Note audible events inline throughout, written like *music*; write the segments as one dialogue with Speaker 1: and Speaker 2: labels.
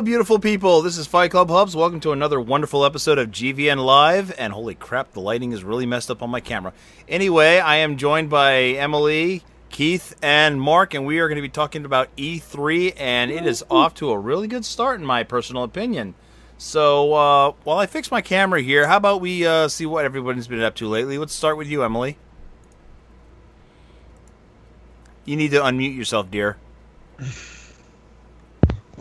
Speaker 1: Hello, beautiful people. This is Fight Club Hubs. Welcome to another wonderful episode of GVN Live. And holy crap, the lighting is really messed up on my camera. Anyway, I am joined by Emily, Keith, and Mark, and we are going to be talking about E3, and it is off to a really good start, in my personal opinion. So, uh, while I fix my camera here, how about we uh, see what everybody's been up to lately? Let's start with you, Emily. You need to unmute yourself, dear. *laughs*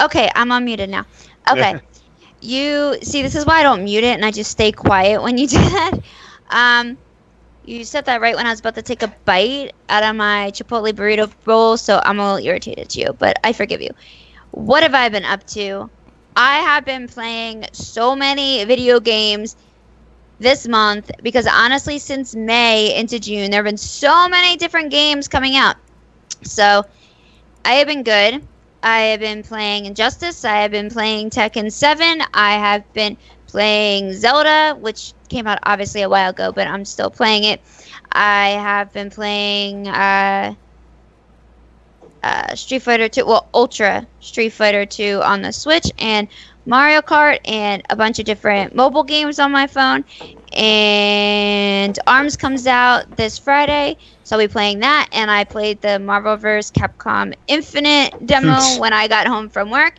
Speaker 2: Okay, I'm unmuted now. Okay. *laughs* you see, this is why I don't mute it and I just stay quiet when you *laughs* do that. Um, you said that right when I was about to take a bite out of my Chipotle burrito bowl, so I'm a little irritated to you, but I forgive you. What have I been up to? I have been playing so many video games this month because honestly, since May into June, there have been so many different games coming out. So I have been good. I have been playing Injustice. I have been playing Tekken 7. I have been playing Zelda, which came out obviously a while ago, but I'm still playing it. I have been playing uh, uh, Street Fighter 2, well, Ultra Street Fighter 2 on the Switch, and Mario Kart, and a bunch of different mobile games on my phone. And ARMS comes out this Friday, so I'll be playing that. And I played the Marvel vs. Capcom Infinite demo when I got home from work.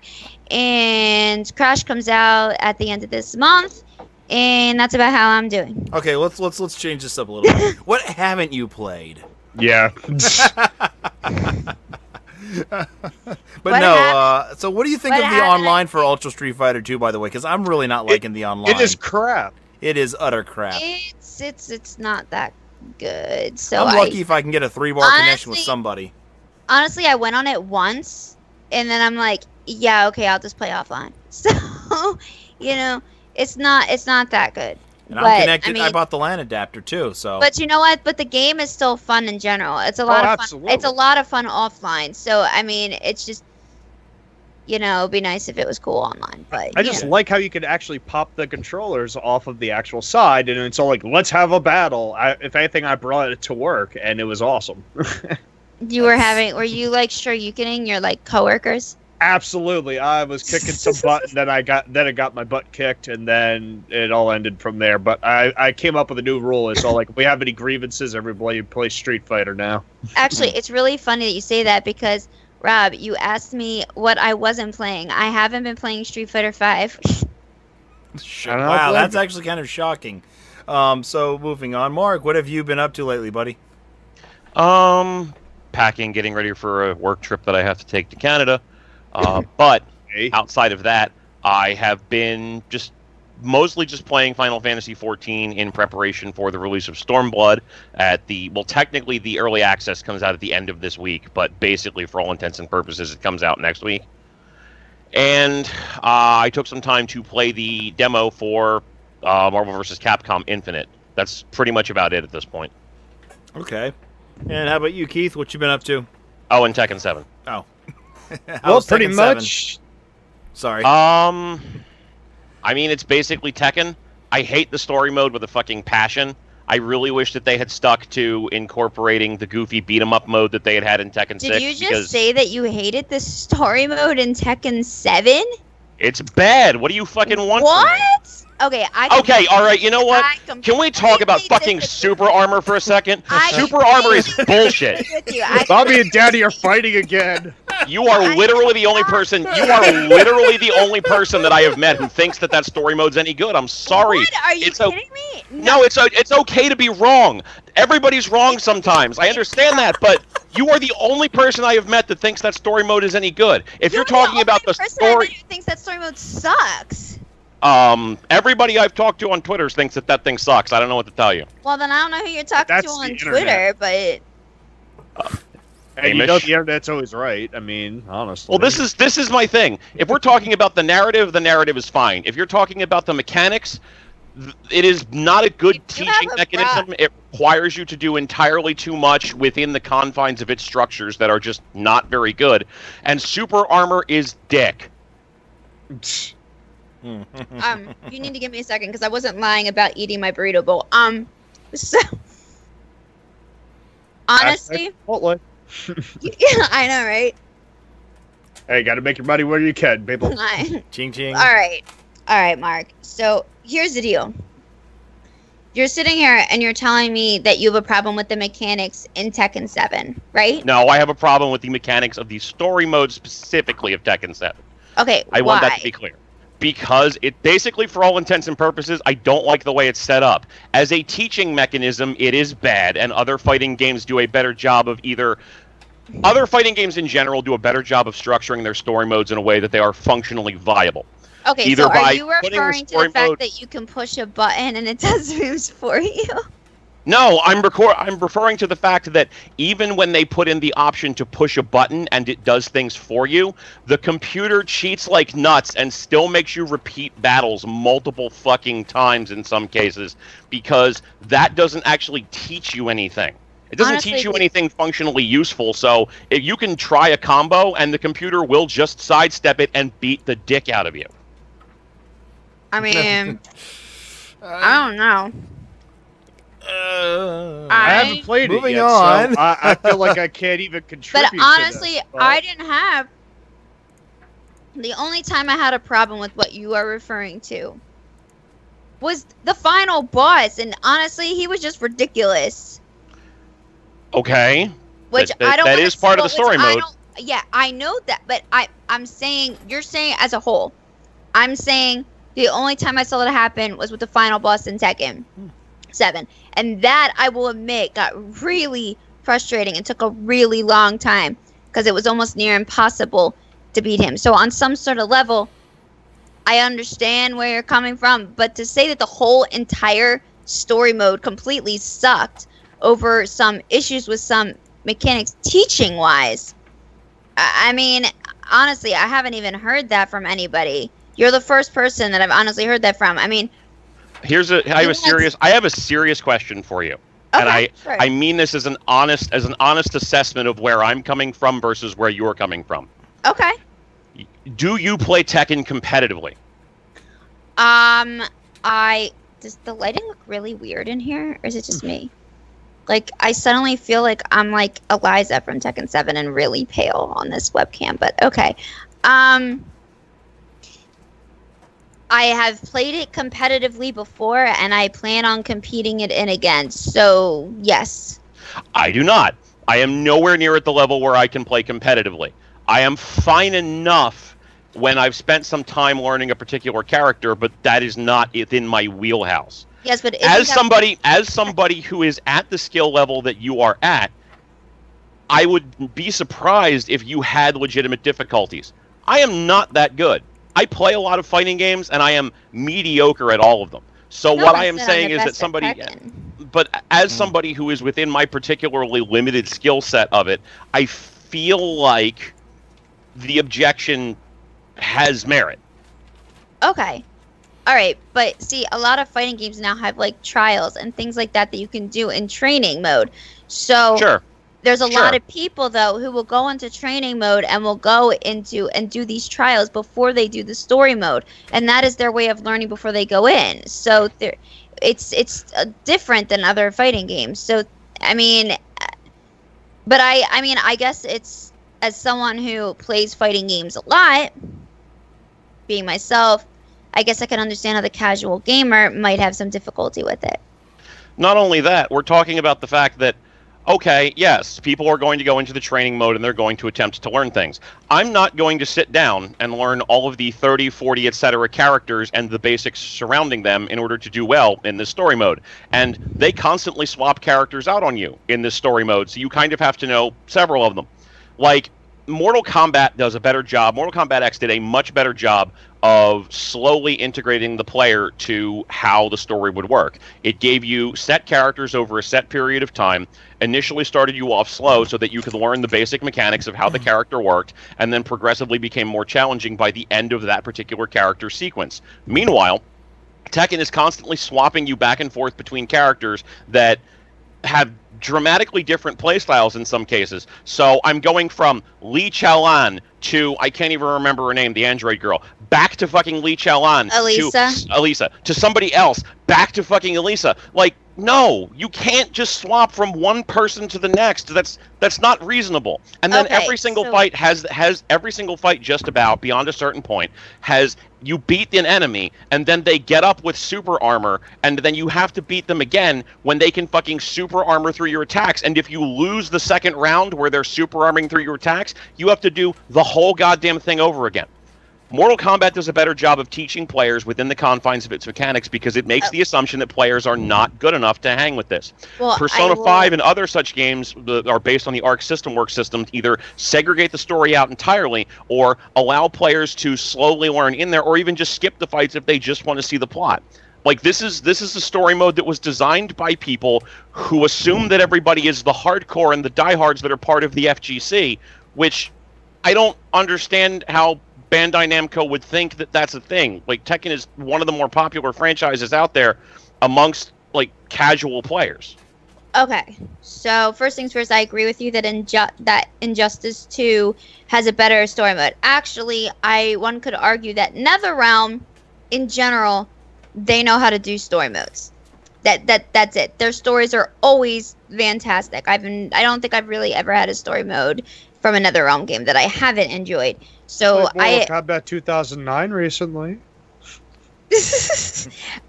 Speaker 2: And Crash comes out at the end of this month. And that's about how I'm doing.
Speaker 1: Okay, let's let's let's change this up a little bit. *laughs* what haven't you played?
Speaker 3: Yeah. *laughs* *laughs*
Speaker 1: but
Speaker 2: What
Speaker 1: no, uh, so what do you think
Speaker 2: what
Speaker 1: of the
Speaker 2: happened-
Speaker 1: online for Ultra Street Fighter 2 by the way cuz I'm really not liking the online.
Speaker 3: it is crap.
Speaker 1: It is utter crap.
Speaker 2: It's it's it's not that good. So
Speaker 1: I'm
Speaker 2: I,
Speaker 1: lucky if I can get a 3-bar connection with somebody.
Speaker 2: honestly, I went on it once, and then I'm like, yeah, okay, I'll just play offline. *laughs* So, you know, it's not it's not that good.
Speaker 1: And
Speaker 2: but,
Speaker 1: I'm connected.
Speaker 2: I mean, I,
Speaker 1: bought the LAN adapter too, so
Speaker 2: But you know what? But the game is still fun in general. It's a lot
Speaker 3: Oh,
Speaker 2: of fun.
Speaker 3: absolutely.
Speaker 2: It's a lot of fun offline. So I mean, it's just, you know, it'd be nice if it was cool online. But
Speaker 3: I just
Speaker 2: know.
Speaker 3: like how you could actually pop the controllers off of the actual side, and it's all like, "Let's have a battle." I, if anything, I brought it to work, and it was awesome. *laughs*
Speaker 2: you were having. Were you like sure you getting your like coworkers?
Speaker 3: Absolutely, I was kicking some butt, and then I got then I got my butt kicked, and then it all ended from there. But I, I came up with a new rule. It's all like, if we have any grievances, everybody plays Street Fighter now.
Speaker 2: Actually, it's really funny that you say that because Rob, you asked me what I wasn't playing. I haven't been playing Street Fighter Five.
Speaker 1: Sh-
Speaker 3: I don't
Speaker 1: wow, that's actually kind of shocking. Um, so moving on, Mark, what have you been up to lately, buddy?
Speaker 4: Um, packing, getting ready for a work trip that I have to take to Canada. Uh, *laughs* but
Speaker 3: Hey,
Speaker 4: outside of that, I have been just mostly just playing Final Fantasy XIV in preparation for the release of Stormblood at the well, technically the early access comes out at the end of this week, but basically for all intents and purposes, it comes out next week. And uh, I took some time to play the demo for uh, Marvel vs. Capcom Infinite. That's pretty much about it at this point.
Speaker 1: Okay. And how about you, Keith? What you been up to?
Speaker 4: Oh, and Tekken 7.
Speaker 1: Oh. *laughs*
Speaker 3: well,
Speaker 1: How's
Speaker 3: pretty
Speaker 1: Tekken 7?
Speaker 3: much.
Speaker 1: Sorry.
Speaker 4: Um, I mean, it's basically Tekken. I hate the story mode with a fucking passion. I really wish that they had stuck to incorporating the goofy beat 'em up mode that they had had in Tekken
Speaker 2: Did
Speaker 4: 6
Speaker 2: you just say that you hated the story mode in Tekken Seven?
Speaker 4: it's bad. What do you fucking want?
Speaker 2: What? Okay, I.
Speaker 4: Okay, all right. You know what? Can we talk about fucking
Speaker 2: disagree.
Speaker 4: super armor for a second?
Speaker 2: I
Speaker 4: super armor is bullshit.
Speaker 2: disagree With you. I,
Speaker 3: Bobby and Daddy are fighting again.
Speaker 4: You are literally the only person. You are literally the only person that I have met who thinks that that story mode's any good. I'm sorry.
Speaker 2: What? Are you
Speaker 4: It's o-
Speaker 2: kidding me?
Speaker 4: No, it's o- it's okay to be wrong. Everybody's wrong sometimes. I understand that, but you are the only person I have met that thinks that story mode is any good. If you're, talking
Speaker 2: the
Speaker 4: about the
Speaker 2: person I know
Speaker 4: story,
Speaker 2: who thinks that story mode sucks.
Speaker 4: Um, everybody I've talked to on Twitter thinks that that thing sucks. I don't know what to tell you.
Speaker 2: Well, then I don't know who you're talking
Speaker 3: That's
Speaker 2: to on
Speaker 3: internet.
Speaker 2: Twitter, but
Speaker 3: And you know the internet's always right. I mean, honestly.
Speaker 4: Well, this is this is my thing. If we're talking about the narrative, the narrative is fine. If you're talking about the mechanics, th- it is not a good
Speaker 2: You
Speaker 4: teaching
Speaker 2: a
Speaker 4: mechanism. It requires you to do entirely too much within the confines of its structures that are just not very good. And super armor is dick.
Speaker 2: Um, you need to give me a second because I wasn't lying about eating my burrito bowl. Um, so honestly,
Speaker 3: Chipotle. *laughs*
Speaker 2: yeah, I know, right?
Speaker 3: Hey, got to make your money where you can, people. *laughs*
Speaker 2: All
Speaker 1: Ching ching.
Speaker 2: All right, all right, Mark. So here's the deal. You're sitting here and you're telling me that you have a problem with the mechanics in Tekken 7, right?
Speaker 4: No, I have a problem with the mechanics of the story mode specifically of Tekken 7.
Speaker 2: Okay,
Speaker 4: I
Speaker 2: why?
Speaker 4: want that to be clear. Because it basically, for all intents and purposes, I don't like the way it's set up. As a teaching mechanism, it is bad, and other fighting games do a better job of either. Other fighting games in general do a better job of structuring their story modes in a way that they are functionally viable.
Speaker 2: Okay,
Speaker 4: either
Speaker 2: so are you referring to the fact
Speaker 4: mode-
Speaker 2: that you can push a button and it *laughs* does moves for you?
Speaker 4: No, I'm record- I'm referring to the fact that even when they put in the option to push a button and it does things for you, the computer cheats like nuts and still makes you repeat battles multiple fucking times in some cases because that doesn't actually teach you anything. It doesn't
Speaker 2: Honestly,
Speaker 4: teach you anything functionally useful. So if you can try a combo and the computer will just sidestep it and beat the dick out of you.
Speaker 2: I *laughs* mean, I don't know.
Speaker 1: Uh,
Speaker 3: I
Speaker 2: I-
Speaker 3: haven't played
Speaker 1: Moving
Speaker 3: it yet,
Speaker 1: on.
Speaker 3: so I, I feel like I *laughs* can't even contribute.
Speaker 2: But
Speaker 3: to this,
Speaker 2: honestly,
Speaker 3: but-
Speaker 2: I didn't have. The only time I had a problem with what you are referring to was the final boss, and honestly, he was just ridiculous.
Speaker 4: Okay.
Speaker 2: Which
Speaker 4: That- that-
Speaker 2: I don't.
Speaker 4: that part of the story mode.
Speaker 2: don't- Yeah, I know that, but I I'm saying you're saying as a whole. I'm saying the only time I saw that happen was with the final boss in Tekken Seven, and that I will admit got really frustrating and took a really long time because it was almost near impossible to beat him. So on some sort of level, I understand where you're coming from, but to say that the whole entire story mode completely sucked over some issues with some mechanics teaching wise, I, mean, honestly, I haven't even heard that from anybody. You're the first person that I've honestly heard that from. I mean,
Speaker 4: Here's a I have a serious I have a serious question for you.
Speaker 2: okay,
Speaker 4: And I-
Speaker 2: sure.
Speaker 4: I mean this as an honest as an honest assessment of where I'm coming from versus where you're coming from.
Speaker 2: okay.
Speaker 4: Do you play Tekken competitively?
Speaker 2: Um, I does the lighting look really weird in here, or is it just me? Like, I suddenly feel like I'm like Eliza from Tekken Seven and really pale on this webcam. But okay, um, I have played it competitively before, and I plan on competing it in again. So yes,
Speaker 4: I do not. I am nowhere near at the level where I can play competitively. I am fine enough when I've spent some time learning a particular character, but that is not within my wheelhouse.
Speaker 2: yes, but
Speaker 4: as somebody as somebody who is at the skill level that you are at i would be surprised if you had legitimate difficulties i am not that good i play a lot of fighting games and i am mediocre at all of them so
Speaker 2: No
Speaker 4: what i am saying is that somebody
Speaker 2: Tekken.
Speaker 4: but as hmm. somebody who is within my particularly limited skill set of it i feel like the objection has merit
Speaker 2: Okay. All right, but see, a lot of fighting games now have like trials and things like that that you can do in training mode. So
Speaker 4: sure
Speaker 2: there's a lot of people though who will go into training mode and will go into and do these trials before they do the story mode, and that is their way of learning before they go in. So there, it's it's uh, different than other fighting games. So I mean, uh, but I I mean I guess it's as someone who plays fighting games a lot, being myself, I guess I can understand how the casual gamer might have some difficulty with it.
Speaker 4: Not only that, we're talking about the fact that, okay, yes, people are going to go into the training mode and they're going to attempt to learn things. I'm not going to sit down and learn all of the 30, 40, etc. characters and the basics surrounding them in order to do well in this story mode. And they constantly swap characters out on you in this story mode, so you kind of have to know several of them. Like, Mortal Kombat does a better job. Mortal Kombat X did a much better job of slowly integrating the player to how the story would work. It gave you set characters over a set period of time, initially started you off slow so that you could learn the basic mechanics of how the hmm. character worked, and then progressively became more challenging by the end of that particular character sequence. Meanwhile, Tekken is constantly swapping you back and forth between characters that have dramatically different playstyles in some cases. So I'm going from Lee Chaolan to I can't even remember her name, the android girl, back to fucking Lee Chaolan
Speaker 2: Alisa.
Speaker 4: to Alisa to somebody else, back to fucking Alisa. Like no, you can't just swap from one person to the next. That's that's not reasonable. And then
Speaker 2: Okay,
Speaker 4: every single
Speaker 2: so-
Speaker 4: fight has has every single fight just about beyond a certain point has you beat an enemy and then they get up with super armor and then you have to beat them again when they can fucking super armor through your attacks and if you lose the second round where they're super arming through your attacks you have to do the whole goddamn thing over again Mortal Kombat does a better job of teaching players within the confines of its mechanics because it makes
Speaker 2: Oh.
Speaker 4: the assumption that players are not good enough to hang with this.
Speaker 2: Well,
Speaker 4: Persona
Speaker 2: will-
Speaker 4: 5 and other such games that are based on the Arc System Works system to either segregate the story out entirely or allow players to slowly learn in there or even just skip the fights if they just want to see the plot. Like this is this is the story mode that was designed by people who assume that everybody is the hardcore and the diehards that are part of the FGC, which I don't understand how Bandai Namco would think that that's a thing. Like Tekken is one of the more popular franchises out there amongst like casual players.
Speaker 2: Okay, so first things first, I agree with you that Inju- that Injustice Two has a better story mode. Actually, I one could argue that NetherRealm, in general, they know how to do story modes. That that that's it. Their stories are always fantastic. I've been I don't think I've really ever had a story mode from a NetherRealm game that I haven't enjoyed. So
Speaker 3: Played Mortal
Speaker 2: I
Speaker 3: Kombat 2009 recently. *laughs*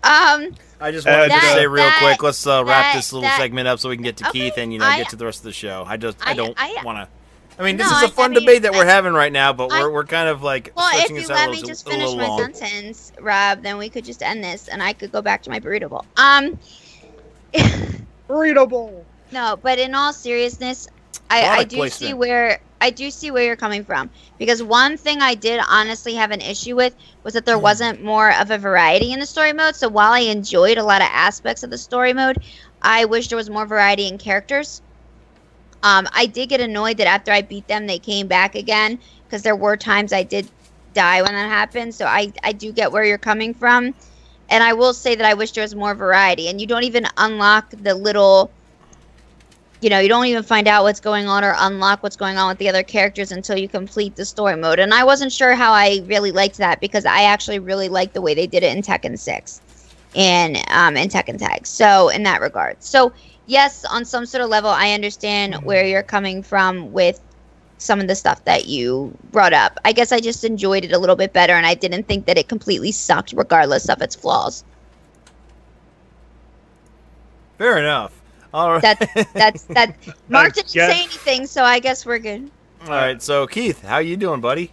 Speaker 2: um
Speaker 1: I just
Speaker 3: Uh,
Speaker 1: wanted to say real
Speaker 2: that-
Speaker 1: quick. Let's uh, wrap
Speaker 2: that-
Speaker 1: this little
Speaker 2: that-
Speaker 1: segment up so we can get to
Speaker 2: Okay,
Speaker 1: Keith and you know
Speaker 2: I-
Speaker 1: get to the rest of the show. I just I,
Speaker 2: I-
Speaker 1: don't
Speaker 2: I-
Speaker 1: want to. I mean, this
Speaker 2: No,
Speaker 1: is a fun
Speaker 2: I mean,
Speaker 1: debate that we're having right now, but
Speaker 2: I-
Speaker 1: we're, we're kind of like
Speaker 2: Well, if
Speaker 1: stretching
Speaker 2: you
Speaker 1: this out
Speaker 2: let me just finish my
Speaker 1: long.
Speaker 2: sentence, Rob, then we could just end this, and I could go back to my burrito bowl. Um, *laughs*
Speaker 3: burrito bowl.
Speaker 2: no, but in all seriousness, I, I do see where I do see where you're coming from because one thing I did honestly have an issue with was that there
Speaker 1: Hmm.
Speaker 2: wasn't more of a variety in the story mode. So while I enjoyed a lot of aspects of the story mode, I wish there was more variety in characters. Um, I did get annoyed that after I beat them, they came back again because there were times I did die when that happened. So I, I do get where you're coming from. And I will say that I wish there was more variety. And you don't even unlock the little, you know, you don't even find out what's going on or unlock what's going on with the other characters until you complete the story mode. And I wasn't sure how I really liked that because I actually really liked the way they did it in Tekken 6 and um, in Tekken Tag. So in that regard, so yes, on some sort of level, I understand where you're coming from with some of the stuff that you brought up. I guess I just enjoyed it a little bit better, and I didn't think that it completely sucked, regardless of its flaws.
Speaker 1: Fair enough. All right.
Speaker 2: That's that's that. *laughs* Mark didn't
Speaker 3: guess-
Speaker 2: say anything, so I guess we're good.
Speaker 1: All right. So Keith, how you doing, buddy?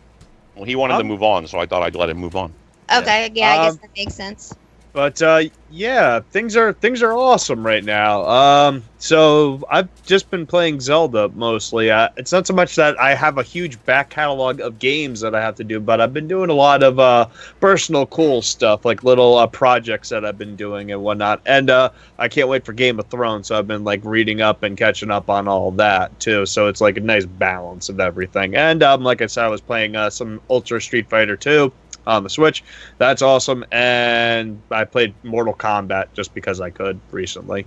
Speaker 4: Well, he wanted to
Speaker 3: Um,
Speaker 4: move on, so I thought I'd let him move on.
Speaker 2: Okay, yeah, I guess
Speaker 3: Um,
Speaker 2: that makes sense.
Speaker 3: But uh, yeah, things are things are awesome right now. Um, so I've just been playing Zelda mostly. Uh, it's not so much that I have a huge back catalog of games that I have to do, but I've been doing a lot of uh, personal cool stuff, like little uh, projects that I've been doing and whatnot. And uh, I can't wait for Game of Thrones, so I've been like reading up and catching up on all that too. So it's like a nice balance of everything. And um, like I said, I was playing uh, some Ultra Street Fighter 2 on the Switch. That's awesome. And I played Mortal Kombat just because I could recently.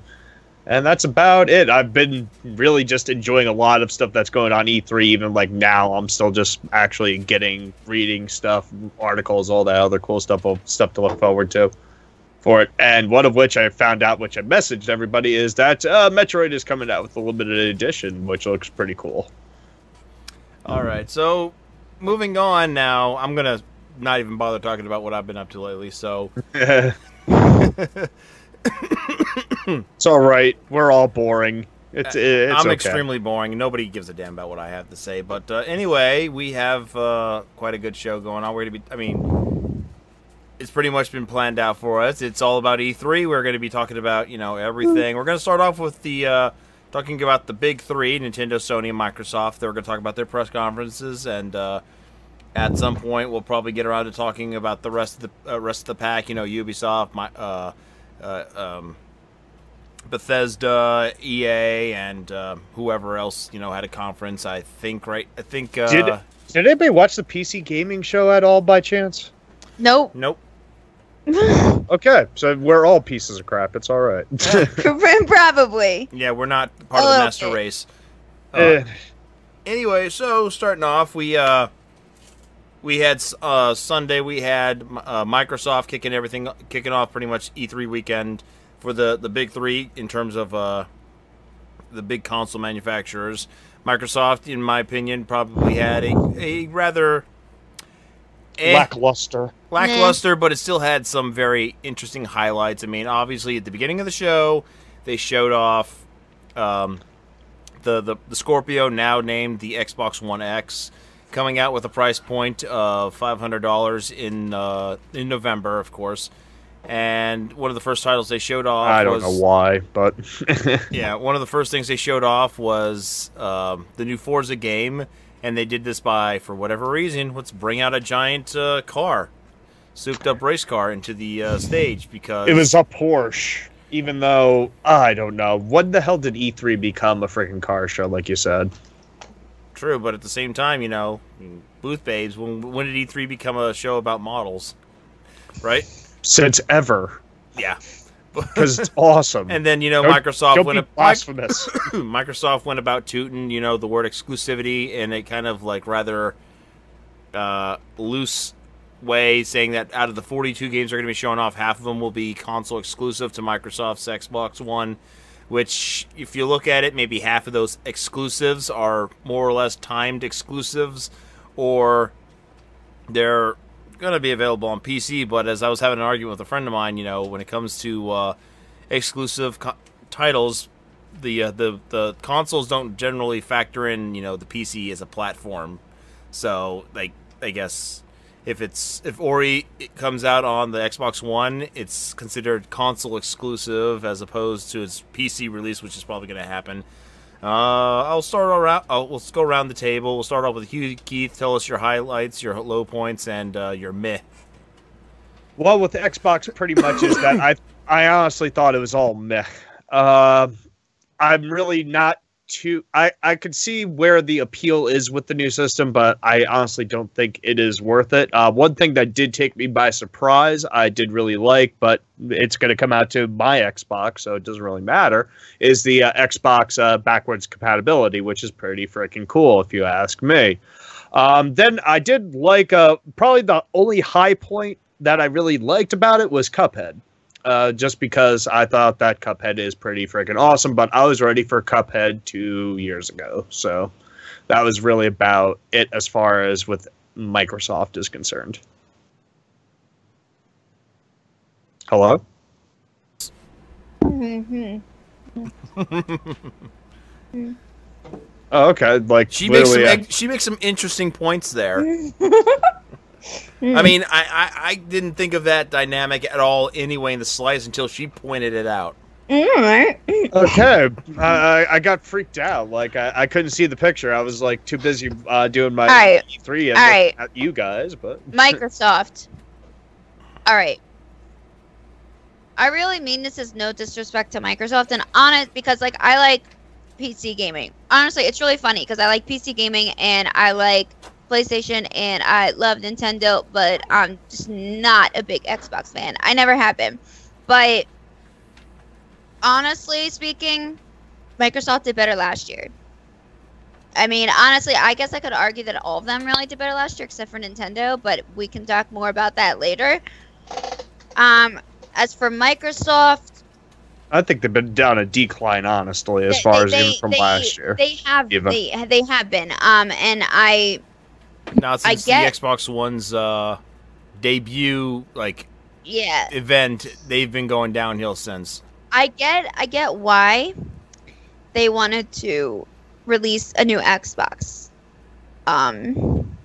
Speaker 3: And that's about it. I've been really just enjoying a lot of stuff that's going on E3. Even like now, I'm still just actually getting reading stuff, articles, all that other cool stuff, stuff to look forward to for it. And one of which I found out, which I messaged everybody, is that uh, Metroid is coming out with a limited edition, which looks pretty cool.
Speaker 1: All right. So moving on now, I'm gonna not even bother talking about what I've been up to lately. So *laughs*
Speaker 3: it's all right. We're all boring. It's, it's
Speaker 1: I'm
Speaker 3: okay.
Speaker 1: extremely boring. Nobody gives a damn about what I have to say. But uh, anyway, we have uh, quite a good show going on. We're going to be, I mean, it's pretty much been planned out for us. It's all about E3. We're going to be talking about, you know, everything. We're going to start off with the, uh, talking about the big three Nintendo, Sony, and Microsoft. They're going to talk about their press conferences. And uh, at some point, we'll probably get around to talking about the rest of the uh, rest of the pack, you know, Ubisoft, my, uh, uh, um, Bethesda, EA, and uh, whoever else you know had a conference. I think right. I think. Uh,
Speaker 3: Did- Did anybody watch the PC gaming show at all by chance?
Speaker 2: Nope.
Speaker 1: Nope. *laughs*
Speaker 3: Okay, so we're all pieces of crap. It's all right. *laughs*
Speaker 2: Probably.
Speaker 1: Yeah, we're not part of the master
Speaker 2: bit.
Speaker 1: race. Uh,
Speaker 3: Eh,
Speaker 1: anyway, so starting off, we uh, we had uh, Sunday. We had uh, Microsoft kicking everything, kicking off pretty much E3 weekend for the the big three in terms of uh, the big console manufacturers. Microsoft, in my opinion, probably had a, a rather eh,
Speaker 3: lackluster.
Speaker 1: lackluster, but it still had some very interesting highlights. I mean, obviously, at the beginning of the show, they showed off um, the, the the Scorpio, now named the Xbox One X, coming out with a price point of five hundred dollars in uh, in November, of course. And one of the first titles they showed off.
Speaker 3: I don't
Speaker 1: was,
Speaker 3: know why, but *laughs*
Speaker 1: yeah, one of the first things they showed off was um, the new Forza game, and they did this by, for whatever reason, let's bring out a giant uh, car, souped up race car into the uh, stage because
Speaker 3: it was a Porsche. Even though I don't know, what the hell did E3 become a freaking car show? Like you said,
Speaker 1: true. But at the same time, you know, booth babes. When when did E3 become a show about models? Right?
Speaker 3: since ever,
Speaker 1: Yeah.
Speaker 3: because it's *laughs* awesome.
Speaker 1: And then you know
Speaker 3: Don't-
Speaker 1: Microsoft
Speaker 3: don't
Speaker 1: went
Speaker 3: be blasphemous. *laughs* *laughs*
Speaker 1: Microsoft went about tooting, you know, the word exclusivity in a kind of like rather uh, loose way, saying that out of the 42 games they're going to be showing off, half of them will be console exclusive to Microsoft's Xbox One. Which, if you look at it, maybe half of those exclusives are more or less timed exclusives, or they're going to be available on PC. But as I was having an argument with a friend of mine, you know, when it comes to uh, exclusive co- titles, the uh, the the consoles don't generally factor in you know the PC as a platform. So like I guess if it's if Ori it comes out on the Xbox One, it's considered console exclusive as opposed to its PC release, which is probably going to happen. Uh, I'll start around. I'll, let's go around the table. We'll start off with Hugh Keith. Tell us your highlights, your low points, and uh, your meh.
Speaker 3: Well, with Xbox, pretty much is that I I honestly thought it was all meh. Uh, I'm really not too. I I could see where the appeal is with the new system, but I honestly don't think it is worth it. Uh, one thing that did take me by surprise, I did really like, but it's going to come out to my Xbox, so it doesn't really matter. Is the uh, Xbox uh, backwards compatibility, which is pretty freaking cool, if you ask me. Um, then I did like uh, probably the only high point that I really liked about it was Cuphead. Uh, just because I thought that Cuphead is pretty freaking awesome, but I was ready for Cuphead two years ago. So that was really about it as far as with Microsoft is concerned. Hello?
Speaker 2: Mhm.
Speaker 3: Oh, okay. Like
Speaker 1: She makes some
Speaker 3: literally,
Speaker 1: she makes some interesting points there. *laughs* I mean, I, I, I didn't think of that dynamic at all anyway in the slice until she pointed it out.
Speaker 2: Alright.
Speaker 3: okay. I, I- I got freaked out. Like I, I couldn't see the picture. I was like too busy uh, doing my
Speaker 2: Alright.
Speaker 3: E3 and
Speaker 2: Alright.
Speaker 3: at you guys. But *laughs*
Speaker 2: Microsoft. All right. I really mean this is no disrespect to Microsoft and honest because like I like PC gaming. Honestly, it's really funny because I like PC gaming and I like PlayStation and I love Nintendo, but I'm just not a big Xbox fan. I never have been. But honestly speaking, Microsoft did better last year. I mean, honestly, I guess I could argue that all of them really did better last year, except for Nintendo. But we can talk more about that later. Um, as for Microsoft,
Speaker 3: I think they've been down a decline, honestly, as
Speaker 2: they-
Speaker 3: far
Speaker 2: they-
Speaker 3: as even from
Speaker 2: they-
Speaker 3: last year.
Speaker 2: they have they they have been. Um, and I
Speaker 1: Now
Speaker 2: I
Speaker 1: since
Speaker 2: get-
Speaker 1: the Xbox One's uh, debut like
Speaker 2: yeah,
Speaker 1: event, they've been going downhill since.
Speaker 2: I get I get why they wanted to release a new Xbox. Um,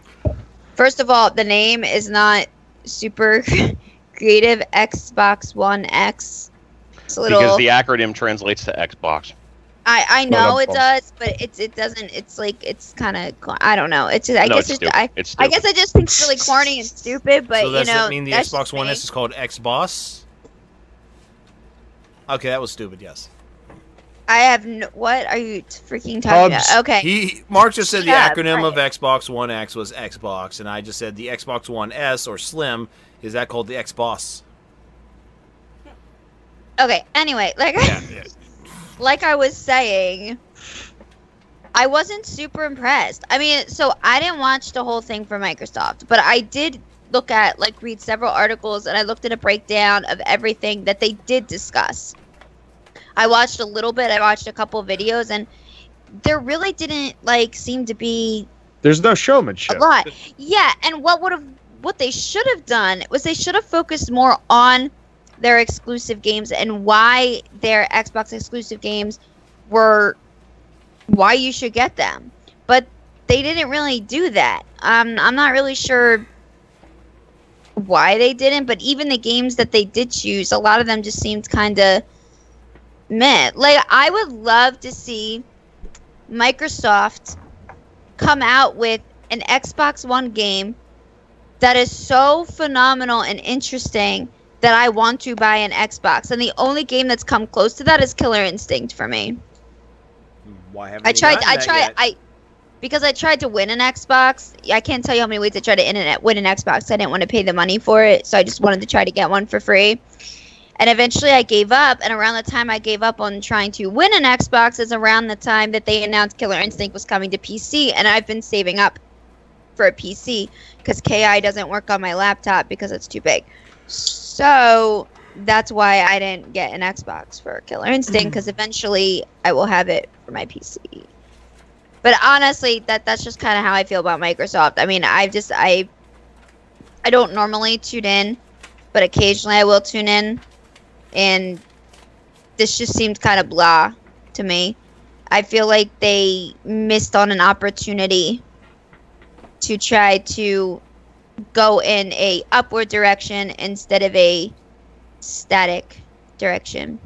Speaker 2: first of all, the name is not super *laughs* creative. Xbox One X. It's a little.
Speaker 4: because the acronym translates to Xbox.
Speaker 2: I I know um,
Speaker 3: it
Speaker 2: does, but it's it doesn't. It's like it's kind of. I don't know. It's just, I
Speaker 4: no,
Speaker 2: guess
Speaker 4: it's
Speaker 2: it's. I.
Speaker 4: it's
Speaker 2: I guess I just think it's really corny and stupid, but
Speaker 1: so
Speaker 2: you
Speaker 1: does
Speaker 2: know.
Speaker 1: that mean the
Speaker 2: that's
Speaker 1: Xbox One
Speaker 2: me.
Speaker 1: S is called Xbox? Okay, that was stupid. Yes.
Speaker 2: I have no. What are you freaking talking
Speaker 3: Hubs.
Speaker 2: about? Okay.
Speaker 1: He Mark just said the
Speaker 2: Yeah,
Speaker 1: acronym of. Xbox One X was Xbox, and I just said the Xbox One S or Slim is that called the Xbox?
Speaker 2: Okay. Anyway, like *laughs*
Speaker 1: Yeah, yeah.
Speaker 2: Like I was saying, I wasn't super impressed. I mean, so I didn't watch the whole thing for Microsoft, but I did look at like read several articles and I looked at a breakdown of everything that they did discuss. I watched a little bit, I watched a couple videos and there really didn't like seem to be
Speaker 3: There's no showmanship.
Speaker 2: a lot. Yeah, and what would have what they should have done was they should have focused more on their exclusive games and why their Xbox exclusive games were why you should get them. But they didn't really do that. Um, I'm not really sure why they didn't, but even the games that they did choose, a lot of them just seemed kind of meh. Like I would love to see Microsoft come out with an Xbox One game that is so phenomenal and interesting that I want to buy an Xbox. And the only game that's come close to that is Killer Instinct for me.
Speaker 1: Why haven't
Speaker 2: I tried I tried
Speaker 1: yet?
Speaker 2: I because I tried to win an Xbox. I can't tell you how many ways I tried to internet win an Xbox. I didn't want to pay the money for it, so I just wanted to try to get one for free. And eventually I gave up, and around the time I gave up on trying to win an Xbox is around the time that they announced Killer Instinct was coming to PC, and I've been saving up for a PC because KI doesn't work on my laptop because it's too big. So that's why I didn't get an Xbox for Killer Instinct mm-hmm. because eventually I will have it for my PC. But honestly, that that's just kind of how I feel about Microsoft. I mean, I just I I don't normally tune in, but occasionally I will tune in, and this just seemed kind of blah to me. I feel like they missed on an opportunity to try to go in a upward direction instead of a static direction.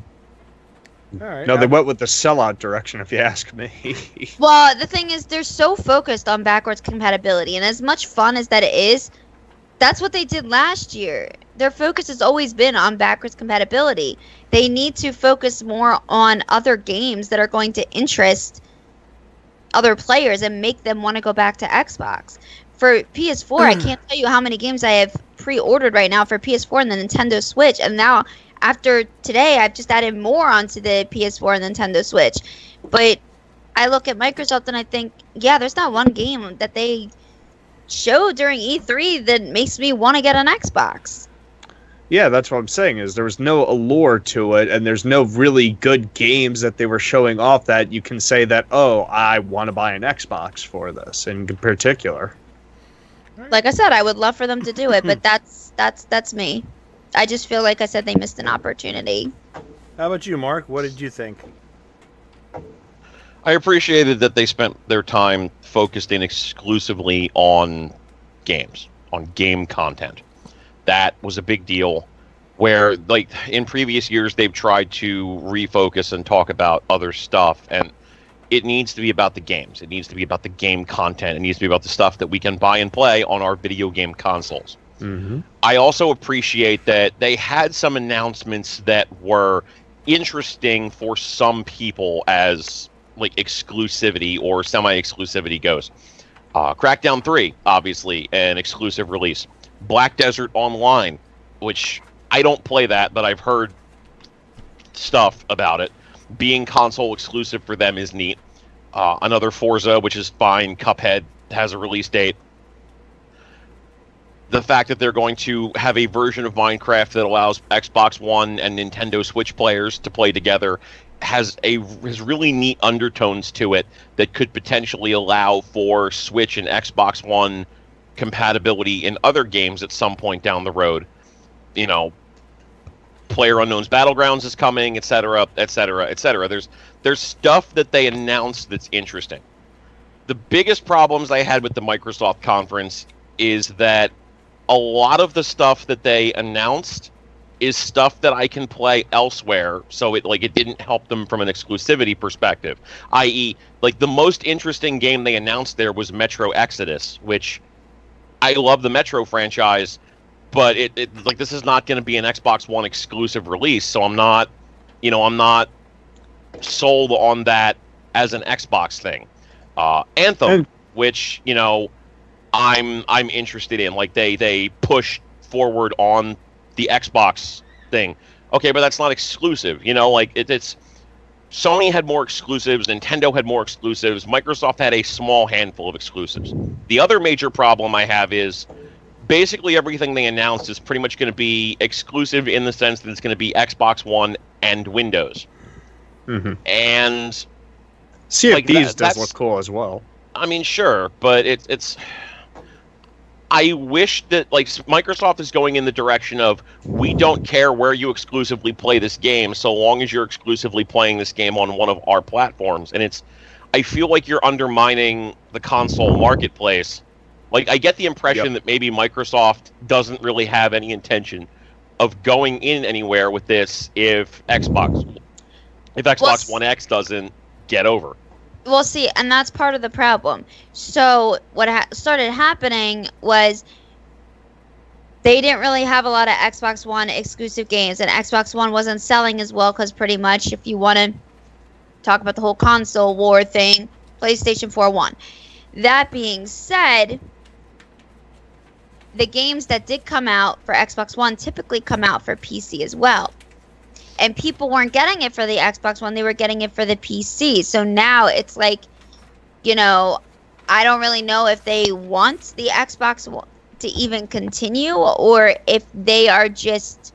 Speaker 1: All right.
Speaker 3: No, they
Speaker 1: uh,
Speaker 3: went with the sellout direction, if you ask me. *laughs*
Speaker 2: Well, the thing is, they're so focused on backwards compatibility, and as much fun as that is, that's what they did last year. Their focus has always been on backwards compatibility. They need to focus more on other games that are going to interest other players and make them want to go back to Xbox. For PS4, I can't tell you how many games I have pre-ordered right now for PS4 and the Nintendo Switch, and now after today, I've just added more onto the PS4 and Nintendo Switch. But I look at Microsoft and I think, yeah, there's not one game that they showed during E3 that makes me want to get an Xbox.
Speaker 3: yeah, that's what I'm saying. Is there was no allure to it, and there's no really good games that they were showing off that you can say that, oh, I want to buy an Xbox for this in particular.
Speaker 2: Like I said, I would love for them to do it, but *laughs* that's that's that's me. I just feel like I said they missed an opportunity.
Speaker 1: How about you, Mark? What did you think?
Speaker 4: I appreciated that they spent their time focused in exclusively on games, on game content. That was a big deal. Where, like, in previous years, they've tried to refocus and talk about other stuff, and it needs to be about the games. It needs to be about the game content. It needs to be about the stuff that we can buy and play on our video game consoles.
Speaker 3: Mm-hmm.
Speaker 4: I also appreciate that they had some announcements that were interesting for some people as like exclusivity or semi-exclusivity goes. Uh, Crackdown 3, obviously, an exclusive release. Black Desert Online, which I don't play that, but I've heard stuff about it. Being console exclusive for them is neat. Uh, another Forza, which is fine. Cuphead has a release date the fact that they're going to have a version of Minecraft that allows Xbox One and Nintendo Switch players to play together has a has really neat undertones to it that could potentially allow for Switch and Xbox One compatibility in other games at some point down the road. You know, PlayerUnknown's Battlegrounds is coming, et cetera etc., etc., etc. There's there's stuff that they announced that's interesting. The biggest problems I had with the Microsoft conference is that a lot of the stuff that they announced is stuff that I can play elsewhere. So it like it didn't help them from an exclusivity perspective. I.e., like the most interesting game they announced there was Metro Exodus, which I love the Metro franchise, but it, it like this is not going to be an Xbox One exclusive release, so I'm not, you know, I'm not sold on that as an Xbox thing. Uh, Anthem,
Speaker 3: And-
Speaker 4: which you know, I'm I'm interested in. Like they they push forward on the Xbox thing. Okay, but that's not exclusive. You know, like it, it's Sony had more exclusives, Nintendo had more exclusives, Microsoft had a small handful of exclusives. The other major problem I have is basically everything they announced is pretty much going to be exclusive in the sense that it's going to be Xbox One and Windows.
Speaker 3: Mm-hmm.
Speaker 4: And
Speaker 3: of
Speaker 4: Like, that-
Speaker 3: does look cool as well.
Speaker 4: I mean, sure, but it, it's. I wish that like Microsoft is going in the direction of we don't care where you exclusively play this game, so long as you're exclusively playing this game on one of our platforms. And it's, I feel like you're undermining the console marketplace. Like I get the impression
Speaker 3: Yep.
Speaker 4: that maybe Microsoft doesn't really have any intention of going in anywhere with this if Xbox, if Xbox
Speaker 2: s-
Speaker 4: One X doesn't get over.
Speaker 2: Well, see, and that's part of the problem. So what ha- started happening was they didn't really have a lot of Xbox One exclusive games, and Xbox One wasn't selling as well because pretty much, if you want to talk about the whole console war thing, PlayStation 4 won. That being said, the games that did come out for Xbox One typically come out for PC as well and people weren't getting it for the Xbox One, they were getting it for the PC. So now it's like, you know, I don't really know if they want the Xbox One to even continue or if they are just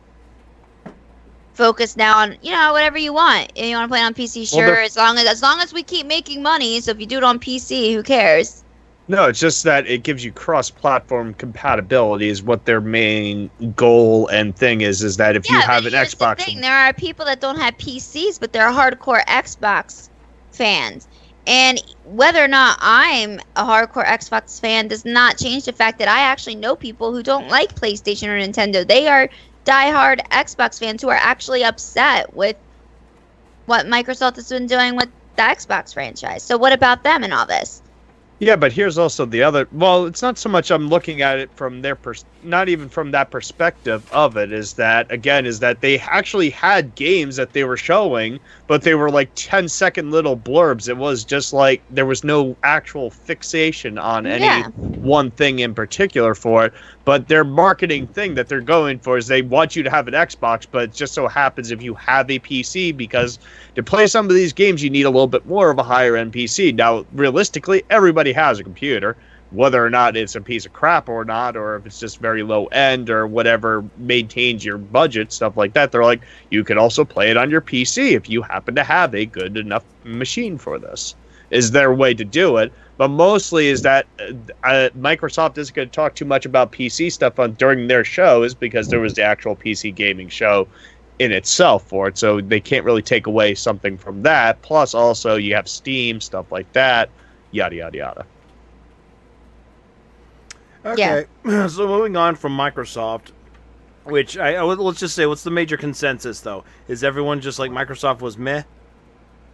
Speaker 2: focused now on, you know, whatever you want. If you want to play it on PC, sure.
Speaker 3: they're-
Speaker 2: as long as as long as we keep making money, so if you do it on PC, who cares?
Speaker 3: No, it's just that it gives you cross-platform compatibility is what their main goal and thing is. Is that if you have an
Speaker 2: here's the
Speaker 3: Xbox,
Speaker 2: thing, there are people that don't have PCs, but they're hardcore Xbox fans. And whether or not I'm a hardcore Xbox fan does not change the fact that I actually know people who don't like PlayStation or Nintendo. They are diehard Xbox fans who are actually upset with what Microsoft has been doing with the Xbox franchise. So what about them and all this?
Speaker 3: Yeah, but here's also the other. Well, it's not so much I'm looking at it from their pers- not even from that perspective of it. Is that again? Is that they actually had games that they were showing, but they were like 10 second little blurbs. It was just like there was no actual fixation on any
Speaker 2: Yeah.
Speaker 3: one thing in particular for it. But their marketing thing that they're going for is they want you to have an Xbox, but it just so happens if you have a PC, because to play some of these games, you need a little bit more of a higher end PC. Now, realistically, everybody has a computer, whether or not it's a piece of crap or not, or if it's just very low end or whatever maintains your budget, stuff like that. They're like, you can also play it on your PC if you happen to have a good enough machine for this. Is their way to do it? But mostly is that uh, uh, Microsoft isn't going to talk too much about PC stuff on during their show, is because there was the actual PC gaming show in itself for it, so they can't really take away something from that. Plus, also you have Steam stuff like that, yada yada yada.
Speaker 1: Okay, *clears throat* so moving on from Microsoft, which I, I let's just say, what's the major consensus though? Is everyone just like Microsoft was meh?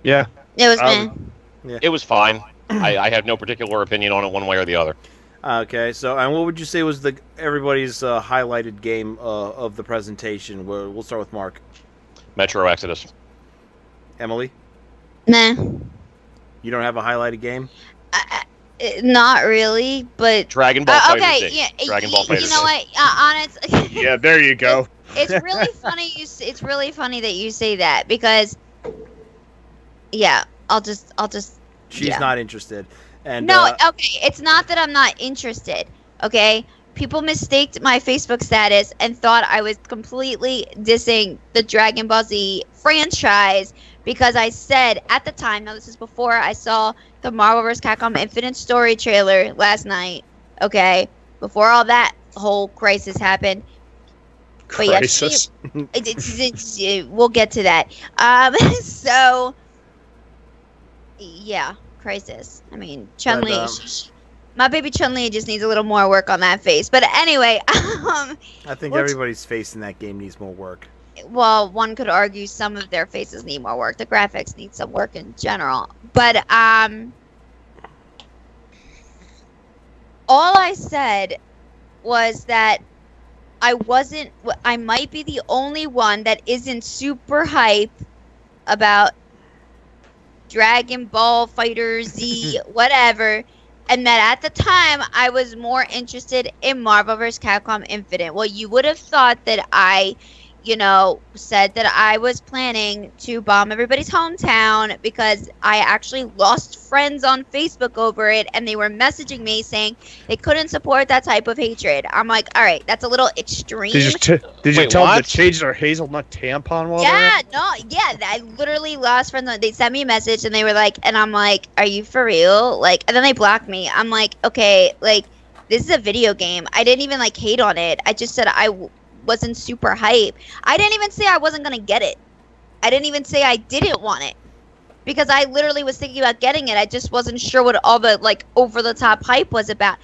Speaker 3: Yeah,
Speaker 2: It was
Speaker 3: Um,
Speaker 2: meh.
Speaker 4: It was fine. I, I have no particular opinion on it one way or the other.
Speaker 1: Okay, so and what would you say was the everybody's uh, highlighted game uh, of the presentation? We'll, we'll start with Mark.
Speaker 4: Metro Exodus.
Speaker 1: Emily,
Speaker 2: Meh.
Speaker 1: you don't have a highlighted game?
Speaker 2: I, I- not really, but
Speaker 4: Dragon Ball
Speaker 2: Uh, okay, yeah,
Speaker 4: Dragon
Speaker 2: y-
Speaker 4: Ball Fighter
Speaker 2: You know what? Uh, honest, *laughs*
Speaker 3: yeah. There you go.
Speaker 2: it's *laughs* really funny. You, s- it's really funny that you say that because, yeah, I'll just, I'll just.
Speaker 1: She's
Speaker 2: Yeah.
Speaker 1: not interested. And
Speaker 2: no,
Speaker 1: uh,
Speaker 2: okay, it's not that I'm not interested. Okay, people mistaked my Facebook status and thought I was completely dissing the Dragon Ball Z franchise because I said at the time. Now this is before I saw the Marvel vs. Capcom Infinite Story trailer last night. Okay, before all that whole crisis happened. But yeah,
Speaker 3: Crisis.
Speaker 2: It- it's- it's- it- we'll get to that. Um, *laughs* so yeah, crisis. I mean, Chun Li.
Speaker 1: um,
Speaker 2: my baby Chun Li just needs a little more work on that face. But anyway, *laughs* um,
Speaker 1: I think
Speaker 2: what's-
Speaker 1: everybody's face in that game needs more work.
Speaker 2: Well, one could argue some of their faces need more work. The graphics need some work in general. But um, all I said was that I wasn't. I might be the only one that isn't super hype about Dragon Ball FighterZ, *laughs* whatever. And that at the time I was more interested in Marvel vs. Capcom Infinite. Well, you would have thought that I you know, said that I was planning to bomb everybody's hometown because I actually lost friends on Facebook over it and they were messaging me saying they couldn't support that type of hatred. I'm like, all right, that's a little extreme.
Speaker 3: Did you, t- did you
Speaker 4: Wait,
Speaker 3: tell them to change their hazelnut tampon while
Speaker 2: yeah,
Speaker 3: at
Speaker 2: no, yeah, I literally lost friends. They sent me a message and they were like, and I'm like, are you for real? Like, and then they blocked me. I'm like, okay, like, this is a video game. I didn't even like hate on it. I just said I w- wasn't super hype. I didn't even say I wasn't gonna get it. I didn't even say I didn't want it because I literally was thinking about getting it. I just wasn't sure what all the like over the top hype was about.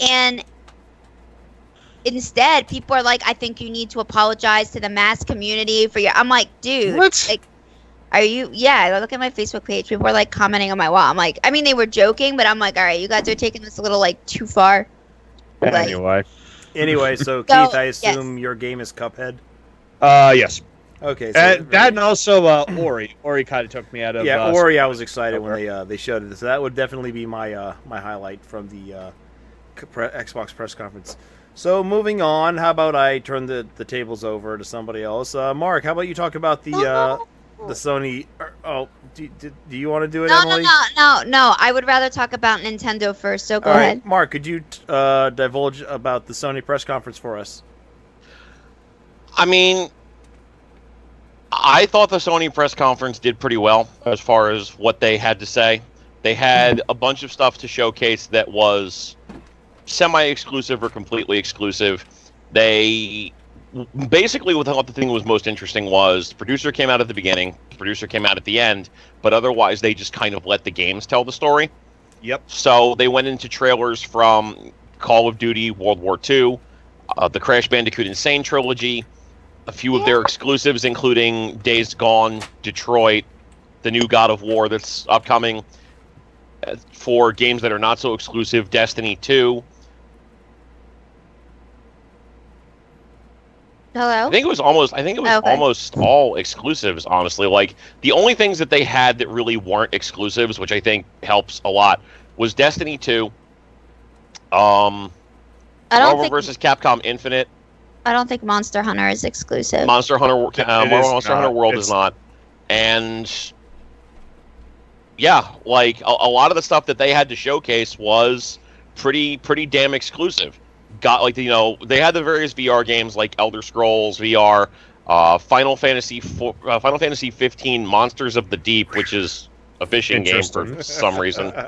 Speaker 2: And instead, people are like, I think you need to apologize to the mass community for your. I'm like, dude,
Speaker 3: What?
Speaker 2: like, are you? Yeah, I look at my Facebook page. People are like commenting on my wall. I'm like, I mean, they were joking, but I'm like, all right, you guys are taking this a little like too far. Like-
Speaker 3: Anyway.
Speaker 1: Anyway, so *laughs*
Speaker 2: So,
Speaker 1: Keith, I
Speaker 2: yes.
Speaker 1: assume your game is Cuphead.
Speaker 3: Uh, yes.
Speaker 1: Okay, so
Speaker 3: Uh, that and also uh, Ori. Ori kind of took me out of.
Speaker 1: yeah,
Speaker 3: uh,
Speaker 1: Ori. I was excited when they uh, they showed it. So that would definitely be my uh, my highlight from the uh, Xbox press conference. So moving on, how about I turn the, the tables over to somebody else? Uh, Mark, how about you talk about the uh, the Sony? er, Oh, do, do, do you want to do it,
Speaker 2: No, no,
Speaker 1: Emily?
Speaker 2: no, no, no. I would rather talk about Nintendo first. So go
Speaker 1: All right,
Speaker 2: ahead.
Speaker 1: Mark, could you uh, divulge about the Sony press conference for us?
Speaker 4: I mean, I thought the Sony press conference did pretty well as far as what they had to say. They had a bunch of stuff to showcase that was semi-exclusive or completely exclusive. They basically what what the thing was most interesting was the producer came out at the beginning, the producer came out at the end, but otherwise they just kind of let the games tell the story.
Speaker 3: Yep.
Speaker 4: So they went into trailers from Call of Duty World War II, uh, the Crash Bandicoot Insane trilogy, a few of their exclusives, including Days Gone, Detroit, the new God of War that's upcoming. Uh, For games that are not so exclusive, Destiny 2.
Speaker 2: Hello.
Speaker 4: I think it was almost. I think it was
Speaker 2: Okay.
Speaker 4: almost all exclusives. Honestly, like the only things that they had that really weren't exclusives, which I think helps a lot, was Destiny 2. Um,
Speaker 2: I don't
Speaker 4: Marvel
Speaker 2: think
Speaker 4: versus Capcom Infinite,
Speaker 2: I don't think Monster Hunter is exclusive.
Speaker 4: Monster Hunter, uh, Marvel Monster
Speaker 3: not.
Speaker 4: Hunter World
Speaker 3: It's-
Speaker 4: is not, and yeah, like a, a lot of the stuff that they had to showcase was pretty pretty damn exclusive. Got like you know they had the various VR games like Elder Scrolls VR, uh, Final Fantasy four, uh, Final Fantasy 15 Monsters of the Deep, which is a fishing game for some reason. *laughs*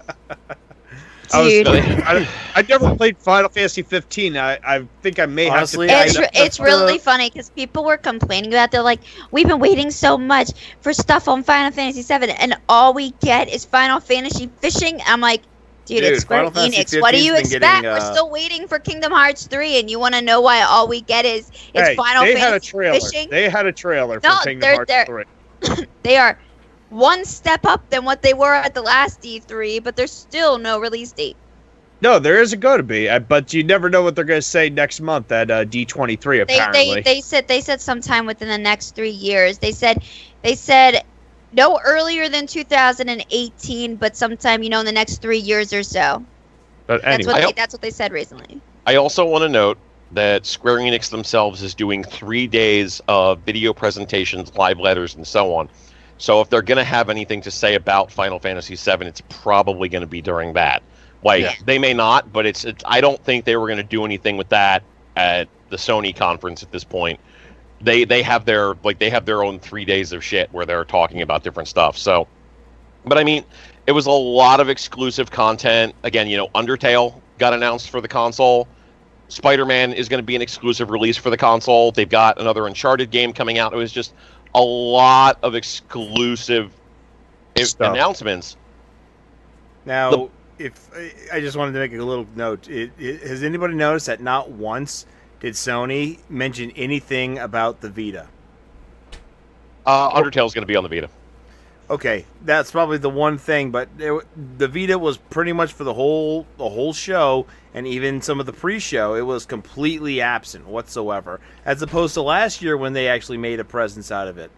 Speaker 3: I, was, I, I never played Final Fantasy 15. I, I think I may
Speaker 1: Honestly,
Speaker 3: have to.
Speaker 2: It's,
Speaker 1: I-
Speaker 2: re- it's really funny because people were complaining about. They're like, "We've been waiting so much for stuff on Final Fantasy 7, and all we get is Final Fantasy fishing." I'm like, "Dude,
Speaker 1: Dude,
Speaker 2: it's Square
Speaker 1: Final
Speaker 2: Enix. What do you expect?
Speaker 1: getting,
Speaker 2: We're
Speaker 1: uh,
Speaker 2: still waiting for Kingdom Hearts 3, and you want to know why all we get is it's
Speaker 3: Hey,
Speaker 2: Final
Speaker 3: they
Speaker 2: Fantasy
Speaker 3: had a trailer.
Speaker 2: fishing?
Speaker 3: They had a trailer for
Speaker 2: No,
Speaker 3: Kingdom
Speaker 2: they're-
Speaker 3: Hearts
Speaker 2: they're-
Speaker 3: 3. *coughs*
Speaker 2: They are one step up than what they were at the last D3, but there's still no release date.
Speaker 3: No, there isn't going to be, uh, but you never know what they're going to say next month at uh, D23.
Speaker 2: They,
Speaker 3: Apparently,
Speaker 2: they they said they said sometime within the next three years. They said they said no earlier than 2018, but sometime you know in the next three years or so.
Speaker 3: but
Speaker 2: That's
Speaker 3: anyway,
Speaker 2: what
Speaker 4: I-
Speaker 2: they, that's what they said recently.
Speaker 4: I also want to note that Square Enix themselves is doing three days of video presentations, live letters, and so on. So if they're going to have anything to say about Final Fantasy VII, it's probably going to be during that. Like
Speaker 2: Yeah.
Speaker 4: they may not, but it's, it's I don't think they were going to do anything with that at the Sony conference at this point. They they have their like they have their own three days of shit where they're talking about different stuff. So, but I mean, it was a lot of exclusive content. Again, you know, Undertale got announced for the console. Spider Man is going to be an exclusive release for the console. They've got another Uncharted game coming out. It was just a lot of exclusive
Speaker 3: Stuff.
Speaker 4: announcements.
Speaker 1: Now,
Speaker 4: The-
Speaker 1: if I just wanted to make a little note, it, it, has anybody noticed that not once did Sony mention anything about the Vita?
Speaker 4: Uh, Undertale is going to be on the Vita.
Speaker 1: Okay, that's probably the one thing, but it, the Vita was pretty much for the whole the whole show, and even some of the pre-show, it was completely absent whatsoever, as opposed to last year when they actually made a presence out of it.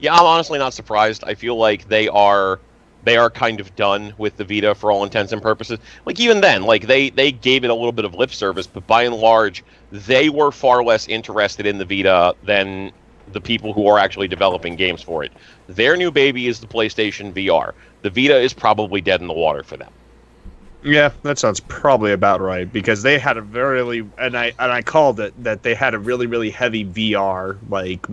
Speaker 4: Yeah, I'm honestly not surprised. I feel like they are they are kind of done with the Vita for all intents and purposes. Like even then, like they they gave it a little bit of lip service, but by and large, they were far less interested in the Vita than the people who are actually developing games for it. Their new baby is the PlayStation VR. The Vita is probably dead in the water for them.
Speaker 3: Yeah, that sounds probably about right because they had a very and I and I called it that they had a really really heavy VR like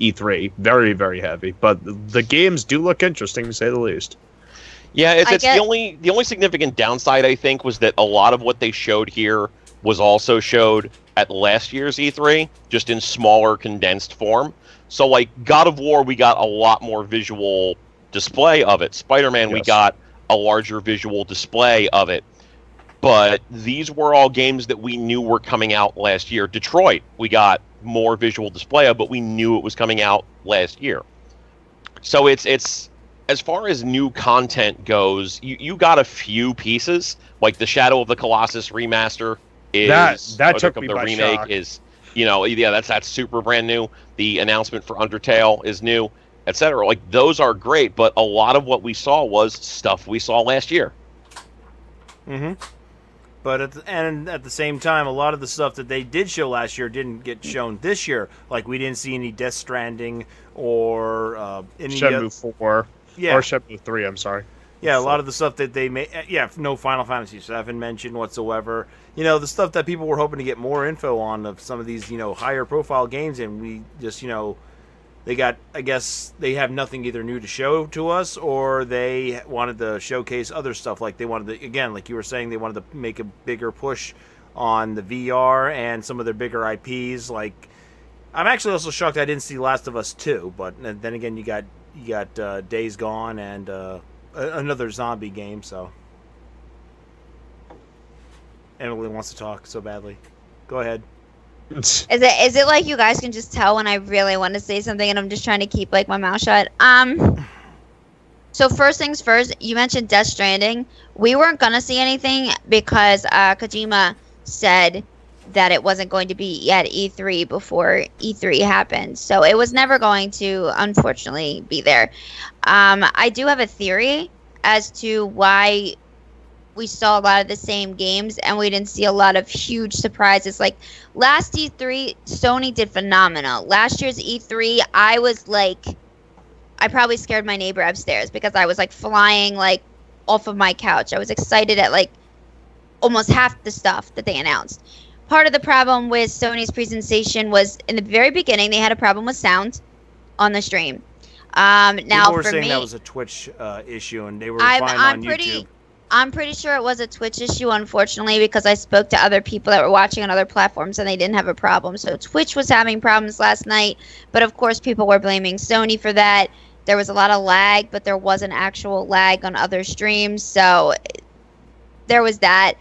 Speaker 3: E3, very very heavy. But the games do look interesting to say the least.
Speaker 4: Yeah, it's, it's
Speaker 2: get-
Speaker 4: the only the only significant downside I think was that a lot of what they showed here was also showed at last year's E3, just in smaller condensed form. So like God of War, we got a lot more visual display of it. Spider-Man, we got a larger visual display of it. But these were all games that we knew were coming out last year. Detroit, we got more visual display of, but we knew it was coming out last year. So it's it's as far as new content goes, you, you got a few pieces like the Shadow of the Colossus remaster is
Speaker 3: That- that took
Speaker 4: the,
Speaker 3: me
Speaker 4: the
Speaker 3: by
Speaker 4: remake
Speaker 3: shock.
Speaker 4: is you know yeah that's that's super brand new. The announcement for Undertale is new, etc. Like those are great, but a lot of what we saw was stuff we saw last year.
Speaker 1: Mm-hmm. But at the, and at the same time, a lot of the stuff that they did show last year didn't get shown this year. Like we didn't see any Death Stranding or uh, any.
Speaker 3: Shenmue four
Speaker 1: yeah,
Speaker 3: or Shenmue three. I'm sorry.
Speaker 1: yeah, a lot of the stuff that they made. Yeah, no Final Fantasy VII mentioned whatsoever. You know, the stuff that people were hoping to get more info on of some of these, you know, higher profile games, and we just, you know, they got. I guess they have nothing either new to show to us, or they wanted to showcase other stuff. Like they wanted to, again, like you were saying, they wanted to make a bigger push on the VR and some of their bigger IPs. Like, I'm actually also shocked I didn't see Last of Us two, but then again, you got you got uh, Days Gone and uh, another zombie game. So Emily wants to talk so badly. Go ahead. *laughs*
Speaker 2: Is it is it like you guys can just tell when I really want to say something and I'm just trying to keep like my mouth shut? Um So first things first, you mentioned Death Stranding. We weren't gonna see anything because uh, Kojima said that it wasn't going to be at E3 before E3 happened. So it was never going to, unfortunately, be there. Um, I do have a theory as to why we saw a lot of the same games and we didn't see a lot of huge surprises. Like last E3, Sony did phenomenal. Last year's E3, I was like, I probably scared my neighbor upstairs because I was like flying like off of my couch. I was excited at like almost half the stuff that they announced. Part of the problem with Sony's presentation was in the very beginning they had a problem with sound on the stream. Um, now
Speaker 1: People were
Speaker 2: for
Speaker 1: saying
Speaker 2: me,
Speaker 1: that was a Twitch uh, issue, and they were
Speaker 2: I'm-
Speaker 1: fine
Speaker 2: I'm
Speaker 1: on
Speaker 2: pretty-
Speaker 1: YouTube.
Speaker 2: I'm pretty sure it was a Twitch issue, unfortunately, because I spoke to other people that were watching on other platforms and they didn't have a problem. So Twitch was having problems last night, but of course, people were blaming Sony for that. There was a lot of lag, but there wasn't actual lag on other streams, so there was that.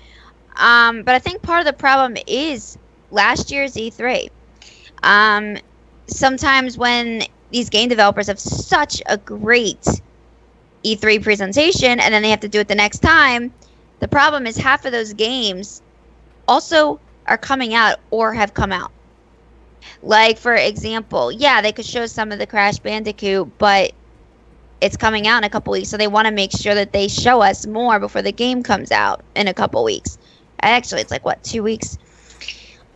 Speaker 2: Um, but I think part of the problem is last year's E3. Um, sometimes when these game developers have such a great E3 presentation and then they have to do it the next time. The problem is half of those games also are coming out or have come out. Like for example, yeah, they could show some of the Crash Bandicoot, but it's coming out in a couple weeks, so they want to make sure that they show us more before the game comes out in a couple weeks. Actually, it's like what two weeks.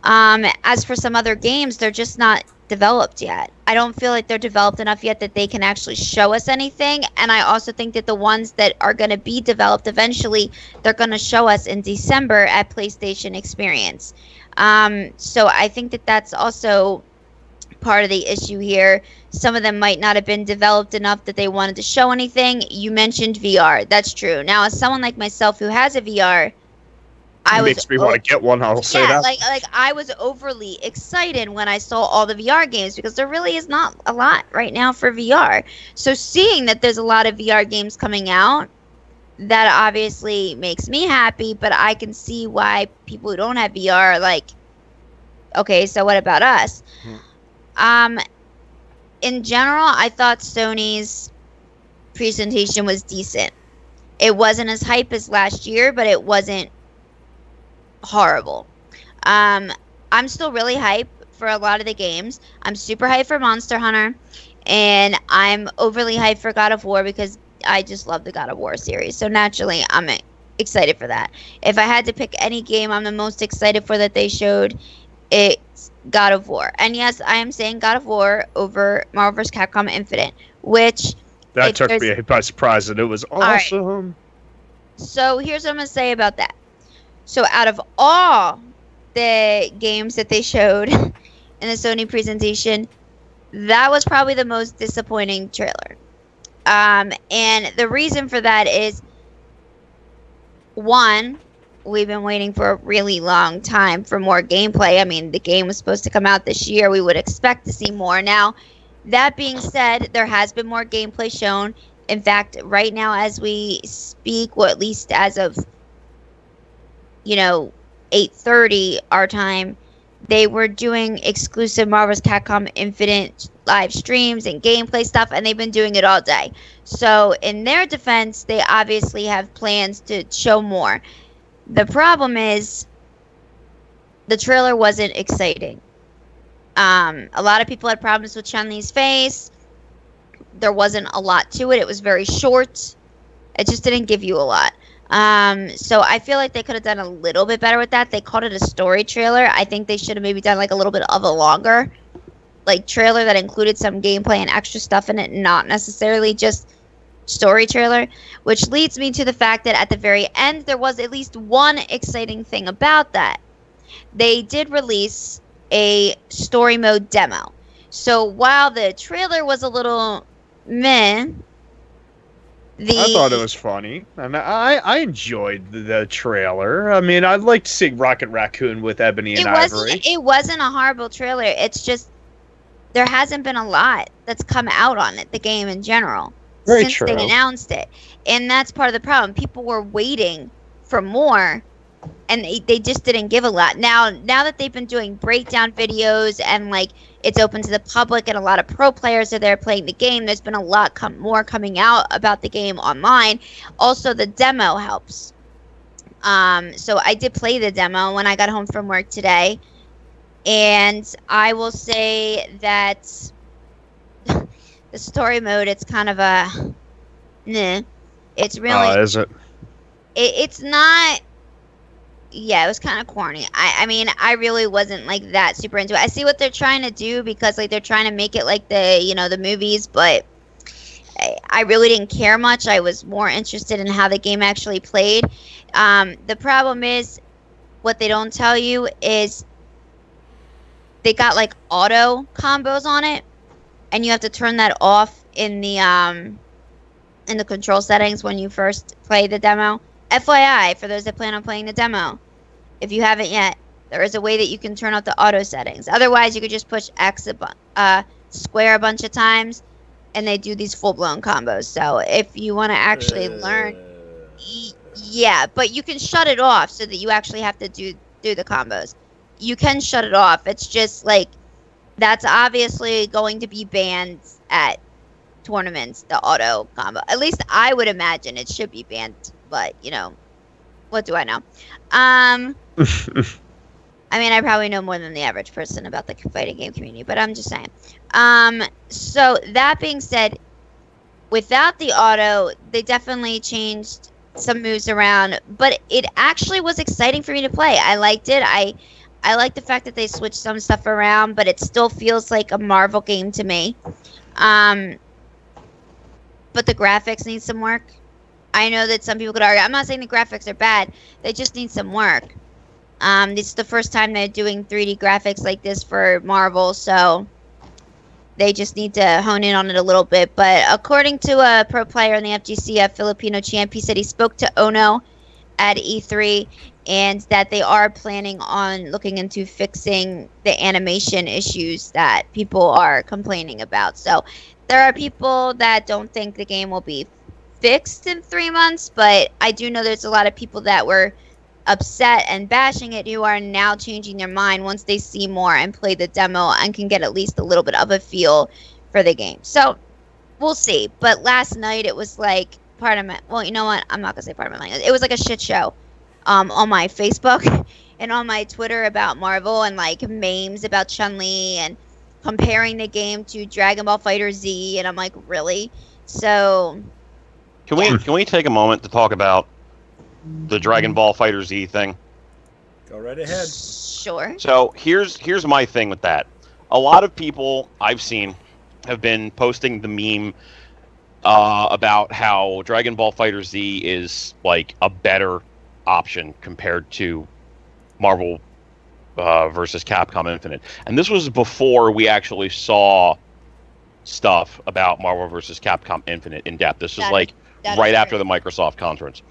Speaker 2: Um, as for some other games, they're just not developed yet. I don't feel like they're developed enough yet that they can actually show us anything. And I also think that the ones that are going to be developed eventually, they're going to show us in December at PlayStation Experience. Um, so I think that that's also part of the issue here. Some of them might not have been developed enough that they wanted to show anything. You mentioned VR. That's true. Now, as someone like myself who has a VR, I
Speaker 3: makes me want to get one. I'll say
Speaker 2: yeah,
Speaker 3: that.
Speaker 2: like like I was overly excited when I saw all the VR games because there really is not a lot right now for VR. So seeing that there's a lot of VR games coming out, that obviously makes me happy. But I can see why people who don't have VR are like, okay, so what about us?
Speaker 1: Hmm.
Speaker 2: Um, in general, I thought Sony's presentation was decent. It wasn't as hype as last year, but it wasn't horrible. Um, I'm still really hype for a lot of the games. I'm super hyped for Monster Hunter, and I'm overly hyped for God of War because I just love the God of War series. So naturally, I'm excited for that. If I had to pick any game I'm the most excited for that they showed, it's God of War. And yes, I am saying God of War over Marvel vs. Capcom Infinite, which
Speaker 3: That took me by surprise, and it was
Speaker 2: right.
Speaker 3: awesome.
Speaker 2: So here's what I'm gonna say about that. So out of all the games that they showed *laughs* in the Sony presentation, that was probably the most disappointing trailer. Um, and the reason for that is one, we've been waiting for a really long time for more gameplay. I mean, the game was supposed to come out this year. We would expect to see more. Now, that being said, there has been more gameplay shown. In fact, right now as we speak, or at least as of you know, 8:30 our time, they were doing exclusive Marvel's Capcom Infinite live streams and gameplay stuff and they've been doing it all day. So, in their defense, they obviously have plans to show more. The problem is the trailer wasn't exciting. Um, a lot of people had problems with Chun-Li's face. There wasn't a lot to it. It was very short. It just didn't give you a lot. Um, so I feel like they could have done a little bit better with that. They called it a story trailer. I think they should have maybe done like a little bit of a longer like trailer that included some gameplay and extra stuff in it, not necessarily just story trailer, which leads me to the fact that at the very end there was at least one exciting thing about that. They did release a story mode demo. So while the trailer was a little meh, the
Speaker 3: I thought it was funny, and I I enjoyed the, trailer. I mean, I'd like to see Rocket Raccoon with Ebony and
Speaker 2: it
Speaker 3: Ivory.
Speaker 2: wasn't it wasn't a horrible trailer. It's just there hasn't been a lot that's come out on it, the game in general,
Speaker 3: Very
Speaker 2: since
Speaker 3: true.
Speaker 2: they announced it. And that's part of the problem. People were waiting for more and they, they just didn't give a lot. Now now that they've been doing breakdown videos and like it's open to the public and a lot of pro players are there playing the game, there's been a lot com- more coming out about the game online. Also the demo helps. Um, so I did play the demo when I got home from work today, and I will say that *laughs* the story mode it's kind of a nah. It's really
Speaker 3: Oh, is it?
Speaker 2: it, it's not yeah it was kind of corny. I, I mean i really wasn't like that super into it. I see what they're trying to do because like they're trying to make it like the you know the movies but I, I really didn't care much. I was more interested in how the game actually played. Um, the problem is what they don't tell you is they got like auto combos on it and you have to turn that off in the um in the control settings when you first play the demo. FYI, for those that plan on playing the demo, if you haven't yet, there is a way that you can turn off the auto settings. Otherwise, you could just push X a bu- uh, square a bunch of times, and they do these full blown combos. So if you want to actually learn, y- yeah, but you can shut it off so that you actually have to do do the combos. You can shut it off. It's just like that's obviously going to be banned at tournaments, the auto combo. At least I would imagine it should be banned, but you know, what do I know? Um, *laughs* I mean, I probably know more than the average person about the fighting game community, but I'm just saying. Um, so that being said, without the auto, they definitely changed some moves around, but it actually was exciting for me to play. I liked it. I I like the fact that they switched some stuff around, but it still feels like a Marvel game to me. Um, but the graphics need some work. I know that some people could argue. I'm not saying the graphics are bad. They just need some work. Um, this is the first time they're doing 3D graphics like this for Marvel, so they just need to hone in on it a little bit. But according to a pro player in the FGC, a Filipino champ, he said he spoke to Ono at E3 and that they are planning on looking into fixing the animation issues that people are complaining about. So there are people that don't think the game will be fixed in three months, but I do know there's a lot of people that were upset and bashing it who are now changing their mind once they see more and play the demo and can get at least a little bit of a feel for the game. So we'll see. But last night it was like part of my well, you know what? I'm not gonna say part of my mind. It was like a shit show um, on my *laughs* Facebook and on my Twitter about Marvel and like memes about Chun Li and comparing the game to Dragon Ball FighterZ, and I'm like, really? So
Speaker 4: Can we can we take a moment to talk about the Dragon Ball FighterZ thing?
Speaker 1: Go right ahead.
Speaker 2: Sure.
Speaker 4: So here's here's my thing with that. A lot of people I've seen have been posting the meme uh, about how Dragon Ball FighterZ is like a better option compared to Marvel uh, versus Capcom Infinite, and this was before we actually saw stuff about Marvel versus Capcom Infinite in depth. This was
Speaker 2: That-
Speaker 4: like
Speaker 2: that is
Speaker 4: right after the Microsoft conference.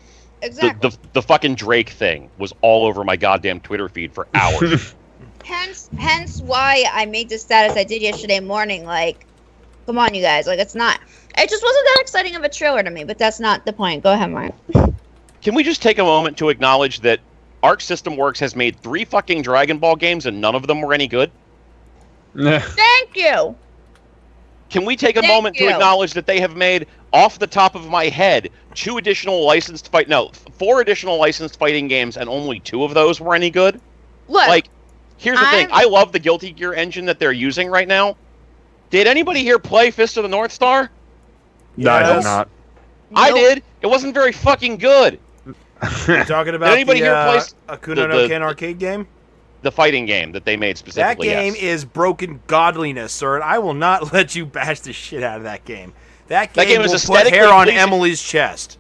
Speaker 4: The, the the fucking Drake thing was all over my goddamn Twitter feed for hours. *laughs*
Speaker 2: hence, hence why I made the status I did yesterday morning. Like, come on, you guys. Like, it's not. It just wasn't that exciting of a trailer to me. But that's not the point. Go ahead, Mark. *laughs*
Speaker 4: Can we just take a moment to acknowledge that Arc System Works has made three fucking Dragon Ball games and none of them were any good? *laughs*
Speaker 2: Thank you.
Speaker 4: Can we take a
Speaker 2: Thank
Speaker 4: moment
Speaker 2: you.
Speaker 4: to acknowledge that they have made, off the top of my head, two additional licensed fight no, four additional licensed fighting games and only two of those were any good?
Speaker 2: Look,
Speaker 4: Like, here's the thing.
Speaker 2: I'm-
Speaker 4: I love the Guilty Gear engine that they're using right now. Did anybody here play Fist of the North Star?
Speaker 3: No, I did not.
Speaker 4: I
Speaker 2: nope.
Speaker 4: did. It wasn't very fucking good. *laughs*
Speaker 1: You're talking about
Speaker 4: anybody
Speaker 1: the,
Speaker 4: here
Speaker 1: uh,
Speaker 4: plays
Speaker 1: Hokuto
Speaker 4: the-
Speaker 1: no
Speaker 4: the-
Speaker 1: Ken arcade game?
Speaker 4: The fighting game that they made specifically.
Speaker 1: That game
Speaker 4: yes.
Speaker 1: is broken godliness, sir, and I will not *laughs* let you bash the shit out of that game. That game,
Speaker 4: That game is
Speaker 1: put
Speaker 4: aesthetically
Speaker 1: hair on
Speaker 4: pleasing.
Speaker 1: Emily's chest.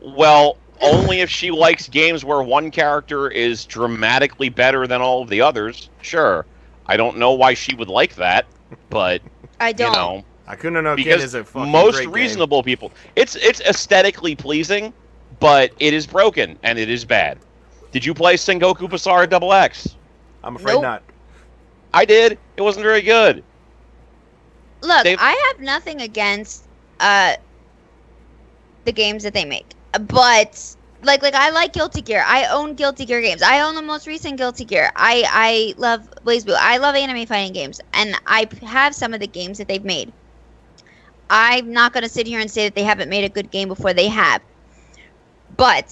Speaker 4: Well, only if she likes games where one character is dramatically better than all of the others. Sure. I don't know why she would like that, but
Speaker 2: I
Speaker 4: you
Speaker 2: don't.
Speaker 4: know,
Speaker 1: Hokuto no Ken
Speaker 4: because
Speaker 1: is a fucking
Speaker 4: most
Speaker 1: great game.
Speaker 4: reasonable people, it's it's aesthetically pleasing, but it is broken and it is bad. Did you play Sengoku Basara Double X?
Speaker 1: I'm afraid
Speaker 2: Nope.
Speaker 1: not.
Speaker 4: I did. It wasn't very good.
Speaker 2: Look,
Speaker 4: They-
Speaker 2: I have nothing against uh the games that they make, but like like I like Guilty Gear. I own Guilty Gear games. I own the most recent Guilty Gear. I I love BlazBlue. I love anime fighting games, and I have some of the games that they've made. I'm not gonna sit here and say that they haven't made a good game before. They have, but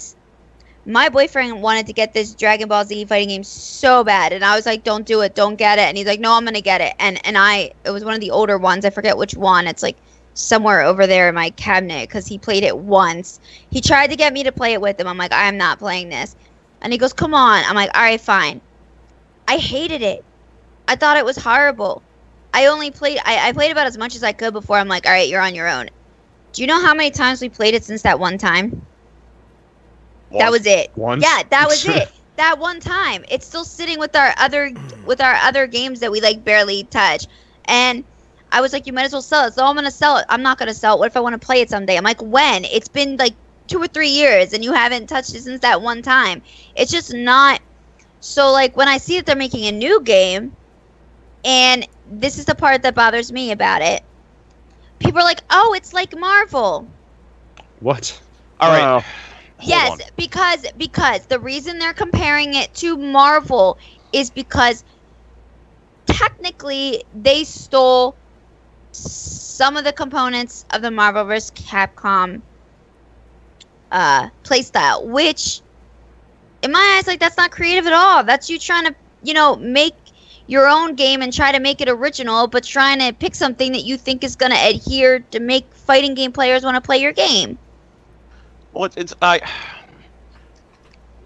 Speaker 2: my boyfriend wanted to get this Dragon Ball Z fighting game so bad, and I was like, "Don't do it, don't get it." And he's like, "No, I'm gonna get it." And and I, it was one of the older ones. I forget which one. It's like somewhere over there in my cabinet because he played it once. He tried to get me to play it with him. I'm like, "I am not playing this," and he goes, "Come on." I'm like, "All right, fine." I hated it. I thought it was horrible. I only played. I, I played about as much as I could before. I'm like, "All right, you're on your own." Do you know how many times we played it since that one time? That was it.
Speaker 3: Once?
Speaker 2: Yeah, that was it. *laughs* That one time. It's still sitting with our other with our other games that we like barely touch. And I was like, you might as well sell it. So I'm gonna sell it. I'm not gonna sell it. What if I want to play it someday? I'm like, when? It's been like two or three years and you haven't touched it since that one time. It's just not so like when I see that they're making a new game and this is the part that bothers me about it. People are like, oh, it's like Marvel.
Speaker 3: What?
Speaker 4: All right.
Speaker 3: Wow.
Speaker 2: Yes,
Speaker 4: on.
Speaker 2: because because the reason they're comparing it to Marvel is because technically they stole some of the components of the Marvel vs. Capcom uh, playstyle, which in my eyes, like that's not creative at all. That's you trying to, you know, make your own game and try to make it original, but trying to pick something that you think is going to adhere to make fighting game players want to play your game.
Speaker 4: Well, it's, it's I,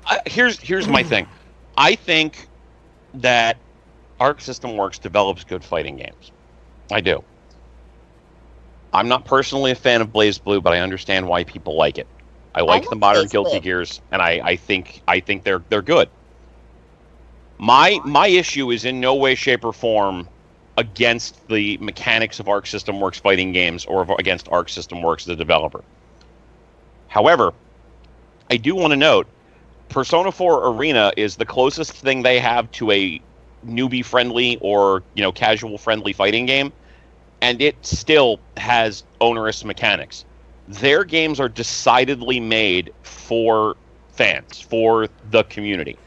Speaker 4: I. Here's here's my thing. I think that Arc System Works develops good fighting games. I do. I'm not personally a fan of BlazBlue, but I understand why people like it. I like the modern
Speaker 2: Blaze
Speaker 4: Guilty
Speaker 2: Blue.
Speaker 4: Gears, and I, I think I think they're they're good. My my issue is in no way, shape, or form against the mechanics of Arc System Works fighting games or against Arc System Works the developer. However, I do want to note Persona 4 Arena is the closest thing they have to a newbie friendly or, you know, casual friendly fighting game and it still has onerous mechanics. Their games are decidedly made for fans, for the community.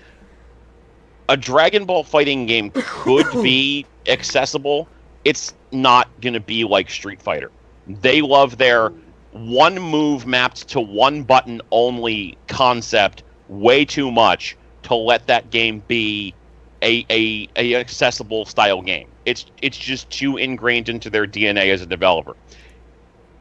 Speaker 4: A Dragon Ball fighting game could *laughs* be accessible. It's not going to be like Street Fighter. They love their one move mapped to one button only concept way too much to let that game be a, a, a accessible style game. It's it's just too ingrained into their DNA as a developer.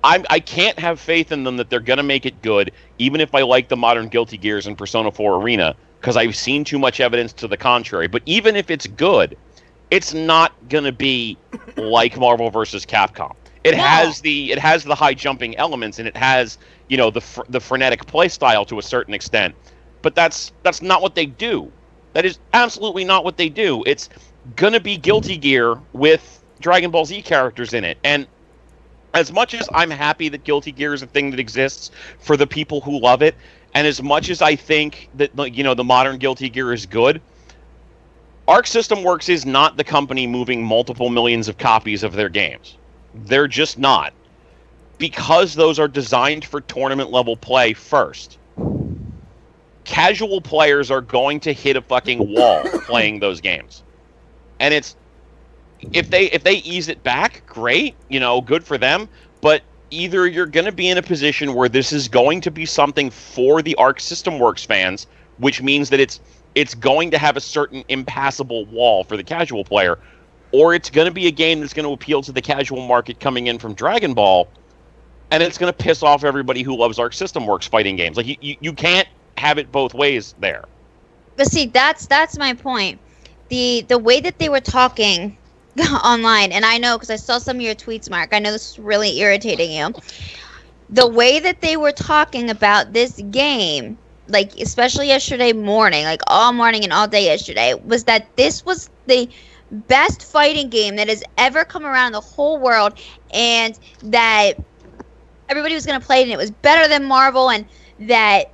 Speaker 4: I'm, I can't have faith in them that they're going to make it good, even if I like the modern Guilty Gears and Persona 4 Arena, because I've seen too much evidence to the contrary. But even if it's good, it's not going to be like Marvel versus Capcom. It
Speaker 2: No.
Speaker 4: has the it has the high jumping elements and it has you know the fr- the frenetic play style to a certain extent, but that's that's not what they do. That is absolutely not what they do. It's gonna be Guilty Gear with Dragon Ball Z characters in it, and as much as I'm happy that Guilty Gear is a thing that exists for the people who love it, and as much as I think that you know the modern Guilty Gear is good, Arc System Works is not the company moving multiple millions of copies of their games. They're just not. Because those are designed for tournament level play first. Casual players are going to hit a fucking wall *coughs* playing those games. And it's if they if they ease it back, great, you know, good for them, but either you're going to be in a position where this is going to be something for the Arc System Works fans, which means that it's it's going to have a certain impassable wall for the casual player, or it's going to be a game that's going to appeal to the casual market coming in from Dragon Ball, and it's going to piss off everybody who loves Arc System Works fighting games. Like you, you, you can't have it both ways there.
Speaker 2: But see, that's that's my point. The the way that they were talking *laughs* online, and I know because I saw some of your tweets, Mark. I know this is really irritating you. The way that they were talking about this game, like especially yesterday morning, like all morning and all day yesterday, was that this was the best fighting game that has ever come around in the whole world, and that everybody was going to play it, and it was better than Marvel, and that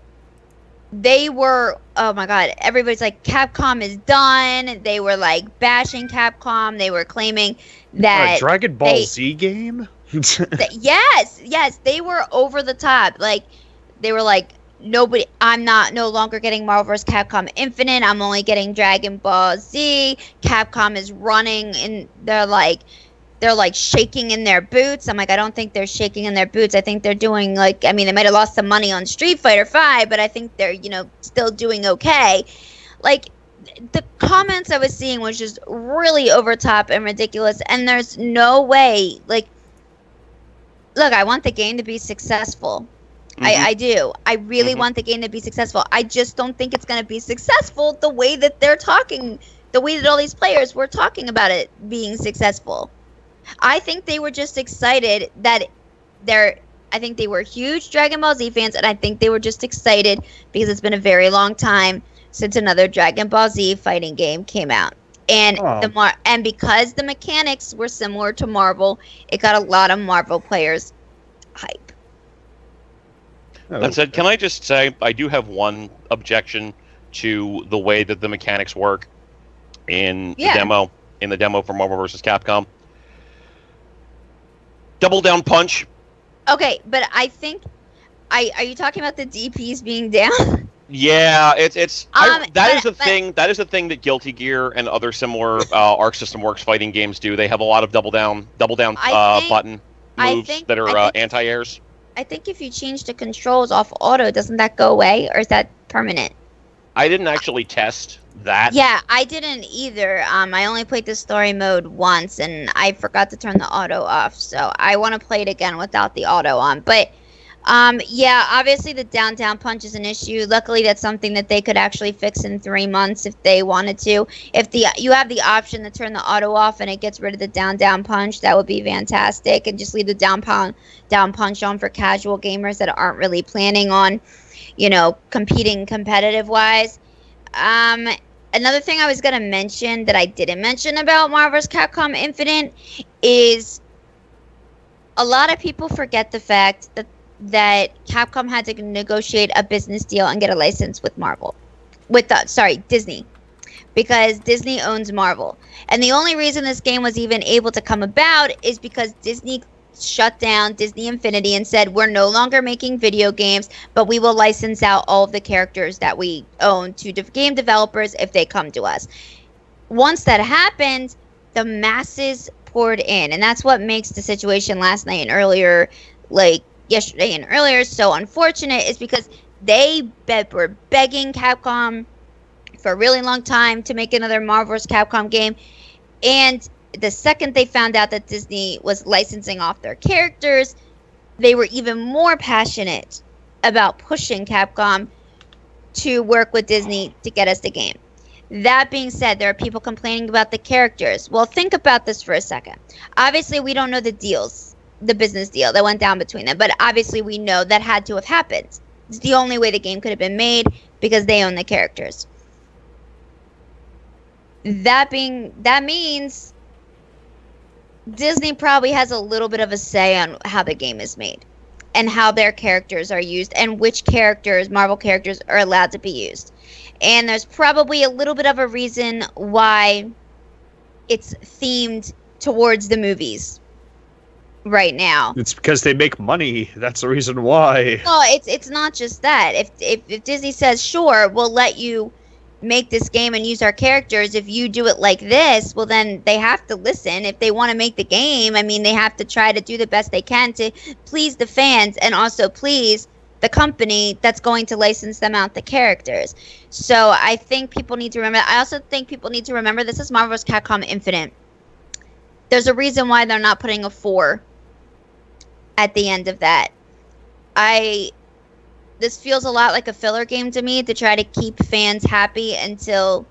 Speaker 2: they were oh my god everybody's like capcom is done. They were like bashing capcom. They were claiming that
Speaker 3: Dragon Ball
Speaker 2: they-
Speaker 3: Z game. *laughs*
Speaker 2: that- yes yes they were over the top. Like they were like nobody i'm not no longer getting marvel vs. Capcom infinite. I'm only getting dragon ball z. Capcom is running and they're like they're like shaking in their boots. I'm like i don't think they're shaking in their boots. I think they're doing like i mean they might have lost some money on street fighter 5 but i think they're you know still doing okay. Like the comments i was seeing was just really over top and ridiculous and there's no way like look, I want the game to be successful.
Speaker 4: Mhm.
Speaker 2: I, I do. I really
Speaker 4: Mhm.
Speaker 2: want the game to be successful. I just don't think it's going to be successful the way that they're talking, the way that all these players were talking about it being successful. I think they were just excited that they're. I think they were huge Dragon Ball Z fans, and I think they were just excited because it's been a very long time since another Dragon Ball Z fighting game came out. And
Speaker 3: Oh.
Speaker 2: the mar- and because the mechanics were similar to Marvel, it got a lot of Marvel players hype.
Speaker 4: That said, can I just say I do have one objection to the way that the mechanics work in
Speaker 2: Yeah.
Speaker 4: the demo in the demo for Marvel vs. Capcom. Double down punch.
Speaker 2: Okay, but I think I are you talking about the DPs being down? *laughs*
Speaker 4: Yeah, it's it's I,
Speaker 2: Um,
Speaker 4: that
Speaker 2: but-
Speaker 4: is the
Speaker 2: but-
Speaker 4: thing. That is the thing that Guilty Gear and other similar uh, Arc System Works fighting games do. They have a lot of double down, double down uh,
Speaker 2: think-
Speaker 4: button moves
Speaker 2: think-
Speaker 4: that are uh, anti airs.
Speaker 2: I think if you change the controls off auto, doesn't that go away or is that permanent?
Speaker 4: I didn't actually test that.
Speaker 2: Yeah, I didn't either. Um, I only played the story mode once, and I forgot to turn the auto off. So I want to play it again without the auto on. But um, yeah, obviously the down down punch is an issue. Luckily, that's something that they could actually fix in three months if they wanted to. If the you have the option to turn the auto off and it gets rid of the down down punch, that would be fantastic. And just leave the down pound down punch on for casual gamers that aren't really planning on, you know, competing competitive wise. Um, another thing I was gonna mention that I didn't mention about Marvel's Capcom Infinite is a lot of people forget the fact that that Capcom had to negotiate a business deal and get a license with Marvel, with the, sorry Disney, because Disney owns Marvel, and the only reason this game was even able to come about is because Disney shut down Disney Infinity and said we're no longer making video games, but we will license out all of the characters that we own to de- game developers if they come to us. Once that happened, the masses poured in, and that's what makes the situation last night and earlier, like yesterday and earlier, so unfortunate. Is because they be- were begging Capcom for a really long time to make another Marvel vs. Capcom game, and the second they found out that Disney was licensing off their characters, they were even more passionate about pushing Capcom to work with Disney to get us the game. That being said, there are people complaining about the characters. Well, think about this for a second. Obviously, we don't know the deals, the business deal that went down between them, but obviously, we know that had to have happened. It's the only way the game could have been made because they own the characters. That being that means Disney probably has a little bit of a say on how the game is made and how their characters are used and which characters, Marvel characters, are allowed to be used. And there's probably a little bit of a reason why it's themed towards the movies right now.
Speaker 3: It's because they make money. That's the reason why.
Speaker 2: Well, it's it's not just that. If if, if Disney says sure, we'll let you make this game and use our characters. If you do it like this, well then they have to listen. If they want to make the game, I mean they have to try to do the best they can to please the fans and also please the company that's going to license them out the characters. So I think people need to remember. I also think people need to remember this is Marvel's Capcom Infinite. There's a reason why they're not putting a four at the end of that. I this feels a lot like a filler game to me to try to keep fans happy until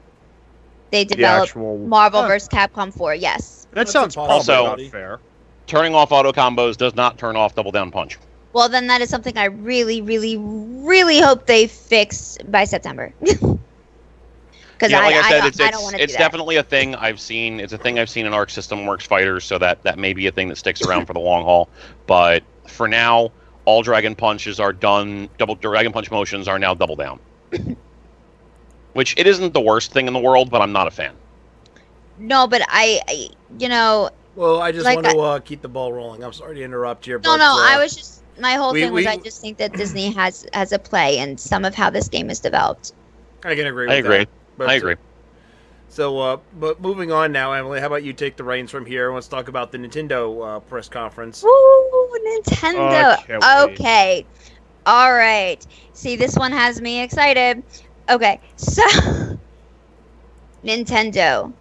Speaker 2: they
Speaker 3: The
Speaker 2: develop
Speaker 3: actual.
Speaker 2: Marvel
Speaker 1: Huh.
Speaker 2: vs. Capcom 4. Yes.
Speaker 3: That
Speaker 1: That's
Speaker 3: sounds
Speaker 1: a
Speaker 3: probably
Speaker 4: possibility.
Speaker 3: not fair.
Speaker 4: Turning off auto combos does not turn off double down punch.
Speaker 2: Well, then that is something I really, really, really hope they fix by September. *laughs* Because
Speaker 4: Yeah,
Speaker 2: I,
Speaker 4: like I,
Speaker 2: I,
Speaker 4: said,
Speaker 2: don't,
Speaker 4: it's
Speaker 2: I
Speaker 4: it's,
Speaker 2: don't want to do
Speaker 4: it's definitely a thing I've seen. It's a thing I've seen in Arc System Works fighters, so that that may be a thing that sticks around *laughs* for the long haul. But for now, all Dragon Punches are done. Double Dragon Punch motions are now double down. *coughs* Which it isn't the worst thing in the world, but I'm not a fan.
Speaker 2: No, but I, I you know,
Speaker 1: Well, I just
Speaker 2: Like
Speaker 1: want to uh, keep the ball rolling. I'm sorry to interrupt here.
Speaker 2: no, no.
Speaker 1: uh,
Speaker 2: I was just my whole
Speaker 1: we-
Speaker 2: thing was
Speaker 1: we-
Speaker 2: I just think that Disney has has a play in some of how this game is developed.
Speaker 1: I can agree.
Speaker 4: I
Speaker 1: With
Speaker 4: agree.
Speaker 1: That. But,
Speaker 4: I agree.
Speaker 1: So, uh, but moving on now, Emily, how about you take the reins from here? Let's talk about the Nintendo uh, press conference.
Speaker 2: Woo,
Speaker 3: Oh,
Speaker 2: Nintendo.
Speaker 3: I can't wait.
Speaker 2: okay. All right. See, this one has me excited. Okay, so *laughs* Nintendo.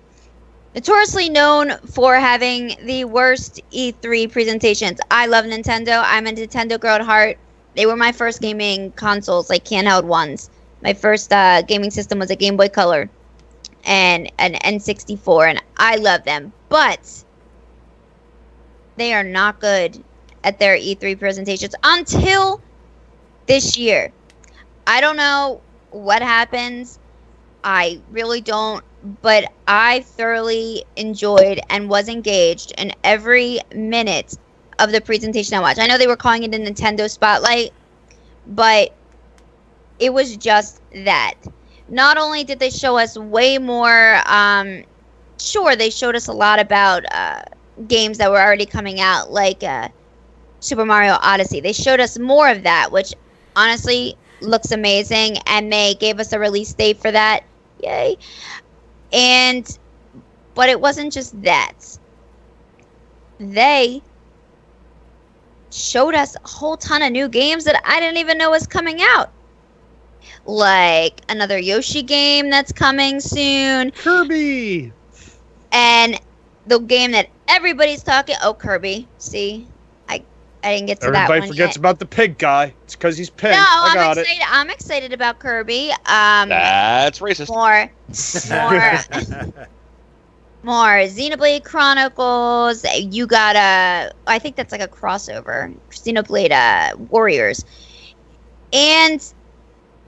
Speaker 2: Notoriously known for having the worst E3 presentations. I love Nintendo. I'm a Nintendo girl at heart. They were my first gaming consoles, like handheld ones. My first uh, gaming system was a Game Boy Color and an N64, and I love them. But they are not good at their E3 presentations until this year. I don't know what happens. I really don't, but I thoroughly enjoyed and was engaged in every minute of the presentation I watched. I know they were calling it a Nintendo Spotlight, but it was just that. Not only did they show us way more, um, sure, they showed us a lot about uh, games that were already coming out, like uh, Super Mario Odyssey. They showed us more of that, which honestly looks amazing, and they gave us a release date for that. Yay! And, but it wasn't just that. They showed us a whole ton of new games that I didn't even know was coming out. Like another Yoshi game that's coming soon,
Speaker 3: Kirby.
Speaker 2: and the game that everybody's talking. Oh, Kirby. See, I I didn't get to that
Speaker 3: Everybody
Speaker 2: one
Speaker 3: forgets
Speaker 2: yet.
Speaker 3: about the pig guy. It's because he's pig.
Speaker 2: No,
Speaker 3: I
Speaker 2: I'm
Speaker 3: got it.
Speaker 2: excited. I'm excited about Kirby. Um,
Speaker 4: That's racist.
Speaker 2: more, *laughs* more, more Xenoblade Chronicles. You got a. I think that's like a crossover. Xenoblade uh, Warriors, and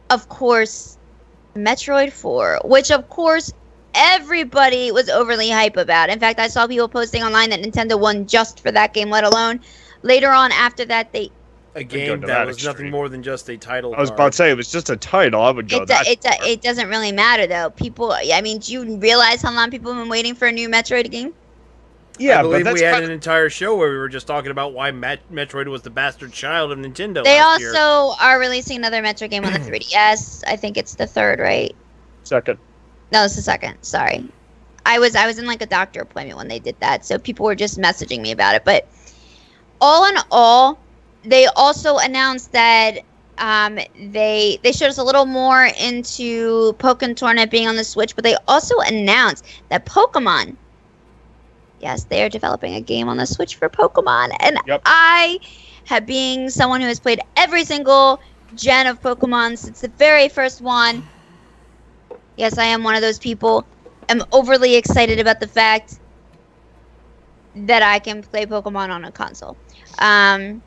Speaker 2: of course, Metroid Four, which of course everybody was overly hype about. In fact, I saw people posting online that Nintendo won just for that game, let alone later on after that they
Speaker 1: a game that,
Speaker 3: that
Speaker 1: was nothing more than just a title.
Speaker 3: I was
Speaker 1: card.
Speaker 3: about to say it was just a title. I would go
Speaker 2: it, do,
Speaker 3: that.
Speaker 2: it, do, it doesn't really matter though. People, I mean, do you realize how long people have been waiting for a new Metroid game?
Speaker 3: Yeah,
Speaker 1: I
Speaker 3: but
Speaker 1: believe
Speaker 3: that's
Speaker 1: we had
Speaker 3: kind
Speaker 1: an entire show where we were just talking about why Met- Metroid was the bastard child of Nintendo.
Speaker 2: They
Speaker 1: last year.
Speaker 2: also are releasing another Metroid game on the *clears throat* 3DS. I think it's the third, right?
Speaker 3: second.
Speaker 2: No, it's the second. Sorry, I was I was in like a doctor appointment when they did that, so people were just messaging me about it. But all in all, they also announced that um, they they showed us a little more into Pokkén Tournament being on the Switch, but they also announced that Pokemon. Yes, they are developing a game on the Switch for Pokemon, and
Speaker 3: Yep.
Speaker 2: I have being someone who has played every single gen of Pokemon since the very first one. Yes, I am one of those people. I'm overly excited about the fact that I can play Pokemon on a console. Um,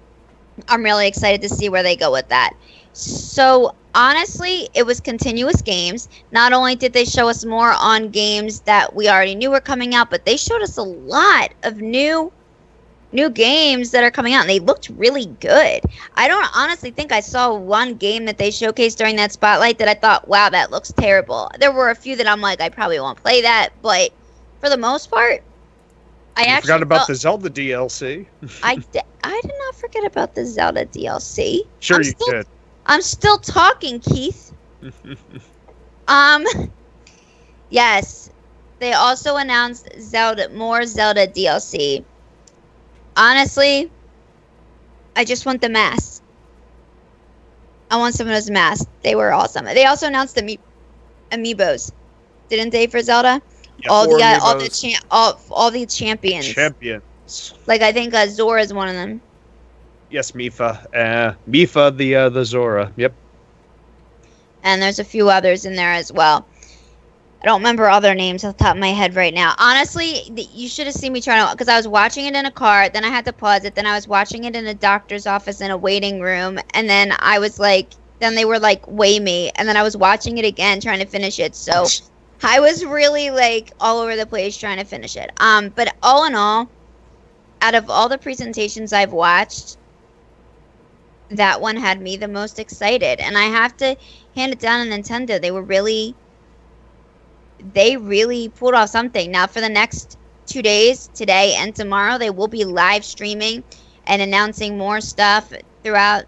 Speaker 2: I'm really excited to see where they go with that. So honestly, it was continuous games. Not only did they show us more on games that we already knew were coming out, but they showed us a lot of new new games that are coming out and they looked really good. I don't honestly think I saw one game that they showcased during that spotlight that I thought, "Wow, that looks terrible." There were a few that I'm like, I probably won't play that, but for the most part, I
Speaker 3: You
Speaker 2: actually
Speaker 3: forgot about
Speaker 2: felt-
Speaker 3: the Zelda DLC.
Speaker 2: I, di- I did not forget about the Zelda DLC.
Speaker 3: Sure,
Speaker 2: I'm
Speaker 3: you
Speaker 2: still,
Speaker 3: did.
Speaker 2: I'm still talking, Keith. *laughs* Um, yes, they also announced Zelda more Zelda DLC. Honestly, I just want the masks. I want some of those masks. They were awesome. They also announced the ami- amiibos, didn't they, for Zelda?
Speaker 3: Yeah,
Speaker 2: all the uh, all the
Speaker 3: amiibos.
Speaker 2: cha- all all the champions.
Speaker 3: champions.
Speaker 2: like I think uh, Zora is one of them.
Speaker 3: Yes, Mipha. Uh, Mipha, the uh, the Zora. Yep.
Speaker 2: and there's a few others in there as well. I don't remember other names off the top of my head right now. Honestly, you should have seen me trying to because I was watching it in a car, then I had to pause it, then I was watching it in a doctor's office in a waiting room, and then I was like, then they were like, weigh me, and then I was watching it again trying to finish it. So I was really like all over the place trying to finish it. Um, but all in all, out of all the presentations I've watched, that one had me the most excited, and I have to hand it down to Nintendo. They were really they really pulled off something. Now for the next 2 days, today and tomorrow, they will be live streaming and announcing more stuff throughout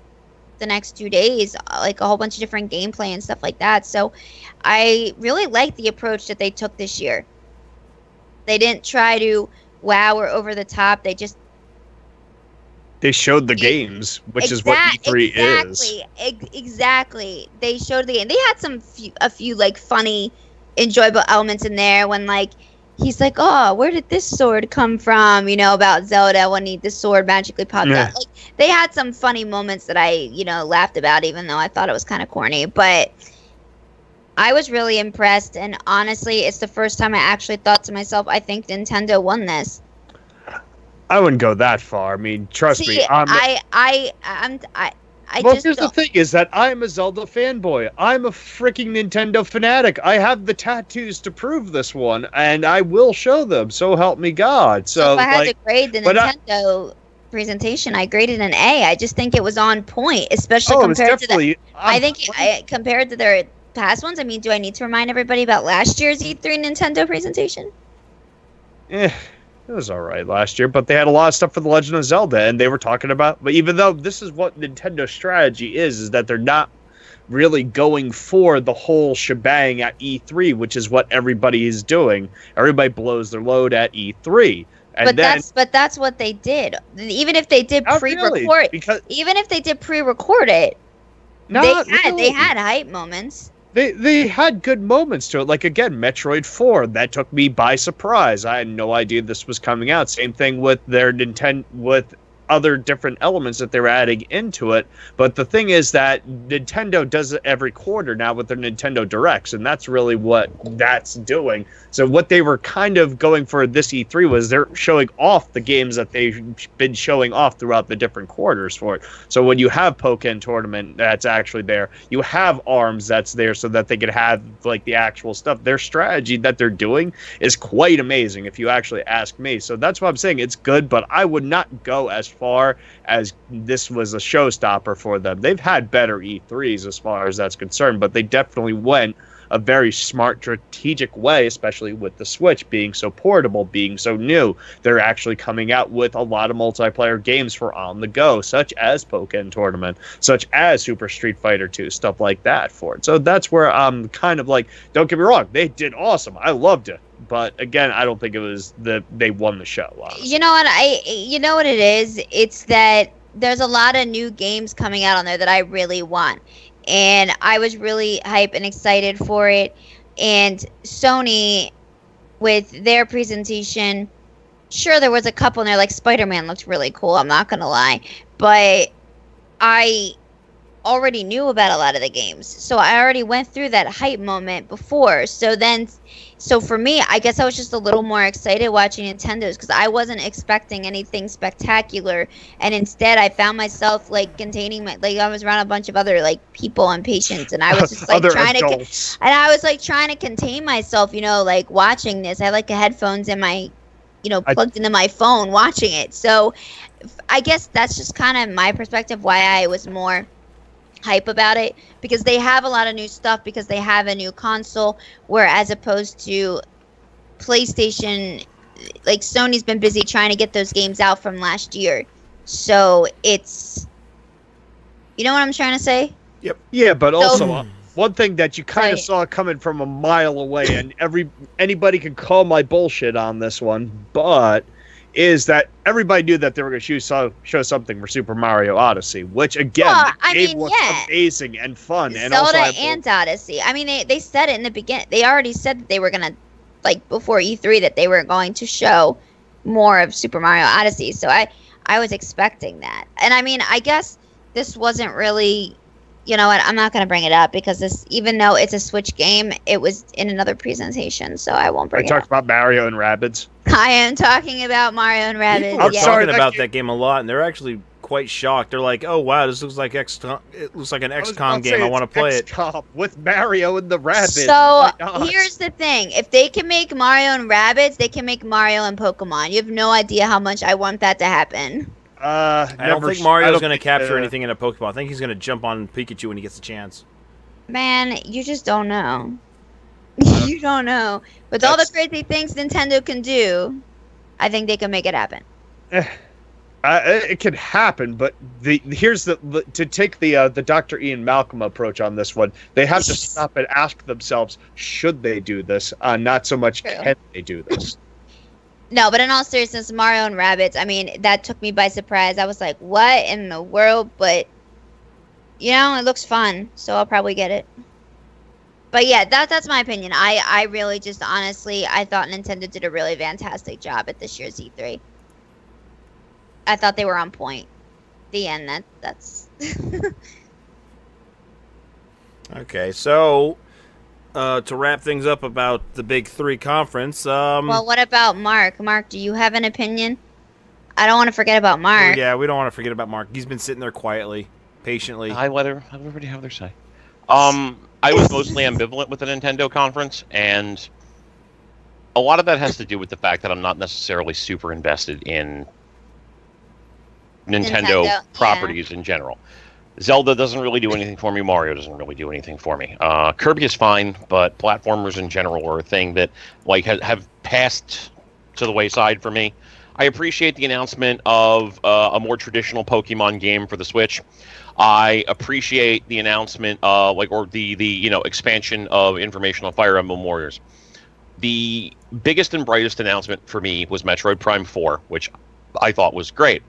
Speaker 2: the next 2 days, like a whole bunch of different gameplay and stuff like that. So I really like the approach that they took this year. They didn't try to wow or over the top. They just
Speaker 3: They showed the games, which is what
Speaker 2: Exact-
Speaker 3: E3 is.
Speaker 2: exactly, Ex- exactly. They showed the game. They had some few, a few like funny, enjoyable elements in there when like he's like, "Oh, where did this sword come from?" You know about Zelda when he the sword magically popped
Speaker 3: Yeah.
Speaker 2: out. Like they had some funny moments that I you know laughed about, even though I thought it was kind of corny, but. I was really impressed, and honestly, it's the first time I actually thought to myself, I think Nintendo won this.
Speaker 3: I wouldn't go that far. I mean, trust
Speaker 2: See,
Speaker 3: me. I'm,
Speaker 2: I, I, I'm, I, I
Speaker 3: well,
Speaker 2: just
Speaker 3: here's the
Speaker 2: don't-
Speaker 3: thing: is that I'm a Zelda fanboy. I'm a freaking Nintendo fanatic. I have the tattoos to prove this one, and I will show them. So help me God. So,
Speaker 2: So if I had
Speaker 3: like,
Speaker 2: to grade the
Speaker 3: but I-
Speaker 2: Nintendo presentation, I graded an A. I just think it was on point, especially
Speaker 3: oh,
Speaker 2: compared to the.
Speaker 3: definitely.
Speaker 2: I
Speaker 3: I'm-
Speaker 2: think I, compared to their past ones. I mean, do I need to remind everybody about last year's E3 Nintendo presentation?
Speaker 3: Eh, it was all right last year, but they had a lot of stuff for the Legend of Zelda, and they were talking about. But even though this is what Nintendo's strategy is, is that they're not really going for the whole shebang at E3, which is what everybody is doing. Everybody blows their load at E3, and
Speaker 2: but
Speaker 3: then
Speaker 2: that's but that's what they did. Even if they did pre-record,
Speaker 3: really, because
Speaker 2: even if they did pre-record it, they had
Speaker 3: really.
Speaker 2: they had hype moments.
Speaker 3: They they had good moments to it. Like again, Metroid Four that took me by surprise. I had no idea this was coming out. Same thing with their Nintendo with other different elements that they're adding into it. But the thing is that Nintendo does it every quarter now with their Nintendo Directs, and that's really what that's doing. So what they were kind of going for this E3 was they're showing off the games that they've been showing off throughout the different quarters for it. So when you have Pokkén Tournament that's actually there, you have Arms that's there so that they could have like the actual stuff. Their strategy that they're doing is quite amazing if you actually ask me. So that's what I'm saying. It's good, but I would not go as far as this was a showstopper for them. They've had better E3s as far as that's concerned, but they definitely went a very smart strategic way especially with the switch being so portable being so new they're actually coming out with a lot of multiplayer games for on the go such as Pokemon Tournament such as Super Street Fighter 2 stuff like that for it so that's where I'm kind of like don't get me wrong they did awesome I loved it but again I don't think it was the they won the show honestly.
Speaker 2: You know what I you know what it is? It's that there's a lot of new games coming out on there that I really want. And I was really hype and excited for it. And Sony with their presentation, sure there was a couple in there like Spider-Man looked really cool, I'm not to lie. but I already knew about a lot of the games. So I already went through that hype moment before. So then so for me, I guess I was just a little more excited watching Nintendo's because I wasn't expecting anything spectacular, and instead I found myself like containing my like I was around a bunch of other like people and patients, and I was just *laughs* like trying to, and I was like trying to contain myself, you know, like watching this. I had like headphones in my, you know,
Speaker 3: I-
Speaker 2: plugged into my phone watching it. So i guess that's just kind of my perspective why I was more hype about it because they have a lot of new stuff because they have a new console where as opposed to PlayStation like Sony's been busy trying to get those games out from last year. So it's you know what I'm trying to say? Yep.
Speaker 3: Yeah, but also uh, one thing that you kind of
Speaker 2: Right.
Speaker 3: saw coming from a mile away, and every anybody can call my bullshit on this one, but is that everybody knew that they were going to show, show something for Super Mario Odyssey, which again
Speaker 2: Well, I mean,
Speaker 3: was
Speaker 2: yeah.
Speaker 3: amazing and fun, and also
Speaker 2: Zelda
Speaker 3: I-
Speaker 2: and Odyssey. I mean, they, they said it in the beginning. They already said that they were gonna, like before E3, that they were going to show more of Super Mario Odyssey. So I I was expecting that. And I mean, I guess this wasn't really. You know what? I'm not gonna bring it up because this, even though it's a Switch game, it was in another presentation, so I won't
Speaker 3: I
Speaker 2: bring it
Speaker 3: talked
Speaker 2: up.
Speaker 3: about Mario and Rabbids.
Speaker 2: I am talking about Mario and Rabbids.
Speaker 1: People are
Speaker 2: yes.
Speaker 3: sorry,
Speaker 1: talking about that game a lot, and they're actually quite shocked. They're like, "Oh wow, this looks like XCOM. It looks like an
Speaker 3: I
Speaker 1: XCOM
Speaker 3: to
Speaker 1: game. I want to
Speaker 3: it's
Speaker 1: play it."
Speaker 3: XCOM with Mario and the Rabbids.
Speaker 2: So here's the thing: if they can make Mario and Rabbids, they can make Mario and Pokemon. You have no idea how much I want that to happen.
Speaker 3: uh,
Speaker 1: I don't think
Speaker 3: sh- I
Speaker 1: Mario's going to capture
Speaker 3: uh,
Speaker 1: anything in a Pokeball. I think he's going to jump on Pikachu when he gets a chance.
Speaker 2: Man, you just don't know. *laughs* you don't know. With all the crazy things Nintendo can do, I think they can make it happen.
Speaker 3: Uh, it can happen, but the here's the, the to take the uh, the Dr. Ian Malcolm approach on this one. They have to *laughs* stop and ask themselves, should they do this? Uh, not so much
Speaker 2: True.
Speaker 3: can they do this.
Speaker 2: No, but in all seriousness, Mario and Rabbids. I mean, that took me by surprise. I was like, what in the world? But, you know, it looks fun, so I'll probably get it. But yeah, that that's my opinion. I, I really just honestly, I thought Nintendo did a really fantastic job at this year's E3. I thought they were on point. The end. That that's. *laughs*
Speaker 1: Okay, so uh, to wrap things up about the Big Three conference, um,
Speaker 2: well, what about Mark? Mark, do you have an opinion? I don't want to forget about Mark.
Speaker 1: yeah, we don't want to forget about Mark. He's been sitting there quietly, patiently.
Speaker 4: I let, her, let everybody have their say. Um, I was mostly ambivalent with the Nintendo conference, and a lot of that has to do with the fact that I'm not necessarily super invested in Nintendo,
Speaker 2: Nintendo, yeah.
Speaker 4: properties in general. Zelda doesn't really do anything for me. Mario doesn't really do anything for me. Uh, Kirby is fine, but platformers in general are a thing that like ha- have passed to the wayside for me. I appreciate the announcement of uh, a more traditional Pokemon game for the Switch. I appreciate the announcement, uh, like or the the you know expansion of information on Fire Emblem Warriors. The biggest and brightest announcement for me was Metroid Prime Four, which I thought was great.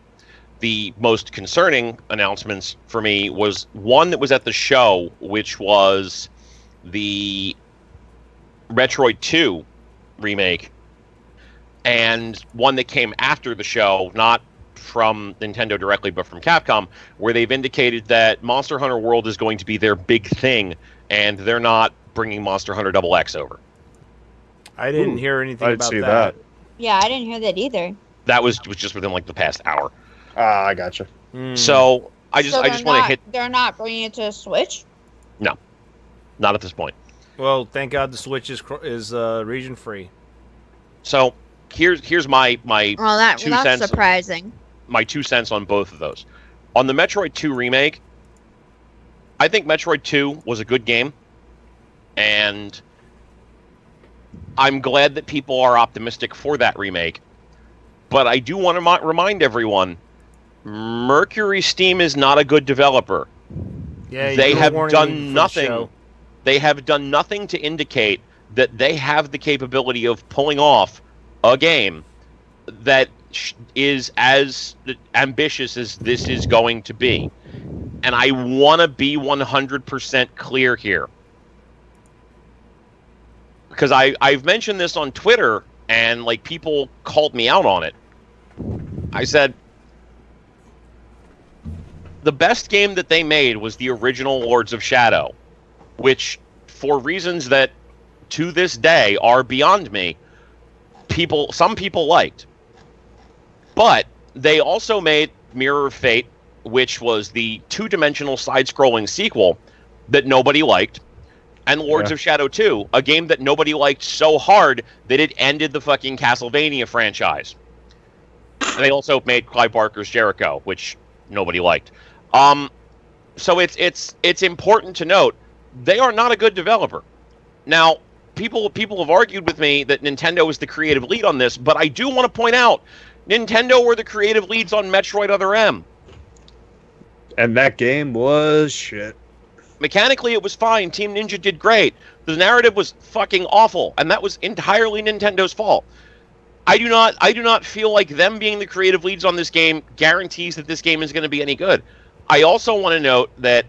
Speaker 4: The most concerning announcements for me was one that was at the show, which was the Metroid Two remake, and one that came after the show, not from Nintendo directly, but from Capcom, where they've indicated that Monster Hunter World is going to be their big thing, and they're not bringing Monster Hunter Double X over.
Speaker 1: I didn't
Speaker 3: Ooh,
Speaker 1: hear anything
Speaker 3: I'd
Speaker 1: about
Speaker 3: see
Speaker 1: that.
Speaker 3: that.
Speaker 2: Yeah, I didn't hear that either.
Speaker 4: That was was just within like the past hour.
Speaker 3: Ah, I gotcha.
Speaker 1: Hmm.
Speaker 4: So I just
Speaker 2: So
Speaker 4: I just want to hit
Speaker 2: They're not bringing it to a Switch.
Speaker 4: No, not at this point.
Speaker 1: well, thank God the Switch is is uh, region free.
Speaker 4: So here's here's my my
Speaker 2: Well, that
Speaker 4: Two
Speaker 2: that's
Speaker 4: cents.
Speaker 2: surprising.
Speaker 4: My two cents on both of those. On the Metroid 2 remake, I think Metroid 2 was a good game, and I'm glad that people are optimistic for that remake. But I do want to mo- remind everyone Mercury Steam is not a good developer.
Speaker 1: Yeah,
Speaker 4: They have done
Speaker 1: for the
Speaker 4: nothing. They have done nothing to indicate that they have the capability of pulling off a game that is as ambitious as this is going to be. And I want to be 100% clear here. Because I, I've mentioned this on Twitter, and like people called me out on it. I said, the best game that they made was the original Lords of Shadow, which, for reasons that to this day are beyond me, people some people liked. But they also made Mirror of Fate, which was the two-dimensional side-scrolling sequel that nobody liked, and Lords
Speaker 3: Yeah.
Speaker 4: of Shadow 2, a game that nobody liked so hard that it ended the fucking Castlevania franchise. And they also made Clive Barker's Jericho, which nobody liked. Um, so it's it's it's important to note they are not a good developer. Now, people people have argued with me that Nintendo is the creative lead on this, but I do want to point out Nintendo were the creative leads on Metroid Other M.
Speaker 3: And that game was shit.
Speaker 4: Mechanically, it was fine. Team Ninja did great. The narrative was fucking awful, and that was entirely Nintendo's fault. I do not I do not feel like them being the creative leads on this game guarantees that this game is going to be any good. I also want to note that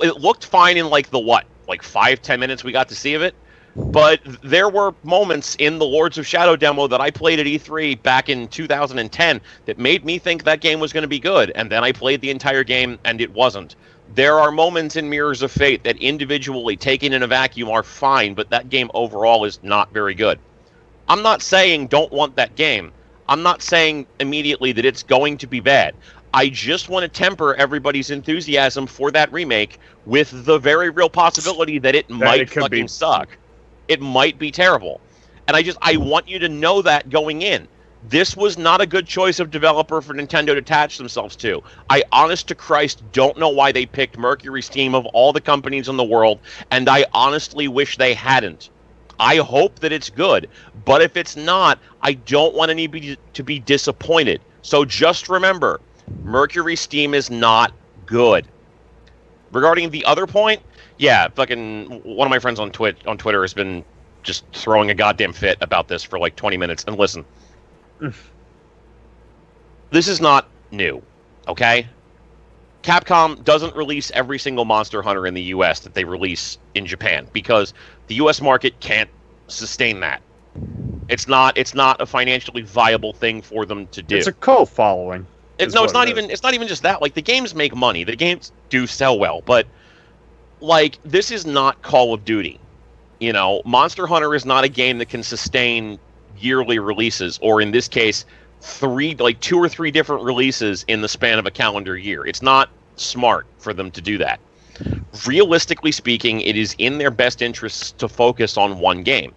Speaker 4: it looked fine in like the what, like five ten minutes we got to see of it. But there were moments in the Lords of Shadow demo that I played at E3 back in 2010 that made me think that game was going to be good, and then I played the entire game and it wasn't. There are moments in Mirrors of Fate that individually, taken in a vacuum, are fine, but that game overall is not very good. I'm not saying don't want that game. I'm not saying immediately that it's going to be bad. I just want to temper everybody's enthusiasm for that remake with the very real possibility that it might
Speaker 3: it
Speaker 4: fucking
Speaker 3: be-
Speaker 4: suck. It might be terrible. And I just I want you to know that going in. This was not a good choice of developer for Nintendo to attach themselves to. I honest to Christ don't know why they picked Mercury Steam of all the companies in the world, and I honestly wish they hadn't. I hope that it's good, but if it's not, I don't want anybody to be disappointed. So just remember, Mercury Steam is not good. Regarding the other point, yeah, fucking one of my friends on Twitch on Twitter has been just throwing a goddamn fit about this for like 20 minutes. And listen, *laughs* this is not new, okay? Capcom doesn't release every single Monster Hunter in the US that they release in Japan because the US market can't sustain that. It's not it's not a financially viable thing for them to do.
Speaker 3: It's a co-following.
Speaker 4: It's no, it's not
Speaker 3: it
Speaker 4: even. It's not even just that. Like the games make money. The games do sell well, but like this is not Call of Duty. You know, Monster Hunter is not a game that can sustain yearly releases, or in this case, three like two or three different releases in the span of a calendar year. It's not smart for them to do that. Realistically speaking, it is in their best interests to focus on one game.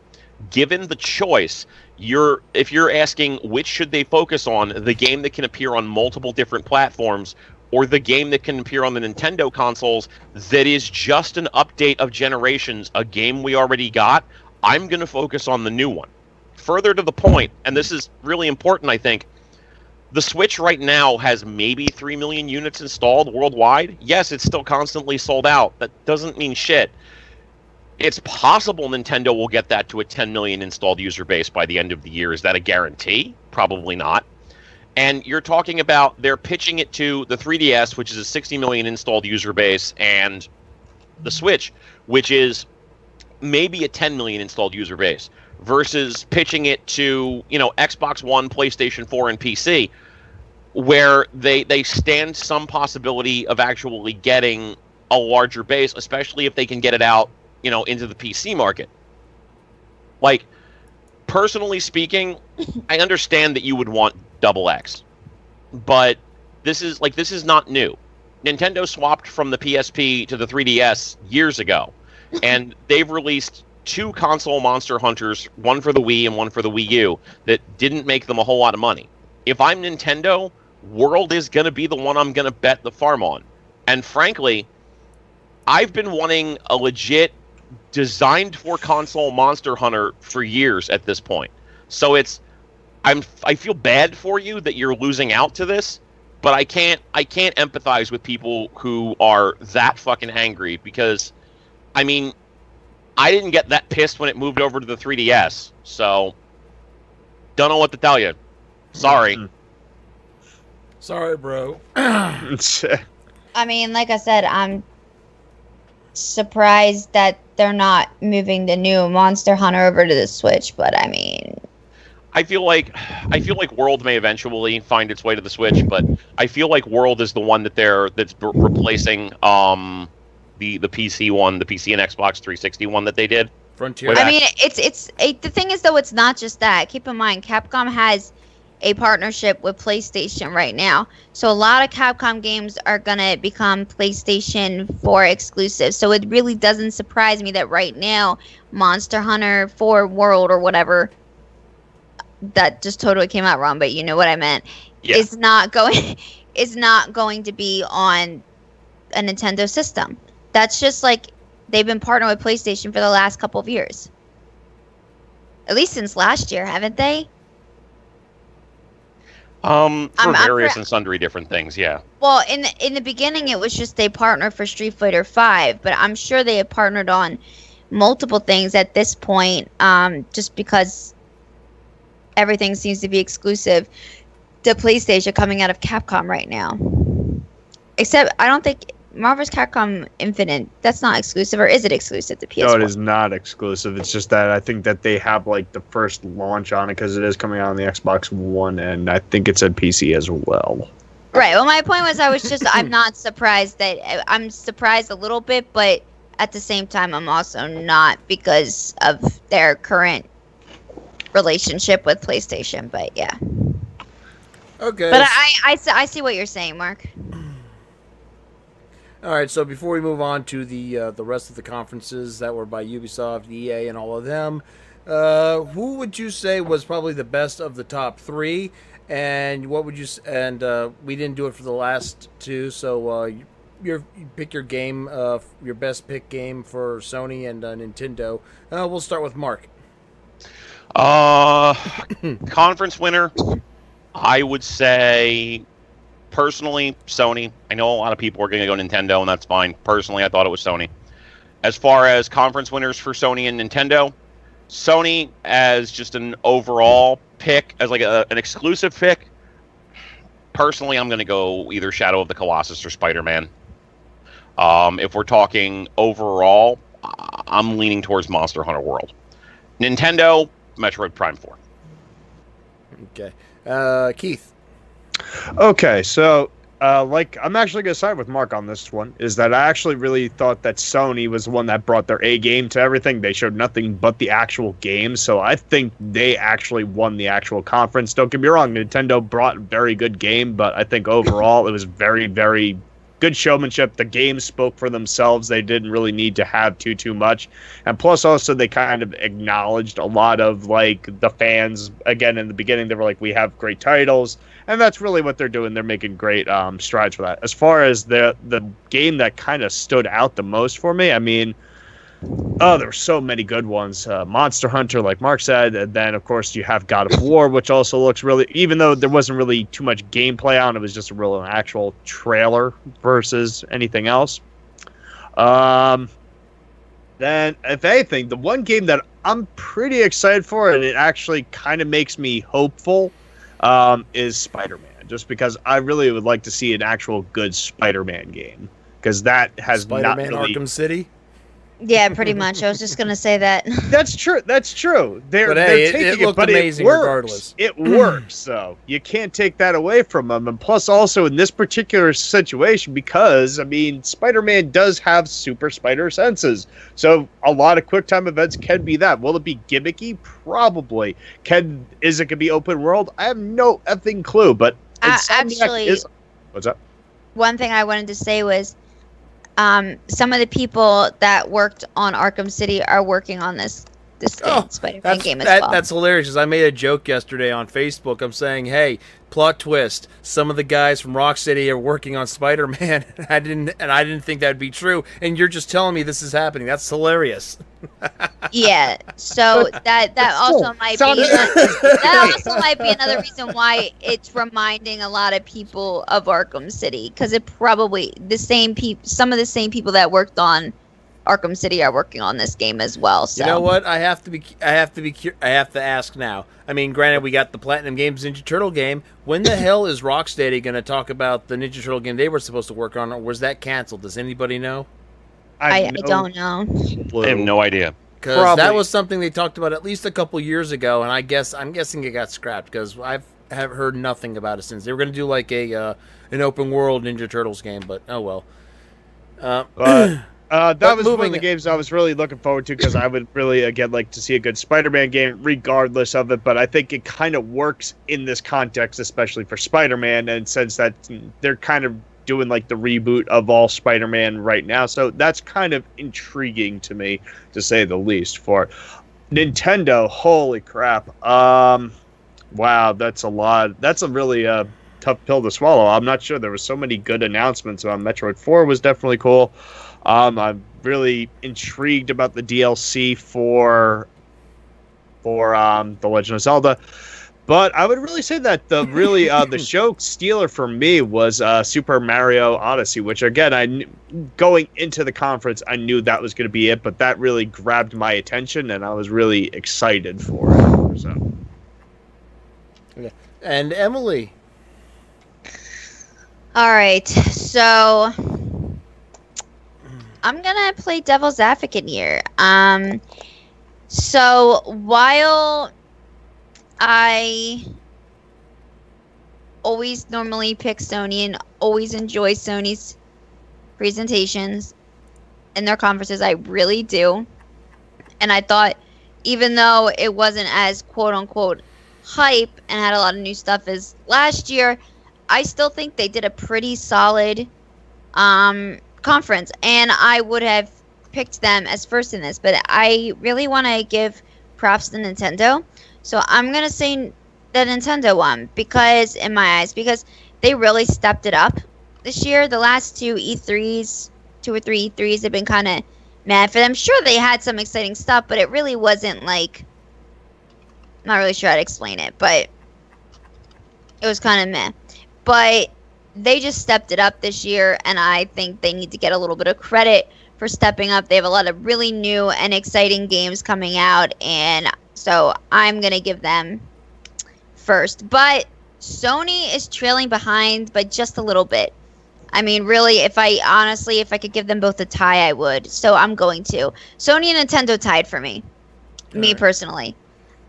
Speaker 4: Given the choice, you're if you're asking which should they focus on, the game that can appear on multiple different platforms or the game that can appear on the Nintendo consoles that is just an update of generations, a game we already got, I'm going to focus on the new one. Further to the point, and this is really important I think, the Switch right now has maybe 3 million units installed worldwide. Yes, it's still constantly sold out. That doesn't mean shit. It's possible Nintendo will get that to a 10 million installed user base by the end of the year. Is that a guarantee? Probably not. And you're talking about they're pitching it to the 3DS, which is a 60 million installed user base, and the Switch, which is maybe a 10 million installed user base, versus pitching it to, you know, Xbox One, PlayStation 4, and PC, where they they stand some possibility of actually getting a larger base, especially if they can get it out, you know, into the PC market. Like, personally speaking, I understand that you would want double X, but this is like this is not new. Nintendo swapped from the PSP to the 3DS years ago, *laughs* and they've released two console Monster Hunters, one for the Wii and one for the Wii U, that didn't make them a whole lot of money. If I'm Nintendo, World is going to be the one I'm going to bet the farm on. And frankly, I've been wanting a legit designed for console Monster Hunter for years at this point. So it's I'm I feel bad for you that you're losing out to this, but I can't I can't empathize with people who are that fucking angry because I mean I didn't get that pissed when it moved over to the 3DS. So don't know what to tell you. Sorry. Mm-hmm.
Speaker 1: Sorry, bro. *clears throat*
Speaker 2: I mean, like I said, I'm surprised that they're not moving the new Monster Hunter over to the Switch, but I mean,
Speaker 4: I feel like I feel like World may eventually find its way to the Switch, but I feel like World is the one that they're that's b- replacing um the the PC one, the PC and Xbox 360 one that they did.
Speaker 1: Frontier.
Speaker 4: Way
Speaker 2: I mean, it's it's it, the thing is though, it's not just that. Keep in mind, Capcom has a partnership with PlayStation right now, so a lot of Capcom games are gonna become PlayStation 4 exclusive. So it really doesn't surprise me that right now, Monster Hunter 4 World or whatever, that just totally came out wrong, but you know what I meant,
Speaker 4: Yeah.
Speaker 2: is not going *laughs* is not going to be on a Nintendo system. That's just like they've been partnering with PlayStation for the last couple of years. At least since last year, haven't they?
Speaker 4: Um, for
Speaker 2: I'm- I'm
Speaker 4: various
Speaker 2: pre-
Speaker 4: and sundry different things, yeah.
Speaker 2: Well, in the, in the beginning, it was just they partnered for Street Fighter Five, but I'm sure they have partnered on multiple things at this point, um, just because everything seems to be exclusive to PlayStation coming out of Capcom right now. Except, I don't think Marvel's Capcom Infinite. That's not exclusive, or is it exclusive to PS4?
Speaker 3: No, it is not exclusive. It's just that I think that they have like the first launch on it because it is coming out on the Xbox One, and I think it's at PC as well.
Speaker 2: Right. Well, my point was, I was just, I'm *laughs* not surprised that I'm surprised a little bit, but at the same time, I'm also not because of their current relationship with PlayStation. But yeah,
Speaker 1: okay.
Speaker 2: but I, I, see- I see what you're saying, Mark. *clears throat*
Speaker 1: All right, so before we move on to the uh, the rest of the conferences that were by Ubisoft, EA, and all of them, uh, who would you say was probably the best of the top three? And what would you? And uh, we didn't do it for the last two, so uh, you- your you pick your game, uh, your best pick game for Sony and uh, Nintendo. Uh, we'll start with Mark.
Speaker 4: Uh, *clears throat* conference winner, I would say, personally, Sony. I know a lot of people are going to go Nintendo, and that's fine. Personally, I thought it was Sony. As far as conference winners for Sony and Nintendo, Sony as just an overall pick, as like a, an exclusive pick. Personally, I'm going to go either Shadow of the Colossus or Spider Man. Um, if we're talking overall, I'm leaning towards Monster Hunter World. Nintendo, Metroid Prime 4.
Speaker 1: Okay, uh, Keith.
Speaker 3: Okay, so uh, like I'm actually gonna side with Mark on this one. Is that I actually really thought that Sony was the one that brought their A game to everything. They showed nothing but the actual game, so I think they actually won the actual conference. Don't get me wrong, Nintendo brought a very good game, but I think overall it was very very good showmanship. The games spoke for themselves. They didn't really need to have too too much. And plus also they kind of acknowledged a lot of like the fans again in the beginning they were like we have great titles and that's really what they're doing. They're making great um, strides for that. As far as the the game that kind of stood out the most for me, I mean, oh, there were so many good ones. Uh, Monster Hunter, like Mark said, and then of course you have God of *laughs* War, which also looks really. Even though there wasn't really too much gameplay on, it was just a real actual trailer versus anything else. Um, then, if anything, the one game that I'm pretty excited for, and it actually kind of makes me hopeful, um, is Spider Man. Just because I really would like to see an actual good Spider Man game. Because that has not
Speaker 1: Spider-Man
Speaker 3: really.
Speaker 1: Arkham City.
Speaker 2: Yeah, pretty much. I was just gonna say that. *laughs*
Speaker 3: That's true. That's true. They're,
Speaker 1: But
Speaker 3: they're
Speaker 1: hey, it-
Speaker 3: taking
Speaker 1: it
Speaker 3: it,
Speaker 1: looked
Speaker 3: but
Speaker 1: amazing
Speaker 3: it works.
Speaker 1: regardless.
Speaker 3: It *clears throat* works, so you can't take that away from them. And plus, also in this particular situation, because I mean, Spider-Man does have super spider senses, so a lot of quick time events can be that. Will it be gimmicky? Probably. Can is it gonna be open world? I have no effing clue. But
Speaker 2: Uh, actually-
Speaker 3: is what's up?
Speaker 2: One thing I wanted to say was, um, some of the people that worked on Arkham City are working on this this oh, game,
Speaker 1: Oh,
Speaker 2: Spider-Man
Speaker 1: That's,
Speaker 2: game as
Speaker 1: that,
Speaker 2: well.
Speaker 1: that's hilarious because I made a joke yesterday on Facebook. I'm saying, hey, plot twist. Some of the guys from Rock City are working on Spider Man. *laughs* I didn't, and I didn't think that'd be true. And you're just telling me this is happening. That's hilarious. *laughs*
Speaker 2: Yeah, so that that also
Speaker 3: still,
Speaker 2: might be
Speaker 3: sounds- *laughs*
Speaker 2: that also might be another reason why it's reminding a lot of people of Arkham City because it probably the same people, some of the same people that worked on Arkham City are working on this game as well. So
Speaker 1: You know what? I have to be. I have to be. I have to ask now. I mean, granted, we got the Platinum Games Ninja Turtle game. When the *laughs* hell is Rocksteady going to talk about the Ninja Turtle game they were supposed to work on, or was that canceled? Does anybody know?
Speaker 2: I, I
Speaker 3: no
Speaker 2: don't know.
Speaker 3: clue.
Speaker 4: I have no idea.
Speaker 1: because that was something they talked about at least a couple years ago, and I guess I'm guessing it got scrapped because I've have heard nothing about it since. They were going to do like a uh, an open world Ninja Turtles game, but oh well. Uh,
Speaker 3: But *clears throat* uh, that
Speaker 1: But
Speaker 3: was one of the games I was really looking forward to because I would really again like to see a good Spider-Man game, regardless of it. But I think it kind of works in this context, especially for Spider-Man, and since that they're kind of doing like the reboot of all Spider-Man right now, so that's kind of intriguing to me, to say the least. For Nintendo, holy crap! Um, wow, that's a lot. That's a really uh, tough pill to swallow. I'm not sure there were so many good announcements. Um, Metroid Four was definitely cool. Um, I'm really intrigued about the DLC for for um, the Legend of Zelda. But I would really say that the really uh, the *laughs* show stealer for me was uh, Super Mario Odyssey, which again I kn- going into the conference I knew that was going to be it, but that really grabbed my attention and I was really excited for it. So.
Speaker 1: and Emily,
Speaker 2: All right, so I'm gonna play devil's advocate here. Um, so while I always normally pick Sony and always enjoy Sony's presentations and their conferences, I really do. And I thought, even though it wasn't as quote unquote hype and had a lot of new stuff as last year, I still think they did a pretty solid um, conference, and I would have picked them as first in this. But I really want to give props to Nintendo, so I'm gonna say the Nintendo one because, in my eyes, because they really stepped it up this year. The last two E3s, two or three E3s, have been kind of mad for them. Sure, they had some exciting stuff, but it really wasn't like. Not really sure how to explain it, but it was kind of meh but they just stepped it up this year and i think they need to get a little bit of credit for stepping up. They have a lot of really new and exciting games coming out and so i'm going to give them first. But sony is trailing behind by just a little bit. I mean really if i honestly if i could give them both a tie i would. So i'm going to. Sony and nintendo tied for me. Me
Speaker 1: Alright.
Speaker 2: personally.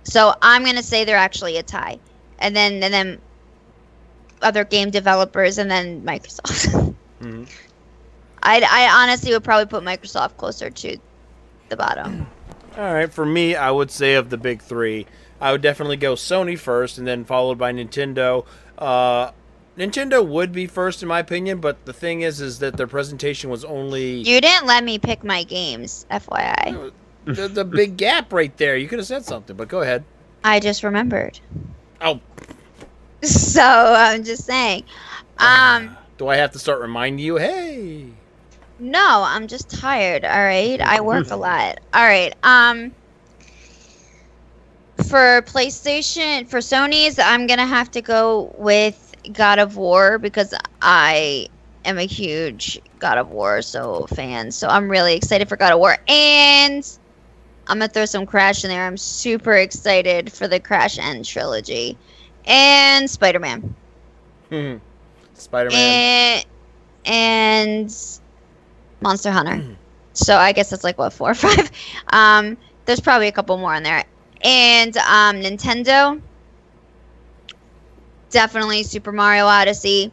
Speaker 2: So i'm going to say they're actually a tie. And then and then other game developers and then Microsoft. *laughs*
Speaker 1: Mhm.
Speaker 2: I I honestly would probably put Microsoft closer to the bottom. *clears throat*
Speaker 1: all right, for me, I would say of the big three, I would definitely go Sony first, and then followed by Nintendo. Uh, Nintendo would be first in my opinion, but the thing is, is that their presentation was only
Speaker 2: You didn't let me pick my games, FYI.
Speaker 1: the, the big gap right there. You could have said something, but go ahead.
Speaker 2: I just remembered.
Speaker 1: Oh, *laughs*
Speaker 2: So I'm just saying. Um
Speaker 1: do I have to start reminding you? Hey,
Speaker 2: no, I'm just tired, all right? I work a lot. All right. Um for PlayStation, for Sony's, I'm going to have to go with God of War because I am a huge God of War so fan. So I'm really excited for God of War and I'm going to throw some Crash in there. I'm super excited for the Crash End trilogy and Spider-Man.
Speaker 1: Hmm. Spider-Man.
Speaker 2: And, and Monster Hunter. so I guess that's like what four or *laughs* five. Um, there's probably a couple more in there. And um, Nintendo, definitely Super Mario Odyssey,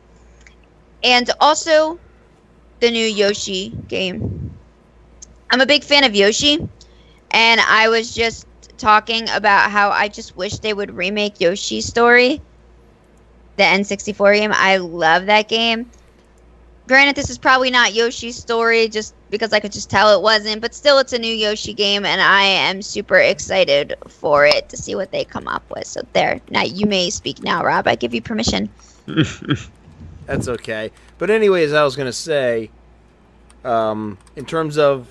Speaker 2: and also the new Yoshi game. I'm a big fan of Yoshi, and I was just talking about how I just wish they would remake Yoshi's Story, the N64 game. I love that game. Granted, this is probably not Yoshi's story, just because I could just tell it wasn't, but still, it's a new Yoshi game, and I am super excited for it to see what they come up with. So, there. Now, you may speak now, Rob. I give you permission. *laughs*
Speaker 1: That's okay. But anyways, I was gonna say, um, in terms of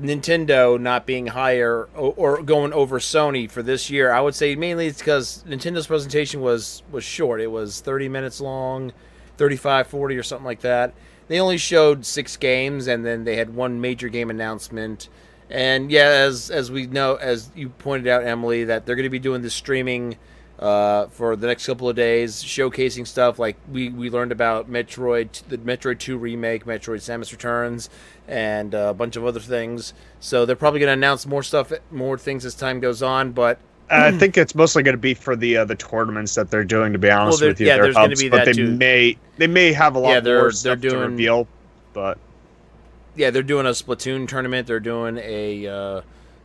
Speaker 1: Nintendo not being higher or, or going over Sony for this year, I would say mainly it's because Nintendo's presentation was was short. It was 30 minutes long, 35, 40 or something like that. They only showed six games, and then they had one major game announcement. And yeah, as as we know, as you pointed out, Emily, that they're going to be doing the streaming uh, for the next couple of days, showcasing stuff like we, we learned about Metroid, the Metroid 2 remake, Metroid Samus Returns, and uh, a bunch of other things. So they're probably going to announce more stuff, more things as time goes on. But
Speaker 3: I think it's mostly going to be for the uh, the tournaments that they're doing. To be honest
Speaker 1: there-
Speaker 3: with you,
Speaker 1: yeah, there's gonna
Speaker 3: hubs,
Speaker 1: be
Speaker 3: but they
Speaker 1: too.
Speaker 3: may they may have a lot
Speaker 1: Yeah, they're-
Speaker 3: more
Speaker 1: they're
Speaker 3: stuff to
Speaker 1: doing-
Speaker 3: reveal. But
Speaker 1: yeah, they're doing a Splatoon tournament. They're doing a uh,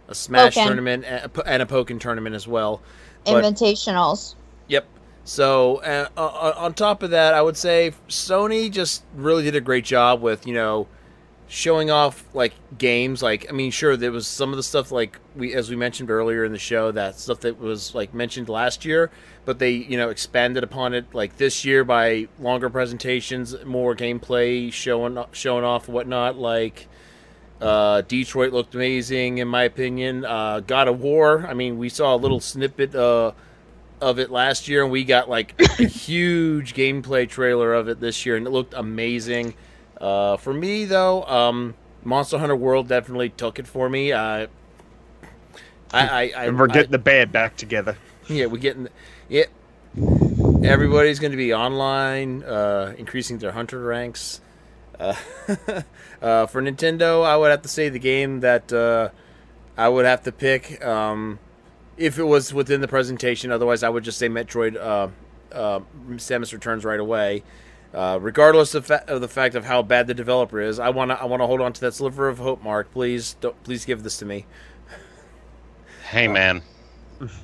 Speaker 1: a Smash
Speaker 2: Pokkén.
Speaker 1: tournament and a, and a Pokkén tournament as well. But-
Speaker 2: Invitationals.
Speaker 1: Yep. So uh, uh, on top of that, I would say Sony just really did a great job with you know showing off like games. Like I mean, sure there was some of the stuff like we as we mentioned earlier in the show that stuff that was like mentioned last year, but they you know expanded upon it like this year by longer presentations, more gameplay showing showing off whatnot like. Uh, Detroit looked amazing, in my opinion. Uh, God of War. I mean, we saw a little snippet uh, of it last year, and we got like a *coughs* huge gameplay trailer of it this year, and it looked amazing. Uh, for me, though, um, Monster Hunter World definitely took it for me. Uh, I, I, I,
Speaker 3: we're
Speaker 1: I-
Speaker 3: getting the band back together.
Speaker 1: yeah, we're getting it. Everybody's going to be online, uh, increasing their hunter ranks. Uh, *laughs* uh, for Nintendo, I would have to say the game that uh, I would have to pick um, if it was within the presentation. Otherwise, I would just say Metroid uh, uh, Samus Returns right away. Uh, regardless of, fa- of the fact of how bad the developer is, I want to I want to hold on to that sliver of hope, Mark. Please, don't, please give this to me.
Speaker 4: Hey, man.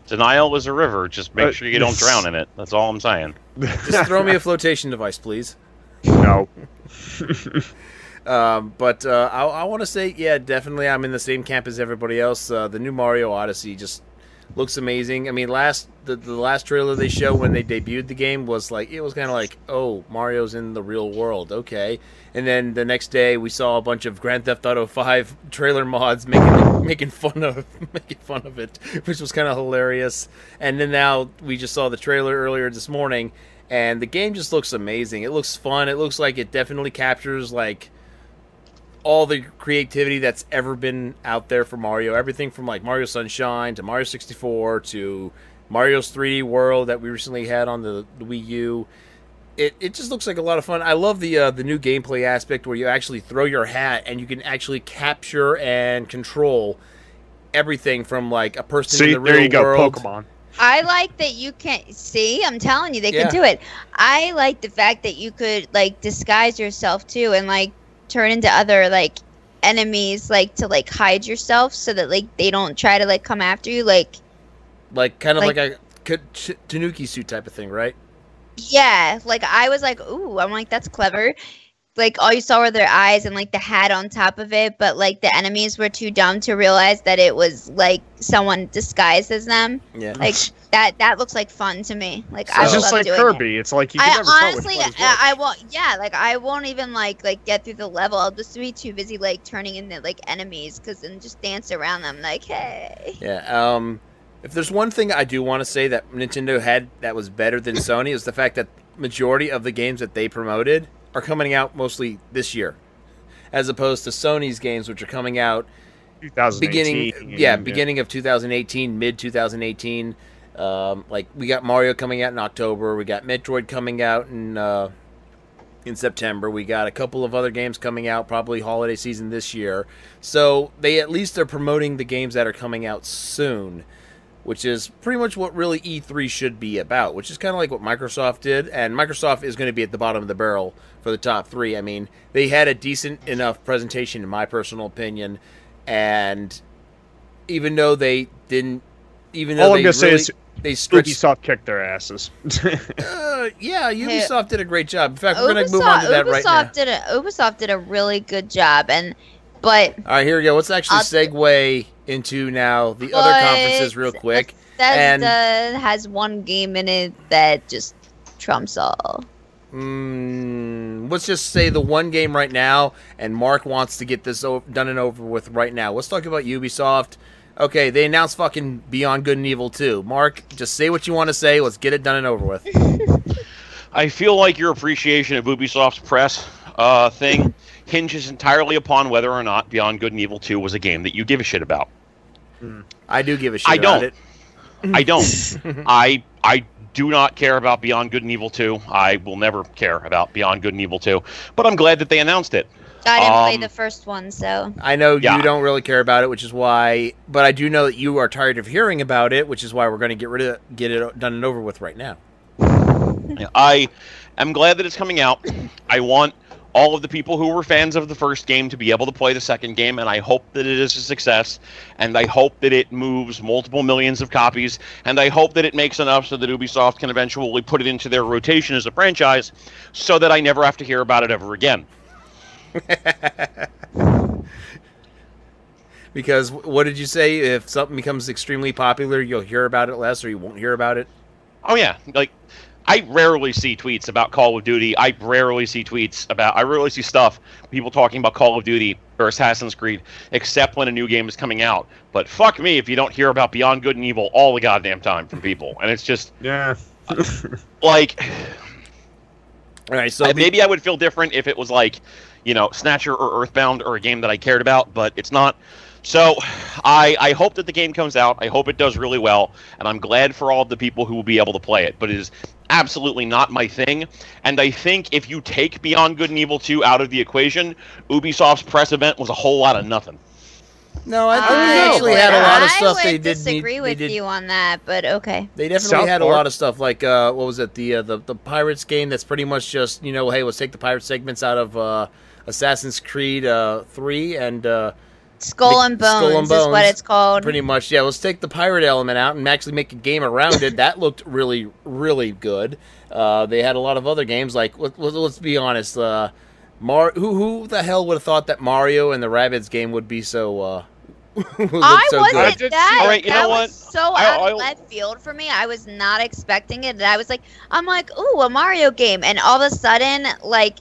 Speaker 4: Denial is a river. Just make
Speaker 3: Uh,
Speaker 4: sure you don't *laughs* drown in it. That's all I'm saying.
Speaker 1: Just throw me a flotation device, please.
Speaker 3: no. *laughs*
Speaker 1: Um, but uh, I, I want to say, yeah, definitely, I'm in the same camp as everybody else. Uh, the new Mario Odyssey just looks amazing. I mean, last the, the last trailer they showed when they debuted the game was like it was kind of like, oh, Mario's in the real world, okay. And then the next day we saw a bunch of Grand Theft Auto 5 *laughs* trailer mods making making fun of *laughs* making fun of it, which was kind of hilarious. And then now we just saw the trailer earlier this morning, and the game just looks amazing. It looks fun. It looks like it definitely captures like all the creativity that's ever been out there for Mario. Everything from like Mario Sunshine to Mario 64 to Mario's 3D World that we recently had on the, the Wii U. It, it just looks like a lot of fun. I love the uh, the new gameplay aspect where you actually throw your hat and you can actually capture and control everything from like a person
Speaker 3: See,
Speaker 1: in the real
Speaker 3: there you go. Pokemon.
Speaker 2: I like that you can see. I'm telling you, they
Speaker 1: Yeah.
Speaker 2: can do it. I like the fact that you could like disguise yourself too, and like turn into other like enemies, like to like hide yourself, so that like they don't try to like come after you. Like
Speaker 1: Like kind of like,
Speaker 2: Like-
Speaker 1: a Tanuki suit type of thing, right?
Speaker 2: yeah, like I was like, ooh, I'm like that's clever. Like all you saw were their eyes and like the hat on top of it, but like the enemies were too dumb to realize that it was like someone disguised as them.
Speaker 1: Yeah.
Speaker 2: Like that that looks like fun to me. Like I
Speaker 3: It's just
Speaker 2: love
Speaker 3: like
Speaker 2: doing it.
Speaker 3: Kirby. It's like you can
Speaker 2: I
Speaker 3: never tell
Speaker 2: honestly,
Speaker 3: which one is
Speaker 2: I, I won't. Yeah, like I won't even like like get through the level. I'll just be too busy like turning into like enemies, cause then just dance around them. Like, hey,
Speaker 1: Yeah. Um, if there's one thing I do want to say that Nintendo had that was better than Sony is the fact that majority of the games that they promoted are coming out mostly this year, as opposed to Sony's games, which are coming out beginning, yeah, beginning of 2018, mid 2018. Um, like we got Mario coming out in October, we got Metroid coming out in uh, in September. We got a couple of other games coming out probably holiday season this year. So they at least are promoting the games that are coming out soon, which is pretty much what really E3 should be about, which is kind of like what Microsoft did. And Microsoft is going to be at the bottom of the barrel for the top three. I mean, they had a decent enough presentation, in my personal opinion, and even though they didn't, even though
Speaker 3: All I'm
Speaker 1: they
Speaker 3: gonna say
Speaker 1: really,
Speaker 3: is
Speaker 1: they stretched
Speaker 3: Ubisoft kicked their asses. *laughs*
Speaker 1: uh, yeah, Ubisoft did a great job. In fact, we're going to move on to that
Speaker 2: Ubisoft
Speaker 1: right now.
Speaker 2: did a Ubisoft did a really good job, and but
Speaker 1: All right, here we go. Let's actually
Speaker 2: I'll-
Speaker 1: segue into now the other conferences real quick.
Speaker 2: Bethesda has one game in it that just trumps all.
Speaker 1: Mm, let's just say the one game right now, and Mark wants to get this o- done and over with right now. Let's talk about Ubisoft. Okay, they announced fucking Beyond Good and Evil 2. Mark, just say what you want to say. Let's get it done and over with. *laughs*
Speaker 4: I feel like your appreciation of Ubisoft's press uh, thing hinges entirely upon whether or not Beyond Good and Evil 2 was a game that you give a shit about.
Speaker 1: I do give a shit
Speaker 4: I
Speaker 1: about
Speaker 4: don't.
Speaker 1: it.
Speaker 4: I don't. *laughs* I I do not care about Beyond Good and Evil 2. I will never care about Beyond Good and Evil 2. But I'm glad that they announced it.
Speaker 2: I didn't play
Speaker 4: Um,
Speaker 2: the first one, so
Speaker 1: I know
Speaker 4: Yeah.
Speaker 1: you don't really care about it, which is why. But I do know that you are tired of hearing about it, which is why we're going to get rid of get it done and over with right now. *laughs*
Speaker 4: I am glad that it's coming out. I want all of the people who were fans of the first game to be able to play the second game, and I hope that it is a success. And I hope that it moves multiple millions of copies, and I hope that it makes enough so that Ubisoft can eventually put it into their rotation as a franchise, so that I never have to hear about it ever again. *laughs*
Speaker 1: Because what did you say? If something becomes extremely popular, you'll hear about it less, or you won't hear about it.
Speaker 4: Oh yeah, like I rarely see tweets about Call of Duty. I rarely see tweets about. I rarely see stuff people talking about Call of Duty or Assassin's Creed, except when a new game is coming out. But fuck me if you don't hear about Beyond Good and Evil all the goddamn time from people, and it's just
Speaker 3: Yeah. *laughs*
Speaker 4: like
Speaker 1: All right, so
Speaker 4: I-
Speaker 1: be-
Speaker 4: maybe I would feel different if it was like, you know, Snatcher or Earthbound or a game that I cared about, but it's not. So, I I hope that the game comes out. I hope it does really well, and I'm glad for all of the people who will be able to play it. But it is absolutely not my thing. And I think if you take Beyond Good and Evil 2 out of the equation, Ubisoft's press event was a whole lot of nothing.
Speaker 1: no, I
Speaker 3: I
Speaker 1: they
Speaker 3: would-
Speaker 1: actually had a lot of
Speaker 2: I
Speaker 1: stuff
Speaker 2: would
Speaker 1: they did. need-
Speaker 2: disagree
Speaker 1: they
Speaker 2: with
Speaker 1: did-
Speaker 2: you on that, but okay.
Speaker 1: They definitely
Speaker 3: South
Speaker 1: had a lot of stuff like uh, what was it the uh, the the pirates game that's pretty much just you know hey let's take the pirate segments out of uh, Assassin's Creed uh, three and uh,
Speaker 2: Skull and Bones,
Speaker 1: Skull and
Speaker 2: is what it's called.
Speaker 1: pretty much yeah let's take the pirate element out and actually make a game around it that looked really really good. Uh, they had a lot of other games like let, let, let's be honest uh, Mar who who the hell would have thought that Mario and the Rabbids game would be so uh, *laughs*
Speaker 2: I
Speaker 1: so
Speaker 2: wasn't
Speaker 1: good.
Speaker 2: that.
Speaker 3: see-
Speaker 4: All right, you
Speaker 2: that
Speaker 4: know
Speaker 2: was
Speaker 4: what?
Speaker 2: so
Speaker 4: I-
Speaker 2: out
Speaker 4: I'll-
Speaker 2: of left field for me. I was not expecting it. And I was like, I'm like, ooh, a Mario game, and all of a sudden, like,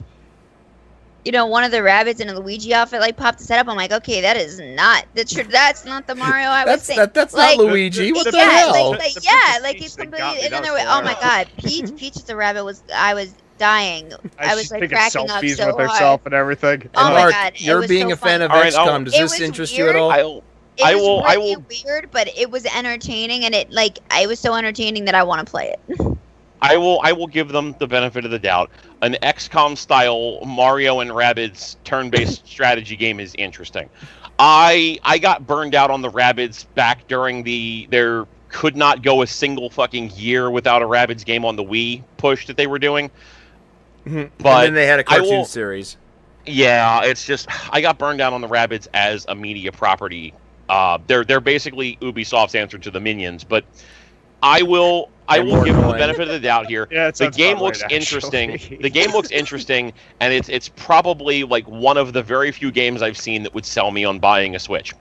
Speaker 2: you know, one of the Rabbids in a Luigi outfit like popped his head up. I'm like, okay, that is not the tr- That's not the Mario I was
Speaker 1: That's
Speaker 2: thinking.
Speaker 1: that, that's
Speaker 2: Like,
Speaker 1: not Luigi. What the
Speaker 2: yeah,
Speaker 1: hell?
Speaker 2: like, like
Speaker 3: The
Speaker 2: yeah, like it's completely. And then there
Speaker 3: was
Speaker 2: oh my god, Peach, *laughs* Peach as a rabbit was. I was dying. I
Speaker 3: And
Speaker 2: was like cracking up
Speaker 3: selfies
Speaker 2: so
Speaker 3: with
Speaker 2: hard.
Speaker 3: herself and everything.
Speaker 2: Oh
Speaker 1: and
Speaker 2: my
Speaker 1: Mark,
Speaker 2: God,
Speaker 1: you're being
Speaker 2: so
Speaker 1: a fan
Speaker 2: funny.
Speaker 1: of XCOM.
Speaker 4: I'll-
Speaker 1: Does this
Speaker 2: was
Speaker 1: interest you at all?
Speaker 4: I'll,
Speaker 2: It
Speaker 4: I
Speaker 2: was
Speaker 4: will- I
Speaker 2: really
Speaker 4: will-
Speaker 2: weird, but it was entertaining, and it like it was so entertaining that I want to play it. *laughs*
Speaker 4: I will I will give them the benefit of the doubt. An XCOM style Mario and Rabbids turn-based *laughs* strategy game is interesting. I I got burned out on the Rabbids back during the there could not go a single fucking year without a Rabbids game on the Wii push that they were doing.
Speaker 1: Mhm.
Speaker 4: But
Speaker 1: and then they had a cartoon
Speaker 4: will-
Speaker 1: series.
Speaker 4: Yeah, it's just I got burned down on the Rabbids as a media property. Uh, they're they're basically Ubisoft's answer to the Minions, but I will I will
Speaker 1: more
Speaker 4: give them the benefit of the doubt here.
Speaker 3: Yeah, it
Speaker 4: the game looks
Speaker 3: right,
Speaker 4: interesting. the game looks interesting, and it's it's probably like one of the very few games I've seen that would sell me on buying a Switch.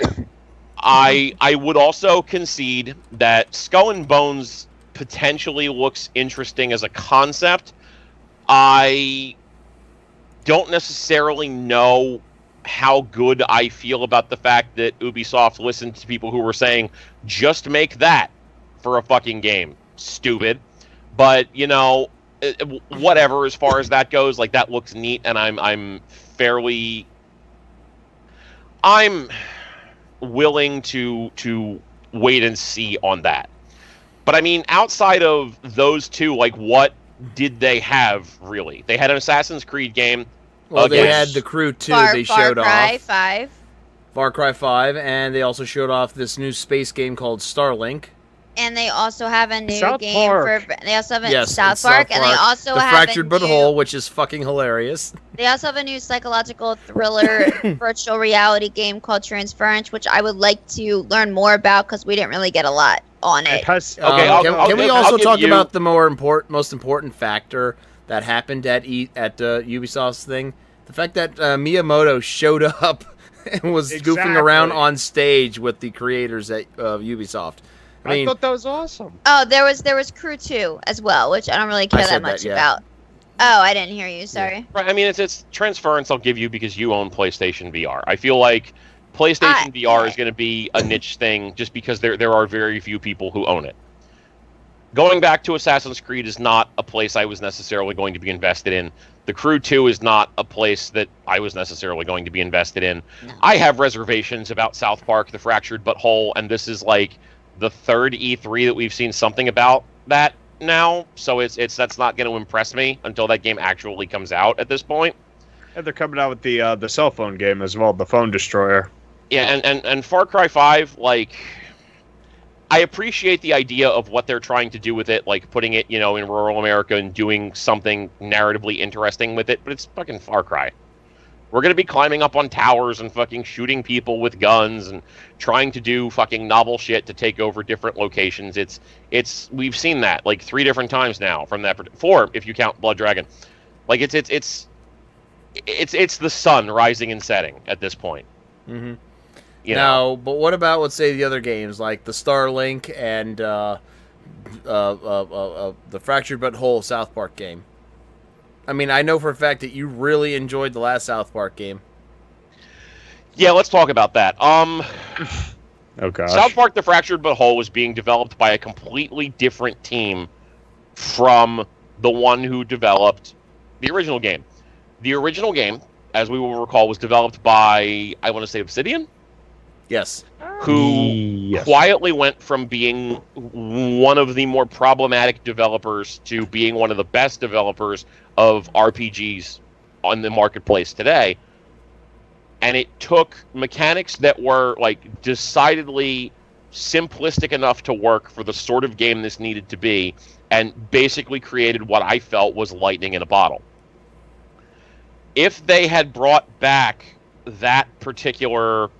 Speaker 4: *coughs* I I would also concede that Skull and Bones potentially looks interesting as a concept. I don't necessarily know how good I feel about the fact that Ubisoft listened to people who were saying just make that for a fucking game. Stupid. But, you know, eh, eh, whatever as far as that goes, like that looks neat and I'm I'm fairly I'm willing to to wait and see on that. But I mean, outside of those two, like what did they have really? They had an Assassin's Creed game.
Speaker 1: Well, they had the Crew 2.
Speaker 2: Far,
Speaker 1: they
Speaker 2: Far
Speaker 1: showed
Speaker 2: Cry
Speaker 1: off
Speaker 2: Five,
Speaker 1: Far Cry Five, and they also showed off this new space game called Starlink.
Speaker 2: And they also have a new
Speaker 3: South
Speaker 2: game
Speaker 3: Park.
Speaker 2: for. They also have a
Speaker 1: Yes,
Speaker 2: South
Speaker 1: it's
Speaker 2: Park,
Speaker 1: South
Speaker 2: and they
Speaker 1: Park.
Speaker 2: also
Speaker 1: the
Speaker 2: have
Speaker 1: Fractured
Speaker 2: a
Speaker 1: But
Speaker 2: new,
Speaker 1: Whole, which is fucking hilarious. *laughs*
Speaker 2: They also have a new psychological thriller *coughs* virtual reality game called Transference, which I would like to learn more about because we didn't really get a lot on
Speaker 3: It
Speaker 2: it.
Speaker 3: has,
Speaker 4: Okay,
Speaker 1: Um,
Speaker 4: I'll-
Speaker 1: can,
Speaker 4: I'll
Speaker 1: can we also
Speaker 4: I'll give
Speaker 1: talk
Speaker 4: you-
Speaker 1: about the more important, most important factor that happened at e- at uh, Ubisoft's thing? The fact that uh, Miyamoto showed *laughs* up and was goofing around on stage with the creators at uh, Ubisoft. I
Speaker 3: I, thought that was awesome.
Speaker 2: Oh, there was there was Crew Two as well, which I don't really care that much
Speaker 1: that, yeah.
Speaker 2: about. Oh, I didn't hear you. Sorry.
Speaker 4: Right. I mean, it's it's transference. I'll give you because you own PlayStation VR. I feel like PlayStation
Speaker 2: I-
Speaker 4: VR is going to be a niche thing just because there there are very few people who own it. Going back to Assassin's Creed is not a place I was necessarily going to be invested in. The Crew 2 is not a place that I was necessarily going to be invested in.
Speaker 2: No.
Speaker 4: I have reservations about South Park, The Fractured But Whole, and this is like the third E3 that we've seen something about that now. So it's it's that's not going to impress me until that game actually comes out. At this point,
Speaker 3: And they're coming out with the uh, the cell phone game as well, the Phone Destroyer.
Speaker 4: yeah, and and and Far Cry Five, like. I appreciate the idea of what they're trying to do with it, like putting it, you know, in rural America and doing something narratively interesting with it, but it's fucking Far Cry. We're gonna be climbing up on towers and fucking shooting people with guns and trying to do fucking novel shit to take over different locations. It's it's we've seen that like three different times now from that four if you count Blood Dragon. Like it's it's it's it's it's the sun rising and setting at this point.
Speaker 1: Mm-hmm.
Speaker 4: You know,
Speaker 1: now, but what about let's say the other games like the Starlink and uh, uh, uh, uh, uh, the Fractured But Whole South Park game? I mean, I know for a fact that you really enjoyed the last South Park game.
Speaker 4: yeah. Let's talk about that. Um,
Speaker 3: Oh gosh.
Speaker 4: South Park: The Fractured But Whole was being developed by a completely different team from the one who developed the original game. The original game, as we will recall, was developed by I want to say Obsidian,
Speaker 1: Yes.
Speaker 4: who
Speaker 3: Yes.
Speaker 4: quietly went from being one of the more problematic developers to being one of the best developers of RPGs on the marketplace today. And it took mechanics that were like decidedly simplistic enough to work for the sort of game this needed to be and basically created what I felt was lightning in a bottle. If they had brought back that particular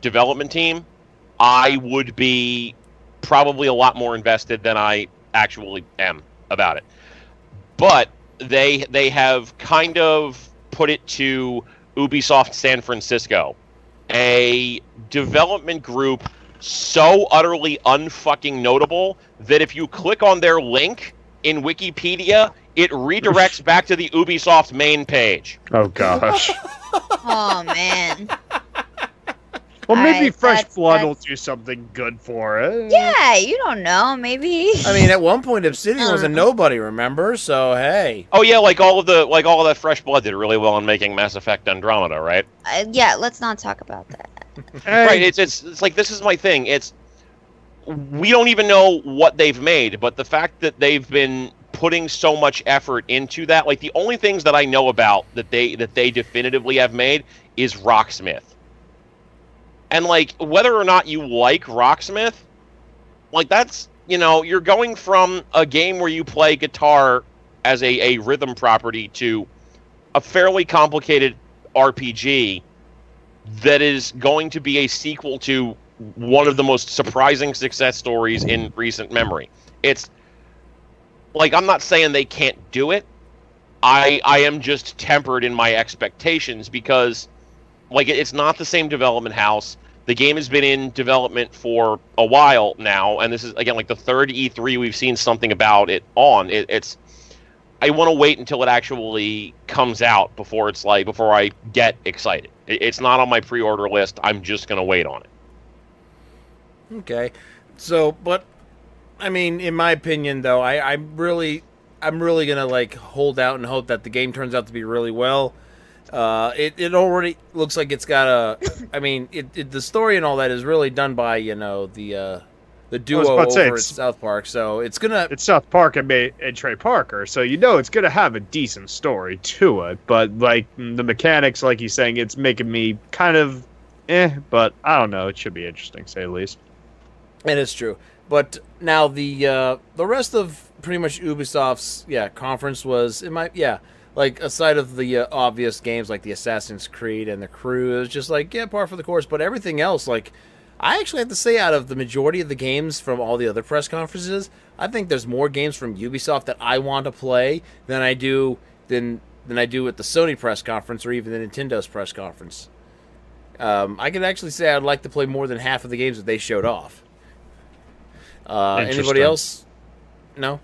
Speaker 4: development team, I would be probably a lot more invested than I actually am about it. But they they have kind of put it to Ubisoft San Francisco, a development group so utterly unfucking notable that if you click on their link in Wikipedia, it redirects *laughs* back to the Ubisoft main page.
Speaker 3: Oh gosh. *laughs*
Speaker 2: Oh man.
Speaker 3: Well, maybe
Speaker 2: Alright,
Speaker 3: Fresh
Speaker 2: that's-
Speaker 3: Blood will do something good for it.
Speaker 2: Yeah, you don't know. Maybe.
Speaker 1: I mean, at one point, Obsidian was a
Speaker 2: Uh.
Speaker 1: nobody. Remember? So hey.
Speaker 4: Oh yeah, like all of the like all of that fresh blood did really well in making Mass Effect Andromeda, right?
Speaker 2: Uh, yeah, let's not talk about that. *laughs*
Speaker 3: Hey,
Speaker 4: Right. It's, it's it's like this is my thing. It's we don't even know what they've made, but the fact that they've been putting so much effort into that, like the only things that I know about that they that they definitively have made is Rocksmith. And like whether or not you like Rocksmith, like that's you know you're going from a game where you play guitar as a, a rhythm property to a fairly complicated RPG that is going to be a sequel to one of the most surprising success stories in recent memory. It's like I'm not saying they can't do it. I I am just tempered in my expectations because like it's not the same development house. The game has been in development for a while now, and this is again like the third E3 we've seen something about it on. It, it's I want to wait until it actually comes out before it's like before I get excited. It, it's not on my pre-order list. I'm just gonna wait on it.
Speaker 1: Okay. So, but I mean, in my opinion, though, I, I'm really, I'm really gonna like hold out and hope that the game turns out to be really well. Uh, it it already looks like it's got a. I mean, it, it the story and all that is really done by you know the uh, the duo over
Speaker 3: say,
Speaker 1: at South Park. So it's gonna.
Speaker 3: it's South Park and, Ma- and Trey Parker, so you know it's gonna have a decent story to it. But like the mechanics, like he's saying, it's making me kind of eh. But I don't know. It should be interesting, say the least.
Speaker 1: And It is true. But now the uh, the rest of pretty much Ubisoft's yeah conference was it might yeah like aside of the uh, obvious games like the Assassin's Creed and the Crew it was just like yeah par for the course. But everything else like I actually have to say out of the majority of the games from all the other press conferences, I think there's more games from Ubisoft that I want to play than I do than than I do at the Sony press conference or even the Nintendo's press conference. Um, I could actually say I'd like to play more than half of the games that they showed off. Uh, anybody else? No.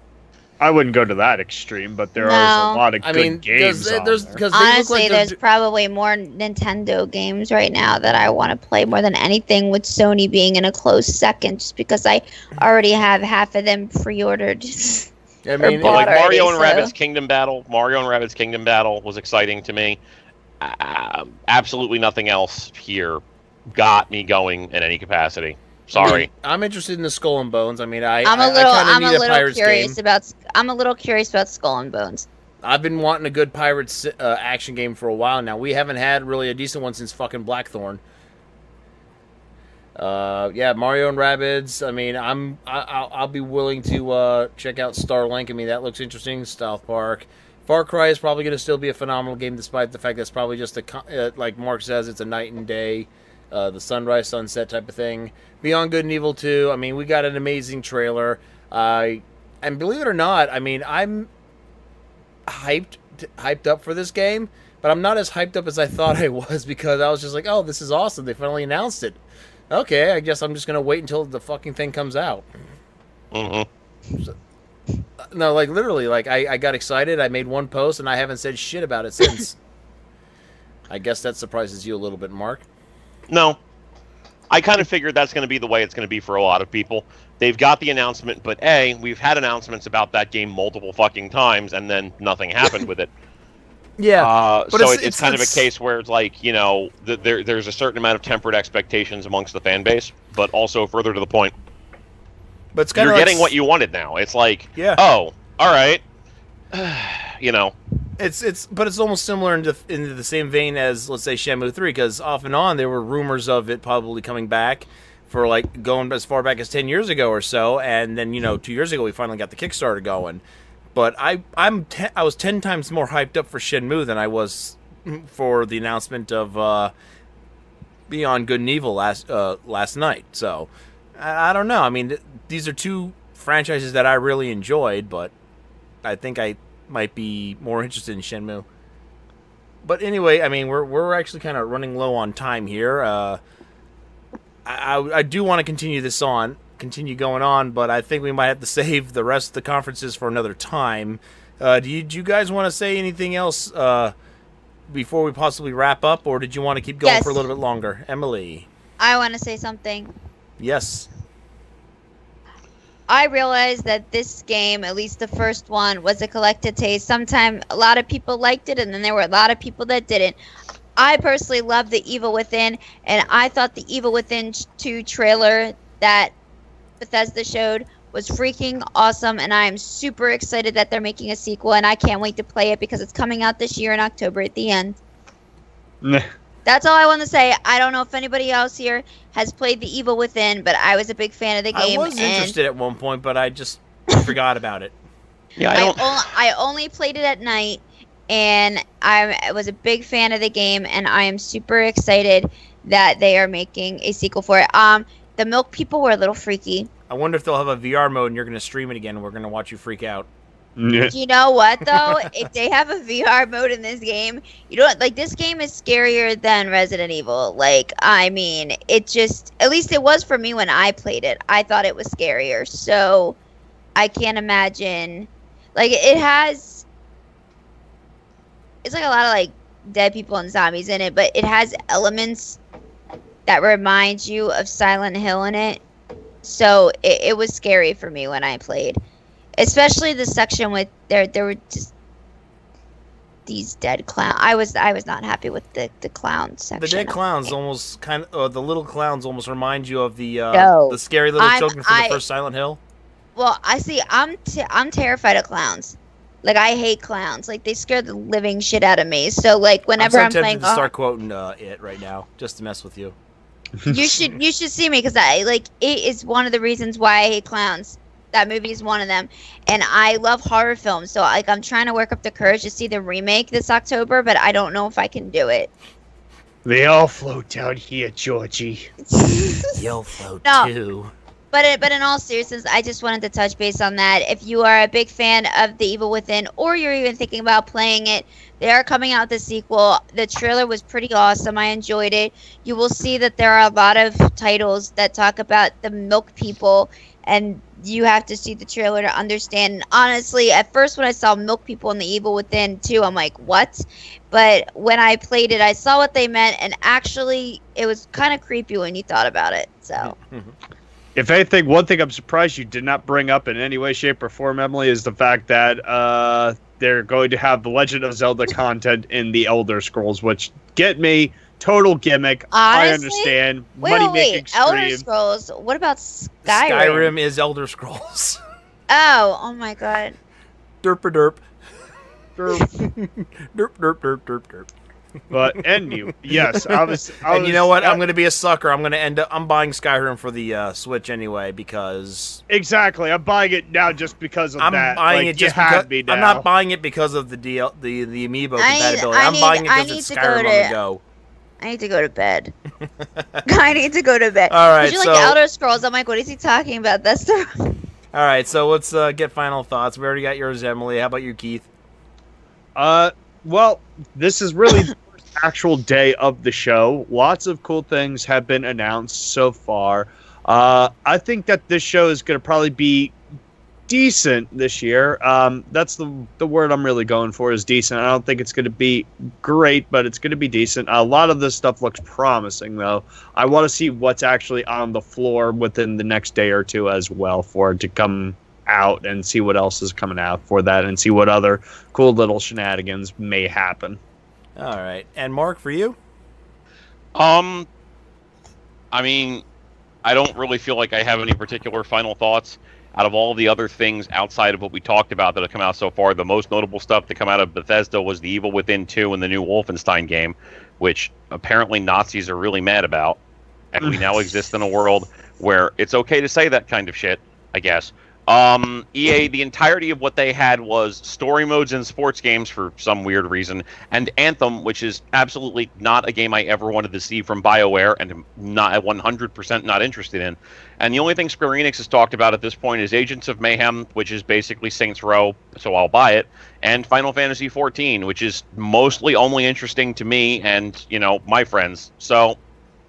Speaker 3: I wouldn't go to that extreme, but there are a lot of
Speaker 1: I
Speaker 3: good
Speaker 1: mean,
Speaker 3: games.
Speaker 1: there's
Speaker 3: on
Speaker 1: there's
Speaker 3: there.
Speaker 1: because
Speaker 2: Honestly,
Speaker 1: like
Speaker 2: there's
Speaker 1: they're-
Speaker 2: probably more Nintendo games right now that I want to play more than anything. With Sony being in a close second, just because I already have half of them pre-ordered. *laughs*
Speaker 1: I mean,
Speaker 2: bought
Speaker 4: like
Speaker 2: already,
Speaker 4: Mario and
Speaker 2: so-
Speaker 4: Rabbids Kingdom Battle. Mario and Rabbids Kingdom Battle was exciting to me. Uh, absolutely nothing else here got me going in any capacity. Sorry. *clears throat*
Speaker 1: I'm interested in the Skull and Bones. I mean, I
Speaker 2: I'm
Speaker 1: I-
Speaker 2: a
Speaker 1: I
Speaker 2: little
Speaker 1: kinda
Speaker 2: I'm
Speaker 1: need
Speaker 2: a little
Speaker 1: Pirates
Speaker 2: curious
Speaker 1: game.
Speaker 2: about I'm a little curious about Skull and Bones.
Speaker 1: I've been wanting a good Pirates uh, action game for a while now. We haven't had really a decent one since fucking Blackthorn. Uh, yeah, Mario and Rabbids. I mean, I'm I, I'll, I'll be willing to uh, check out Starlink. I mean, that looks interesting. South Park. Far Cry is probably going to still be a phenomenal game, despite the fact that's probably just a uh, like Mark says, it's a night and day, uh, the sunrise sunset type of thing. Beyond Good and Evil 2. I mean, we got an amazing trailer. Uh, and believe it or not, I mean, I'm hyped hyped up for this game, but I'm not as hyped up as I thought I was *laughs* because I was just like, "Oh, this is awesome! They finally announced it." Okay, I guess I'm just gonna wait until the fucking thing comes out.
Speaker 4: hmm
Speaker 1: No, like literally, like I, I got excited. I made one post and I haven't said shit about it since. *coughs* I guess that surprises you a little bit, Mark.
Speaker 4: No. I kind of figured that's going to be the way it's going to be for a lot of people. They've got the announcement, but A, we've had announcements about that game multiple fucking times, and then nothing happened with it. *laughs*
Speaker 1: Yeah,
Speaker 4: Uh, so
Speaker 1: it's-
Speaker 4: it's,
Speaker 1: it's-
Speaker 4: kind
Speaker 1: it's-
Speaker 4: of a case where it's like, you know, th- there, there's a certain amount of tempered expectations amongst the fan base, but also further to the point,
Speaker 1: but it's
Speaker 4: you're
Speaker 1: of
Speaker 4: getting what you wanted now. It's like,
Speaker 1: Yeah.
Speaker 4: oh, all right. *sighs* you know,
Speaker 1: It's it's but it's almost similar into into the same vein as let's say Shenmue three because off and on there were rumors of it probably coming back for like going as far back as ten years ago or so, and then you know two years ago we finally got the Kickstarter going. But I I'm I was ten times more hyped up for Shenmue than I was for the announcement of uh, Beyond Good and Evil last uh, last night. So I, I don't know. I mean th- these are two franchises that I really enjoyed, but I think I might be more interested in Shenmue. But anyway, I mean, we're we're actually kind of running low on time here. Uh, I, I do want to continue this on, continue going on, but I think we might have to *laughs* save the rest of the conferences for another time. Uh, do, you, do you guys want to say anything else uh, before we possibly wrap up, or did you want to keep going
Speaker 2: Yes.
Speaker 1: for a little bit longer, Emily?
Speaker 2: I want to say something.
Speaker 1: Yes.
Speaker 2: I realized that this game, at least the first one, was a collected taste. Sometimes a lot of people liked it, and then there were a lot of people that didn't. I personally love the Evil Within, and I thought the Evil Within 2 trailer that Bethesda showed was freaking awesome, and I am super excited that they're making a sequel, and I can't wait to play it because it's coming out this year in October at the end. *laughs* That's all I want to say. I don't know if anybody else here has played the Evil Within, but I was a big fan of the game.
Speaker 1: I was
Speaker 2: and
Speaker 1: interested at one point, but I just *laughs* forgot about it.
Speaker 4: yeah, I
Speaker 2: I,
Speaker 4: don't.
Speaker 2: only, I only played it at night, and I was a big fan of the game, and I am super excited that they are making a sequel for it. Um, the Milk People were a little freaky.
Speaker 1: I wonder if they'll have a VR mode and you're going to stream it again. and We're going to watch you freak out.
Speaker 2: You know what though? if they have a VR mode in this game, you don't like this game is scarier than Resident Evil. Like, I mean, it just at least it was for me when I played it. I thought it was scarier. So I can't imagine like it has it's like a lot of like dead people and zombies in it, but it has elements that remind you of Silent Hill in it. So it, it was scary for me when I played especially the section with there there were just these dead clown i was i was not happy with the the clown section
Speaker 1: The dead clowns almost kind of, uh, the little clowns almost remind you of the uh,
Speaker 2: No.
Speaker 1: the scary little
Speaker 2: I'm-
Speaker 1: children from
Speaker 2: I-
Speaker 1: the first Silent Hill.
Speaker 2: well i see i'm t- i'm terrified of clowns like i hate clowns like they scare the living shit out of me so like whenever
Speaker 1: I'm
Speaker 2: i'm,
Speaker 1: so
Speaker 2: playing
Speaker 1: to start quoting uh, it right now just to mess with you.
Speaker 2: you should you should see me because i like it is one of the reasons why i hate clowns that movie is one of them and i love horror films so like i'm trying to work up the courage to see the remake this october but i don't know if i can do it
Speaker 3: They all float down here, Georgie. *laughs*
Speaker 1: Yo, float
Speaker 2: No.
Speaker 1: too.
Speaker 2: But it, but in all seriousness, I just wanted to touch base on that. If you are a big fan of The Evil Within, or you're even thinking about playing it, they are coming out with the sequel. The trailer was pretty awesome. I enjoyed it. You will see that there are a lot of titles that talk about the Milk People, and you have to see the trailer to understand. And honestly, at first when I saw Milk People and The Evil Within too, I'm like, what? But when I played it, I saw what they meant, and actually, it was kind of creepy when you thought about it. So.
Speaker 3: If anything, one thing I'm surprised you did not bring up in any way, shape, or form, Emily, is the fact that uh, they're going to have the Legend of Zelda content in the Elder Scrolls, which get me total gimmick. I understand
Speaker 2: Wait,
Speaker 3: money
Speaker 2: wait,
Speaker 3: making
Speaker 2: wait. Elder. Scrolls. What about Skyrim?
Speaker 1: Skyrim is Elder Scrolls. *laughs*
Speaker 2: Oh, oh my god.
Speaker 1: derp derp. *laughs* derp derp derp derp derp.
Speaker 3: But and you, yes, I *laughs* was. I
Speaker 1: And you know what?
Speaker 3: uh,
Speaker 1: I'm going to be a sucker. I'm going to end up. I'm buying Skyrim for the uh, Switch anyway because
Speaker 3: exactly. I'm buying it now just because of
Speaker 1: I'm
Speaker 3: that.
Speaker 1: buying
Speaker 3: Like,
Speaker 1: it just because
Speaker 3: me
Speaker 1: I'm not buying it because of the DL, the the amiibo
Speaker 2: I need-
Speaker 1: compatibility.
Speaker 2: I
Speaker 1: I'm buying it
Speaker 2: I
Speaker 1: because
Speaker 2: need
Speaker 1: it's
Speaker 2: to go
Speaker 1: Skyrim on
Speaker 2: to-
Speaker 1: the go.
Speaker 2: I need to go to bed. *laughs* I need to go to bed.
Speaker 1: All right,
Speaker 2: Did you
Speaker 1: so-
Speaker 2: like Elder Scrolls? I'm like, what is he talking about? That's the. *laughs*
Speaker 1: All right, so let's uh, get final thoughts. We already got yours, Emily. How about you, Keith?
Speaker 3: Uh, well, this is really the *laughs* first actual day of the show. Lots of cool things have been announced so far. Uh, I think that this show is going to probably be decent this year. Um, that's the the word I'm really going for is decent. I don't think it's going to be great, but it's going to be decent. A lot of this stuff looks promising, though. I want to see what's actually on the floor within the next day or two as well for it to come out and see what else is coming out for that and see what other cool little shenanigans may happen.
Speaker 1: All right, and Mark for you.
Speaker 4: Um, I mean, I don't really feel like I have any particular final thoughts. Out of all the other things outside of what we talked about that have come out so far, the most notable stuff to come out of Bethesda was the Evil Within 2 and the new Wolfenstein game, which apparently Nazis are really mad about. And we now *laughs* exist in a world where it's okay to say that kind of shit, I guess. Um, EA, the entirety of what they had was story modes in sports games for some weird reason, and Anthem, which is absolutely not a game I ever wanted to see from BioWare and not 100% not interested in. And the only thing Square Enix has talked about at this point is Agents of Mayhem, which is basically Saints Row, so I'll buy it, and Final Fantasy XIV, which is mostly only interesting to me and, you know, my friends. So,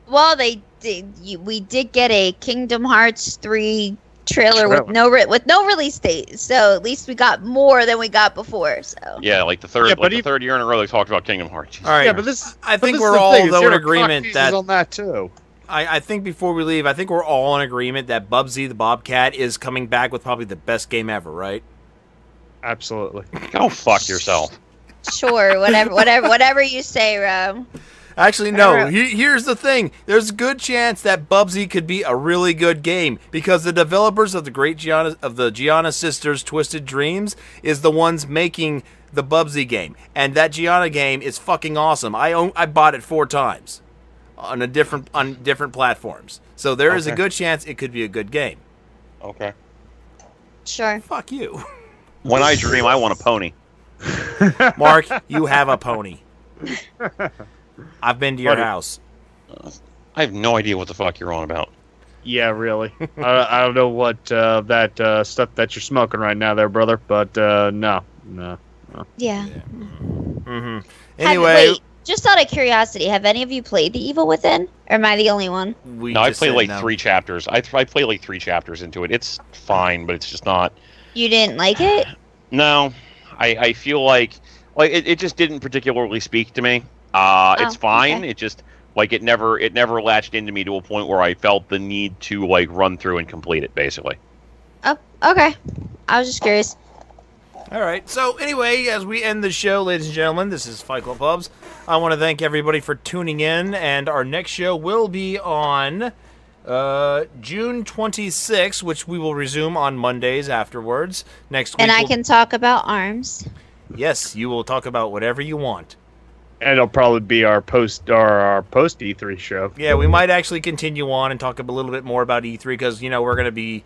Speaker 2: Well, they did. We did get a Kingdom Hearts three trailer,
Speaker 3: Trailer.
Speaker 2: with no re- with no release date. So at least we got more than we got before. So
Speaker 4: yeah, like the third,
Speaker 3: Yeah,
Speaker 4: like
Speaker 3: but
Speaker 4: the
Speaker 3: if-
Speaker 4: third year in a row they talked about Kingdom Hearts.
Speaker 1: All right,
Speaker 3: Yeah, but this
Speaker 1: I think
Speaker 3: this
Speaker 1: we're all
Speaker 3: thing,
Speaker 1: though in agreement
Speaker 3: cock
Speaker 1: that
Speaker 3: on that too.
Speaker 1: I, I think before we leave, I think we're all in agreement that Bubsy the Bobcat is coming back with probably the best game ever, right?
Speaker 3: Absolutely.
Speaker 4: Go fuck yourself.
Speaker 2: sure, whatever, whatever, whatever you say, Rob.
Speaker 1: Actually, no.
Speaker 2: Alright.
Speaker 1: He, here's the thing: there's a good chance that Bubsy could be a really good game because the developers of the great Giana of the Giana Sisters Twisted Dreams is the ones making the Bubsy game, and that Giana game is fucking awesome. I own, I bought it four times on a different on different platforms, so there is a good chance it could be a good game.
Speaker 4: Okay.
Speaker 2: Sure.
Speaker 1: Fuck you,
Speaker 4: When I dream, I want a pony. *laughs*
Speaker 1: Mark. you have a pony. *laughs* I've been to your
Speaker 3: Buddy.
Speaker 1: house.
Speaker 4: I have no idea what the fuck you're on about.
Speaker 3: Yeah, really. *laughs* I, I don't know what uh, that uh, stuff that you're smoking right now, there, brother. But uh, no, no.
Speaker 2: Yeah.
Speaker 1: hmm
Speaker 2: Have-
Speaker 1: Anyway,
Speaker 2: wait, just out of curiosity, have any of you played The Evil Within, or am I the only one?
Speaker 1: we
Speaker 4: No, I
Speaker 1: just
Speaker 4: played like
Speaker 1: no.
Speaker 4: three chapters. I, I played like three chapters into it. It's fine, but it's just not.
Speaker 2: You didn't like it? *sighs*
Speaker 4: No, I, I feel like like it, it just didn't particularly speak to me. Uh, it's
Speaker 2: Oh,
Speaker 4: fine.
Speaker 2: okay.
Speaker 4: It just like it never it never latched into me to a point where I felt the need to like run through and complete it. Basically,
Speaker 2: Oh, okay. I was just curious.
Speaker 1: All right. So anyway, as we end the show, ladies and gentlemen, this is Fight Club Pubs. I want to thank everybody for tuning in, and our next show will be on uh, June 26th, which we will resume on Mondays afterwards. Next week,
Speaker 2: And I
Speaker 1: we'll-
Speaker 2: can talk about arms.
Speaker 1: yes, you will talk about whatever you want.
Speaker 3: And it'll probably be our post or our post E3 show.
Speaker 1: Yeah, we might actually continue on and talk a little bit more about E3 because you know we're going to be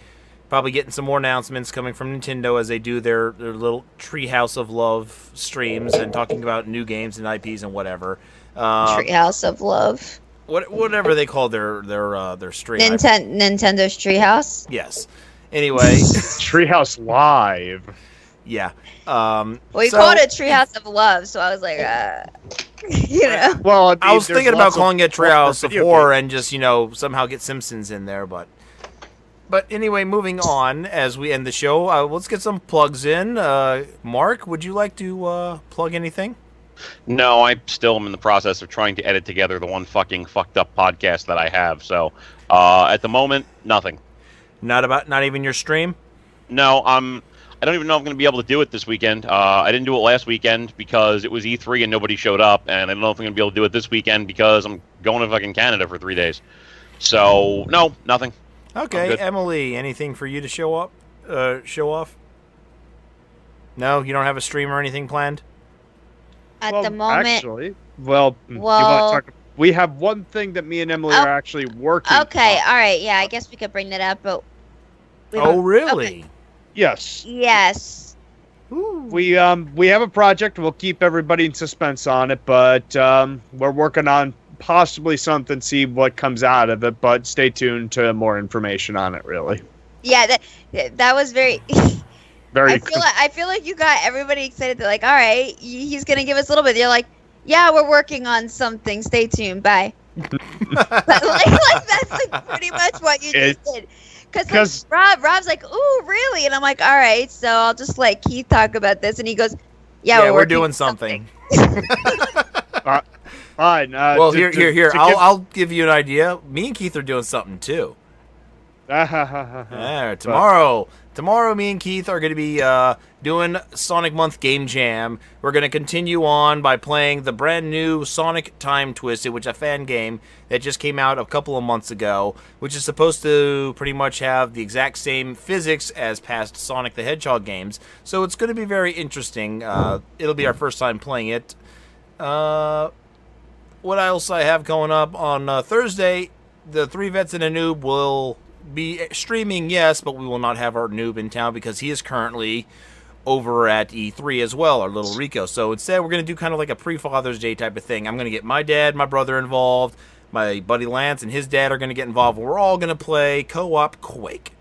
Speaker 1: probably getting some more announcements coming from Nintendo as they do their their little Treehouse of Love streams and talking about new games and IPs and whatever. Uh,
Speaker 2: Treehouse of Love.
Speaker 1: what whatever they call their their uh, their stream. I-
Speaker 2: Ninten- Nintendo's Treehouse.
Speaker 1: yes. Anyway, *laughs*
Speaker 3: Treehouse Live.
Speaker 1: Yeah. Um,
Speaker 2: Well, you
Speaker 1: so-
Speaker 2: called it Treehouse of Love, so I was like, uh, *laughs* you know.
Speaker 3: Well,
Speaker 1: I was thinking about calling it Treehouse of
Speaker 3: video
Speaker 1: Horror and just you know somehow get Simpsons in there, but but anyway, moving on as we end the show, uh, let's get some plugs in. Uh, Mark, would you like to uh, plug anything?
Speaker 4: no, I still am in the process of trying to edit together the one fucking fucked up podcast that I have. So uh, at the moment, nothing.
Speaker 1: Not about not even your stream.
Speaker 4: No, I'm I don't even know if I'm going to be able to do it this weekend. Uh, I didn't do it last weekend because it was E3 and nobody showed up, and I don't know if I'm going to be able to do it this weekend because I'm going to fucking Canada for three days. So no, nothing.
Speaker 1: Okay. Emily, anything for you to show up? Uh, show off? No, you don't have a stream or anything planned.
Speaker 2: At
Speaker 3: Well,
Speaker 2: the moment,
Speaker 3: actually, well, you
Speaker 2: Well-
Speaker 3: talk? We have one thing that me and Emily
Speaker 2: Oh,
Speaker 3: are actually working.
Speaker 2: okay,
Speaker 3: on.
Speaker 2: all right, yeah, I guess we could bring that up, but
Speaker 1: Oh,
Speaker 2: don't-
Speaker 1: really?
Speaker 3: Yes,
Speaker 2: yes,
Speaker 1: Ooh.
Speaker 3: we um we have a project. We'll keep everybody in suspense on it, but um we're working on possibly something. See what comes out of it. But stay tuned to more information on it. Really,
Speaker 2: yeah, that that was very. *laughs*
Speaker 3: very.
Speaker 2: I feel like I feel like you got everybody excited. They're like, all right, he's gonna give us a little bit. You're like, yeah, we're working on something. Stay tuned. Bye. *laughs* *laughs* like, like that's like pretty much what you
Speaker 3: It-
Speaker 2: just did. Because
Speaker 3: 'cause-
Speaker 2: Rob, Rob's like, ooh, really? And I'm like, all right, so I'll just let Keith talk about this. And he goes, yeah,
Speaker 1: Yeah,
Speaker 2: we're,
Speaker 1: we're doing
Speaker 2: on
Speaker 1: something. *laughs*
Speaker 3: Fine. Uh,
Speaker 1: well,
Speaker 3: to-
Speaker 1: here,
Speaker 3: to-
Speaker 1: here, here.
Speaker 3: to
Speaker 1: I'll,
Speaker 3: give-
Speaker 1: I'll give you an idea. Me and Keith are doing something too. Yeah, *laughs* tomorrow, tomorrow, me and Keith are going to be uh, doing Sonic Month Game Jam. We're going to continue on by playing the brand new Sonic Time Twisted, which is a fan game that just came out a couple of months ago, which is supposed to pretty much have the exact same physics as past Sonic the Hedgehog games. So it's going to be very interesting. Uh, it'll be our first time playing it. Uh, what else I have going up on uh, Thursday? The three vets and a noob will be streaming, yes, but we will not have our noob in town because he is currently over at E3 as well, our little Rico. So instead, we're going to do kind of like a pre Father's Day type of thing. I'm going to get my dad, my brother involved, my buddy Lance, and his dad are going to get involved. We're all going to play co op Quake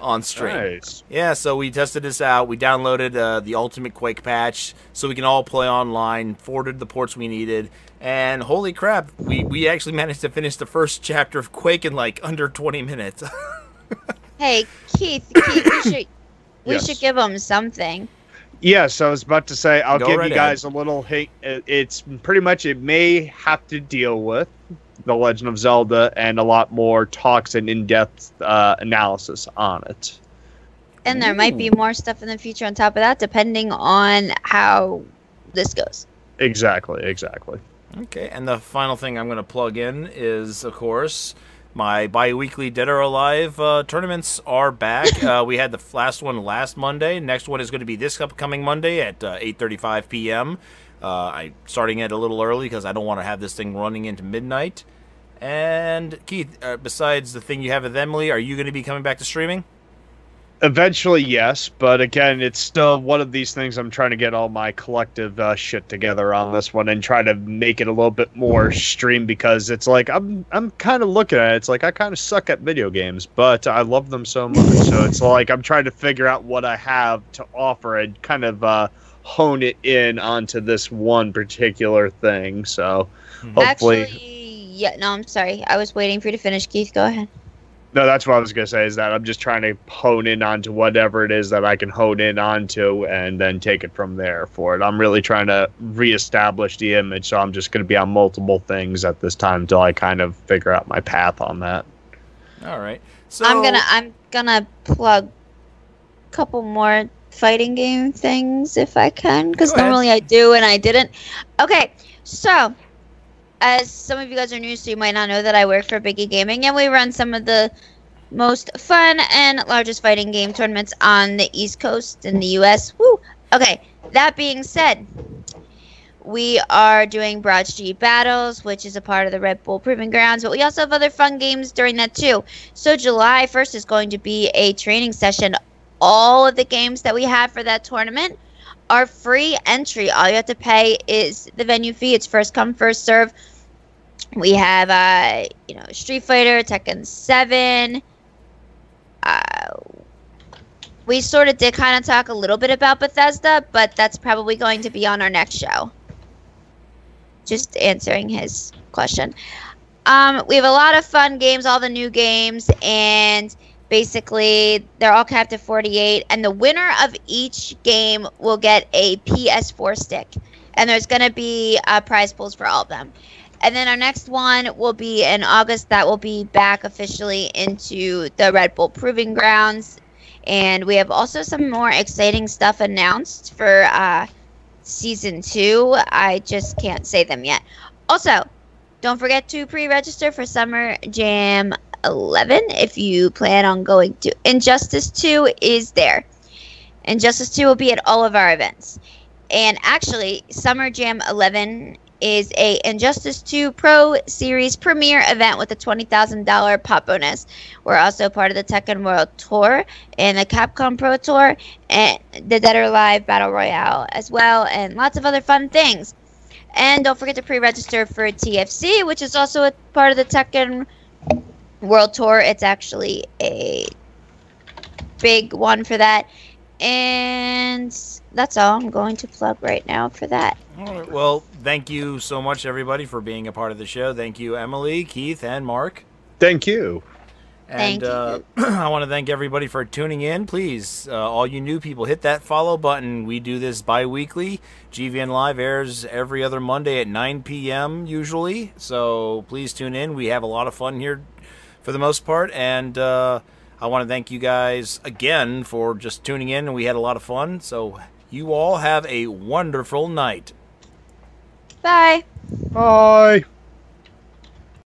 Speaker 1: on stream.
Speaker 3: Nice.
Speaker 1: Yeah, so we tested this out. We downloaded uh, the Ultimate Quake patch so we can all play online, forwarded the ports we needed, and holy crap, we, we actually managed to finish the first chapter of Quake in like under 20 minutes. *laughs*
Speaker 2: Hey, Keith, Keith, we should we
Speaker 3: Yes.
Speaker 2: should give him something.
Speaker 3: Yes, I was about to say I'll
Speaker 1: Go
Speaker 3: give
Speaker 1: right
Speaker 3: you guys a little hint. It's pretty much it may have to deal with the Legend of Zelda and a lot more talks and in-depth uh, analysis on it.
Speaker 2: And there might be more stuff in the future on top of that, depending on how this goes.
Speaker 3: Exactly, exactly.
Speaker 1: Okay, and the final thing I'm going to plug in is, of course, my bi weekly Dead or Alive uh, tournaments are back. *laughs* uh, we had the last one last Monday. Next one is going to be this upcoming Monday at uh, 8.35 p.m. Uh, I'm starting it a little early because I don't want to have this thing running into midnight. And Keith, uh, besides the thing you have with Emily, are you going to be coming back to streaming?
Speaker 3: Eventually, yes, but again, it's still one of these things. I'm trying to get all my collective uh, shit together on this one and try to make it a little bit more stream because it's like I'm I'm kind of looking at it. It's like I kind of suck at video games, but I love them so much. So it's like I'm trying to figure out what I have to offer and kind of uh, hone it in onto this one particular thing. So hopefully,
Speaker 2: Actually, yeah, no, I'm sorry. I was waiting for you to finish, Keith. Go ahead.
Speaker 3: No, that's what I was gonna say. Is that I'm just trying to hone in onto whatever it is that I can hone in onto, and then take it from there. For it, I'm really trying to reestablish the image, so I'm just gonna be on multiple things at this time until I kind of figure out my path on that.
Speaker 1: All right. So
Speaker 2: I'm gonna I'm gonna plug a couple more fighting game things if I can, because normally I do and I didn't. Okay, so as some of you guys are new, so you might not know that I work for Biggie Gaming, and we run some of the most fun and largest fighting game tournaments on the East Coast in the U.S. Woo! Okay, that being said, we are doing Broad Street Battles, which is a part of the Red Bull Proving Grounds, but we also have other fun games during that too. So July 1st is going to be a training session. All of the games that we have for that tournament are free entry. All you have to pay is the venue fee. It's first come, first serve. We have, uh, you know, Street Fighter, Tekken 7. Uh, we sort of did kind of talk a little bit about Bethesda, but that's probably going to be on our next show. Just answering his question. Um, we have a lot of fun games, all the new games, and basically they're all capped at 48. And the winner of each game will get a PS4 stick, and there's going to be uh, prize pools for all of them. And then our next one will be in August. That will be back officially into the Red Bull Proving Grounds. And we have also some more exciting stuff announced for uh, season two. I just can't say them yet. Also, don't forget to pre-register for Summer Jam 11 if you plan on going to. Injustice 2 is there. Injustice 2 will be at all of our events. And actually, Summer Jam 11 is a Injustice 2 Pro Series premiere event with a $20,000 pop bonus. We're also part of the Tekken World Tour and the Capcom Pro Tour and the Dead or Alive Battle Royale as well, and lots of other fun things. And don't forget to pre-register for TFC, which is also a part of the Tekken World Tour. It's actually a big one for that. And that's all I'm going to plug right now for that.
Speaker 1: All right. Well, thank you so much, everybody, for being a part of the show. Thank you, Emily, Keith, and Mark.
Speaker 3: Thank you.
Speaker 1: And
Speaker 2: Thank you.
Speaker 1: uh, *clears throat* I want to thank everybody for tuning in. Please, uh, all you new people, hit that follow button. We do this bi weekly. GVN Live airs every other Monday at 9 p.m. usually. So please tune in. We have a lot of fun here for the most part. And uh, I want to thank you guys again for just tuning in. We had a lot of fun. So you all have a wonderful night.
Speaker 2: Bye.
Speaker 3: Bye.